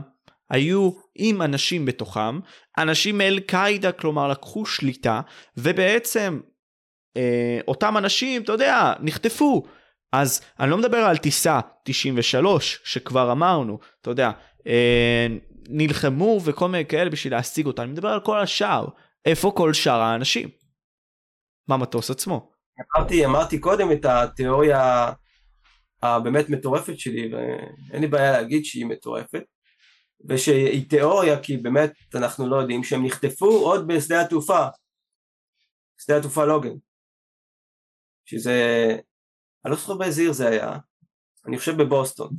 היו עם אנשים בתוכם, אנשים מאל קאידה, כלומר לקחו שליטה, ובעצם אה, אותם אנשים, אתה יודע, נחטפו. אז אני לא מדבר על טיסה 93, שכבר אמרנו, אתה יודע, אה, נלחמו וכל מיני כאלה בשביל להשיג אותה, אני מדבר על כל השאר, איפה כל שאר האנשים? במטוס עצמו. אמרתי, אמרתי קודם את התיאוריה הבאמת מטורפת שלי, ואין לי בעיה להגיד שהיא מטורפת, ושהיא תיאוריה כי באמת אנחנו לא יודעים שהם נחטפו עוד בשדה התעופה, שדה התעופה לוגן, שזה, אני לא זוכר באיזה עיר זה היה, אני חושב בבוסטון.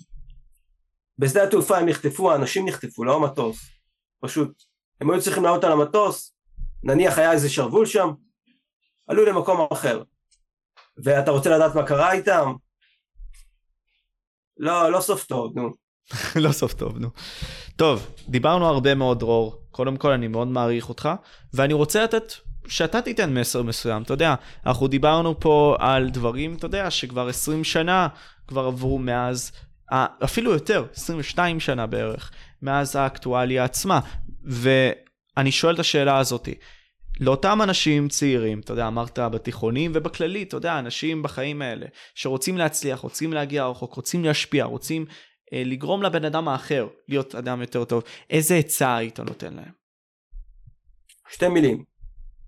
בשדה התעופה הם נחטפו, האנשים נחטפו, לא המטוס, פשוט, הם היו צריכים לעלות על המטוס, נניח היה איזה שרוול שם, עלו למקום אחר. ואתה רוצה לדעת מה קרה איתם? לא, לא סוף טוב, נו. [LAUGHS] לא סוף טוב, נו. טוב, דיברנו הרבה מאוד, דרור. קודם כל, אני מאוד מעריך אותך, ואני רוצה לתת, שאתה תיתן מסר מסוים. אתה יודע, אנחנו דיברנו פה על דברים, אתה יודע, שכבר 20 שנה כבר עברו מאז, אפילו יותר, 22 שנה בערך, מאז האקטואליה עצמה. ואני שואל את השאלה הזאתי, לאותם אנשים צעירים, אתה יודע, אמרת בתיכונים ובכללי, אתה יודע, אנשים בחיים האלה, שרוצים להצליח, רוצים להגיע רחוק, רוצים להשפיע, רוצים אה, לגרום לבן אדם האחר להיות אדם יותר טוב, איזה עצה היית נותן להם? שתי מילים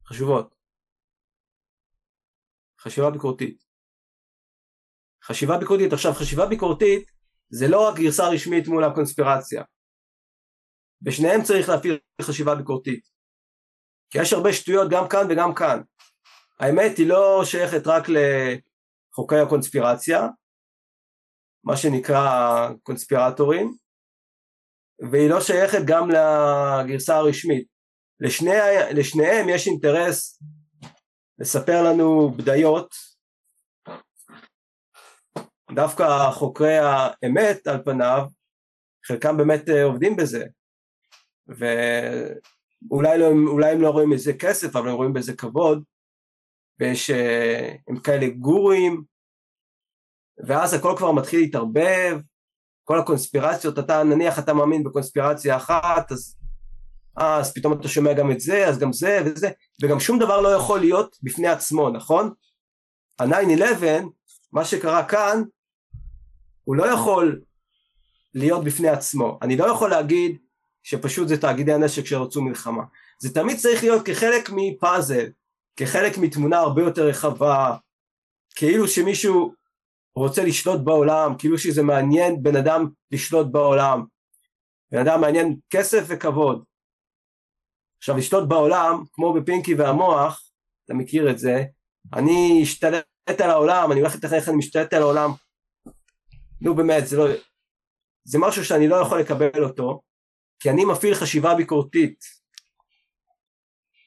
חשובות. חשיבה ביקורתית. חשיבה ביקורתית, עכשיו חשיבה ביקורתית זה לא רק גרסה רשמית מול הקונספירציה. בשניהם צריך להפעיל חשיבה ביקורתית. כי יש הרבה שטויות גם כאן וגם כאן. האמת היא לא שייכת רק לחוקי הקונספירציה, מה שנקרא קונספירטורים, והיא לא שייכת גם לגרסה הרשמית. לשני, לשניהם יש אינטרס לספר לנו בדיות, דווקא חוקרי האמת על פניו, חלקם באמת עובדים בזה, ו... אולי, לא, הם לא רואים איזה כסף, אבל הם רואים בזה כבוד, ויש, אה, הם כאלה גורואים, ואז הכל כבר מתחיל להתערבב, כל הקונספירציות, אתה נניח אתה מאמין בקונספירציה אחת, אז, אה, אז פתאום אתה שומע גם את זה, אז גם זה וזה, וגם שום דבר לא יכול להיות בפני עצמו, נכון? ה-9-11, מה שקרה כאן, הוא לא יכול להיות בפני עצמו. אני לא יכול להגיד שפשוט זה תאגידי הנשק שרצו מלחמה. זה תמיד צריך להיות כחלק מפאזל, כחלק מתמונה הרבה יותר רחבה, כאילו שמישהו רוצה לשלוט בעולם, כאילו שזה מעניין בן אדם לשלוט בעולם. בן אדם מעניין כסף וכבוד. עכשיו לשלוט בעולם, כמו בפינקי והמוח, אתה מכיר את זה, אני אשתלט על העולם, אני הולך לתכנן איך אני משתלט על העולם. נו באמת, זה לא... זה משהו שאני לא יכול לקבל אותו, כי אני מפעיל חשיבה ביקורתית.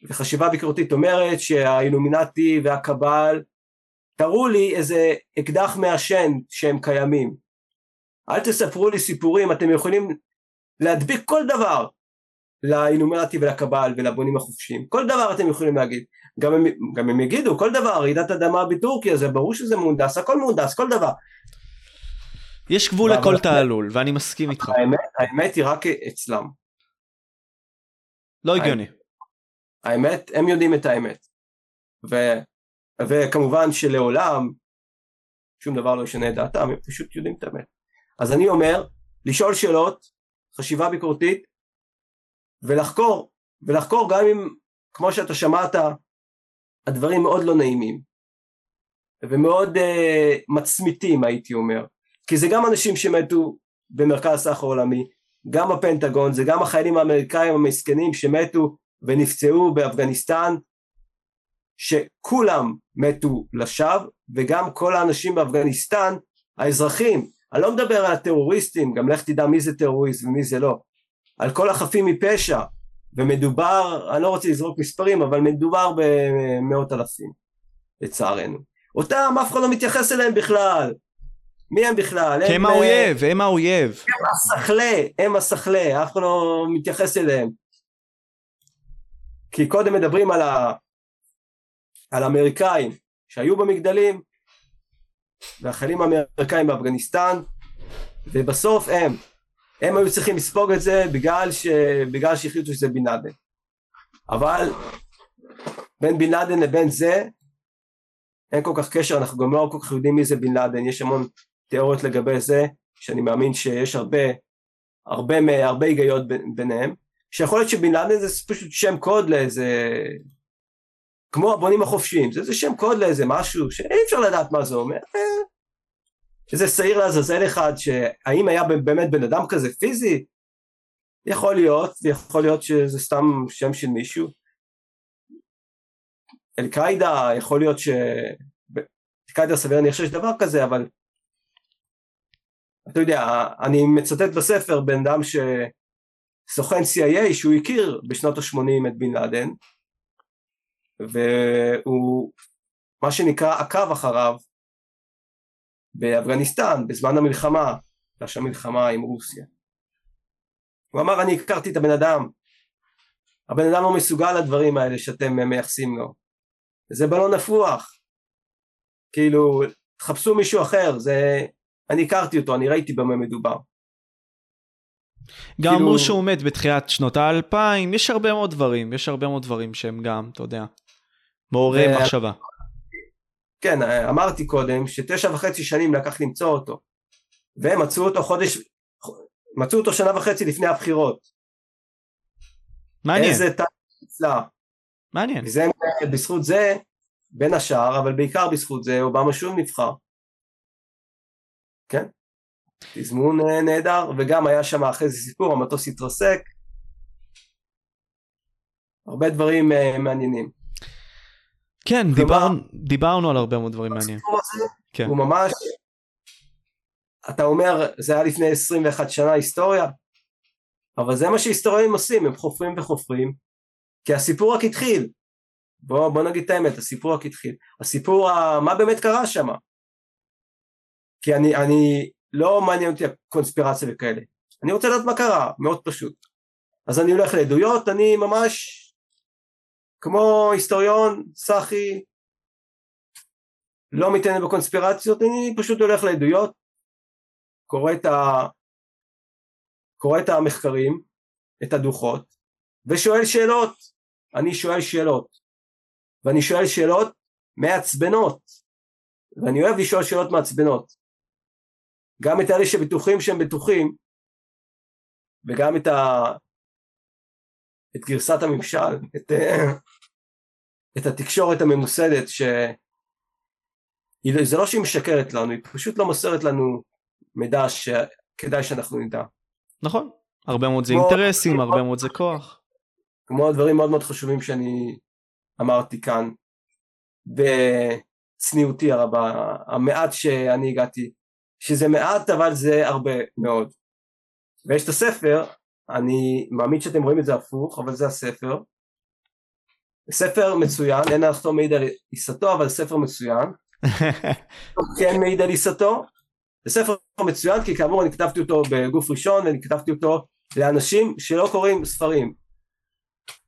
וחשיבה ביקורתית אומרת שהאילומינטי והקבל תראו לי איזה אקדח מעשן שהם קיימים. אל תספרו לי סיפורים, אתם יכולים להדביק כל דבר לאילומינטי ולקבל ולבונים החופשיים. כל דבר אתם יכולים להגיד. גם הם, גם הם יגידו, כל דבר, רעידת אדמה בטורקיה, זה ברור שזה מהונדס, הכל מהונדס, כל דבר. יש גבול לכל תעלול, ואני מסכים איתך. האמת, האמת היא רק אצלם. לא הגיוני. האמת, הם יודעים את האמת. ו, וכמובן שלעולם שום דבר לא ישנה את דעתם, הם פשוט יודעים את האמת. אז אני אומר, לשאול שאלות, חשיבה ביקורתית, ולחקור, ולחקור גם אם, כמו שאתה שמעת, הדברים מאוד לא נעימים, ומאוד uh, מצמיתים הייתי אומר. כי זה גם אנשים שמתו במרכז סחר עולמי, גם הפנטגון, זה גם החיילים האמריקאים המסכנים שמתו ונפצעו באפגניסטן, שכולם מתו לשווא, וגם כל האנשים באפגניסטן, האזרחים, אני לא מדבר על הטרוריסטים, גם לך תדע מי זה טרוריסט ומי זה לא, על כל החפים מפשע, ומדובר, אני לא רוצה לזרוק מספרים, אבל מדובר במאות אלפים, לצערנו. אותם אף אחד לא מתייחס אליהם בכלל, מי הם בכלל? כי הם אה, האויב, הם האויב. הם הסחלה, הם הסחלה, אף אחד לא מתייחס אליהם. כי קודם מדברים על, ה... על האמריקאים שהיו במגדלים, והחיילים האמריקאים באפגניסטן, ובסוף הם, הם היו צריכים לספוג את זה בגלל, ש... בגלל שהחליטו שזה בן לאדן. אבל בין בן לאדן לבין זה אין כל כך קשר, אנחנו גם לא כל כך יודעים מי זה בן לאדן, יש המון תיאוריות לגבי זה, שאני מאמין שיש הרבה, הרבה, הרבה היגיון ביניהם, שיכול להיות שבן לאדן זה פשוט שם קוד לאיזה, כמו הבונים החופשיים, זה, זה שם קוד לאיזה משהו שאי אפשר לדעת מה זה אומר, שזה שעיר לעזאזל אחד, שהאם היה באמת בן אדם כזה פיזי, יכול להיות, ויכול להיות שזה סתם שם של מישהו. אל-קאעידה, יכול להיות ש... אל-קאעידה סביר להניח שיש דבר כזה, אבל אתה יודע, אני מצטט בספר בן אדם שסוכן CIA שהוא הכיר בשנות ה-80 את בן לאדן והוא מה שנקרא עקב אחריו באפגניסטן בזמן המלחמה, הייתה מלחמה עם רוסיה. הוא אמר אני הכרתי את הבן אדם, הבן אדם לא מסוגל לדברים האלה שאתם מייחסים לו, זה בלון נפוח, כאילו תחפשו מישהו אחר, זה אני הכרתי אותו, אני ראיתי במה מדובר. גם כאילו... אמרו שהוא מת בתחילת שנות האלפיים, יש הרבה מאוד דברים, יש הרבה מאוד דברים שהם גם, אתה יודע, מעוררי. מחשבה. כן, אמרתי קודם שתשע וחצי שנים לקח למצוא אותו, והם מצאו אותו חודש, מצאו אותו שנה וחצי לפני הבחירות. מעניין. איזה טעם נפלא. מעניין. זה בזכות זה, בין השאר, אבל בעיקר בזכות זה, אובמה שוב נבחר. כן, תזמון אה, נהדר, וגם היה שם אחרי זה סיפור, המטוס התרסק, הרבה דברים uh, מעניינים. כן, כלומר, דיבר, דיברנו על הרבה מאוד דברים מעניינים. כן. הוא ממש, אתה אומר, זה היה לפני 21 שנה היסטוריה, אבל זה מה שהיסטוריונים עושים, הם חופרים וחופרים, כי הסיפור רק התחיל. בוא, בוא נגיד את האמת, הסיפור רק התחיל. הסיפור, מה באמת קרה שם? כי אני, אני לא מעניין אותי הקונספירציה וכאלה, אני רוצה לדעת מה קרה, מאוד פשוט. אז אני הולך לעדויות, אני ממש כמו היסטוריון, סאחי, לא מתעניין בקונספירציות, אני פשוט הולך לעדויות, קורא את, ה... קורא את המחקרים, את הדוחות, ושואל שאלות. אני שואל שאלות. ואני שואל שאלות מעצבנות. ואני אוהב לשאול שאלות מעצבנות. גם את אלה שבטוחים שהם בטוחים, וגם את, ה... את גרסת הממשל, את, את התקשורת הממוסדת, שזה לא שהיא משקרת לנו, היא פשוט לא מוסרת לנו מידע שכדאי שאנחנו נדע. נכון, הרבה מאוד זה אינטרסים, הרבה מאוד זה כוח. כמו דברים מאוד מאוד חשובים שאני אמרתי כאן, בצניעותי הרבה, המעט שאני הגעתי, שזה מעט אבל זה הרבה מאוד. ויש את הספר, אני מאמין שאתם רואים את זה הפוך, אבל זה הספר. ספר מצוין, אין לחתום מעיד על עיסתו, אבל ספר מצוין. [LAUGHS] כן מעיד על עיסתו. זה ספר מצוין, כי כאמור אני כתבתי אותו בגוף ראשון, ואני כתבתי אותו לאנשים שלא קוראים ספרים.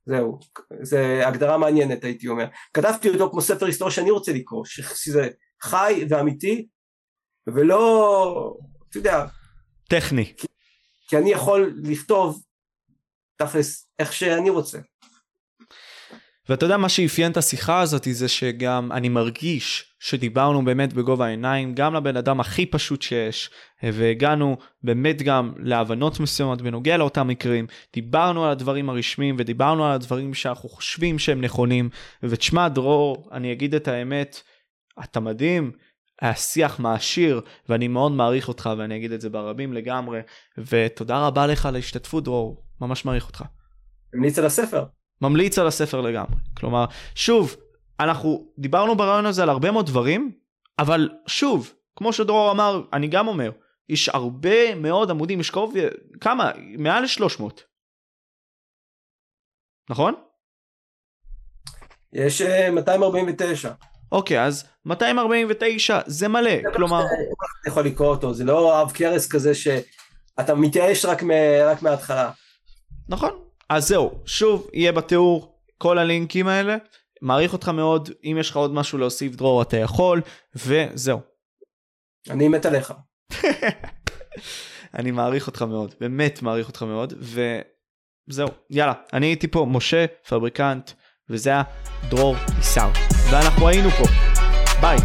זהו, זה הגדרה מעניינת הייתי אומר. כתבתי אותו כמו ספר היסטוריה שאני רוצה לקרוא, שזה חי ואמיתי, ולא, אתה יודע, טכני. כי, כי אני יכול לכתוב תכלס איך שאני רוצה. ואתה יודע מה שאפיין את השיחה הזאת זה שגם אני מרגיש שדיברנו באמת בגובה העיניים גם לבן אדם הכי פשוט שיש והגענו באמת גם להבנות מסוימות בנוגע לאותם מקרים דיברנו על הדברים הרשמיים ודיברנו על הדברים שאנחנו חושבים שהם נכונים ותשמע דרור אני אגיד את האמת אתה מדהים היה שיח מעשיר ואני מאוד מעריך אותך ואני אגיד את זה ברבים לגמרי ותודה רבה לך על ההשתתפות דרור ממש מעריך אותך. המליץ על הספר. ממליץ על הספר לגמרי. כלומר, שוב, אנחנו דיברנו ברעיון הזה על הרבה מאוד דברים, אבל שוב, כמו שדרור אמר, אני גם אומר, יש הרבה מאוד עמודים, יש קרוב, כמה? מעל ל-300. נכון? יש uh, אה, 249. אוקיי, אז 249 זה מלא, כלומר... אתה יכול לקרוא אותו, זה לא אב קרס כזה שאתה מתייאש רק, רק מההתחלה. נכון, אז זהו, שוב, יהיה בתיאור כל הלינקים האלה. מעריך אותך מאוד, אם יש לך עוד משהו להוסיף דרור אתה יכול, וזהו. אני מת עליך. [LAUGHS] אני מעריך אותך מאוד, באמת מעריך אותך מאוד, וזהו, יאללה, אני הייתי פה משה פבריקנט, וזה היה דרור עיסאו, ואנחנו היינו פה, ביי.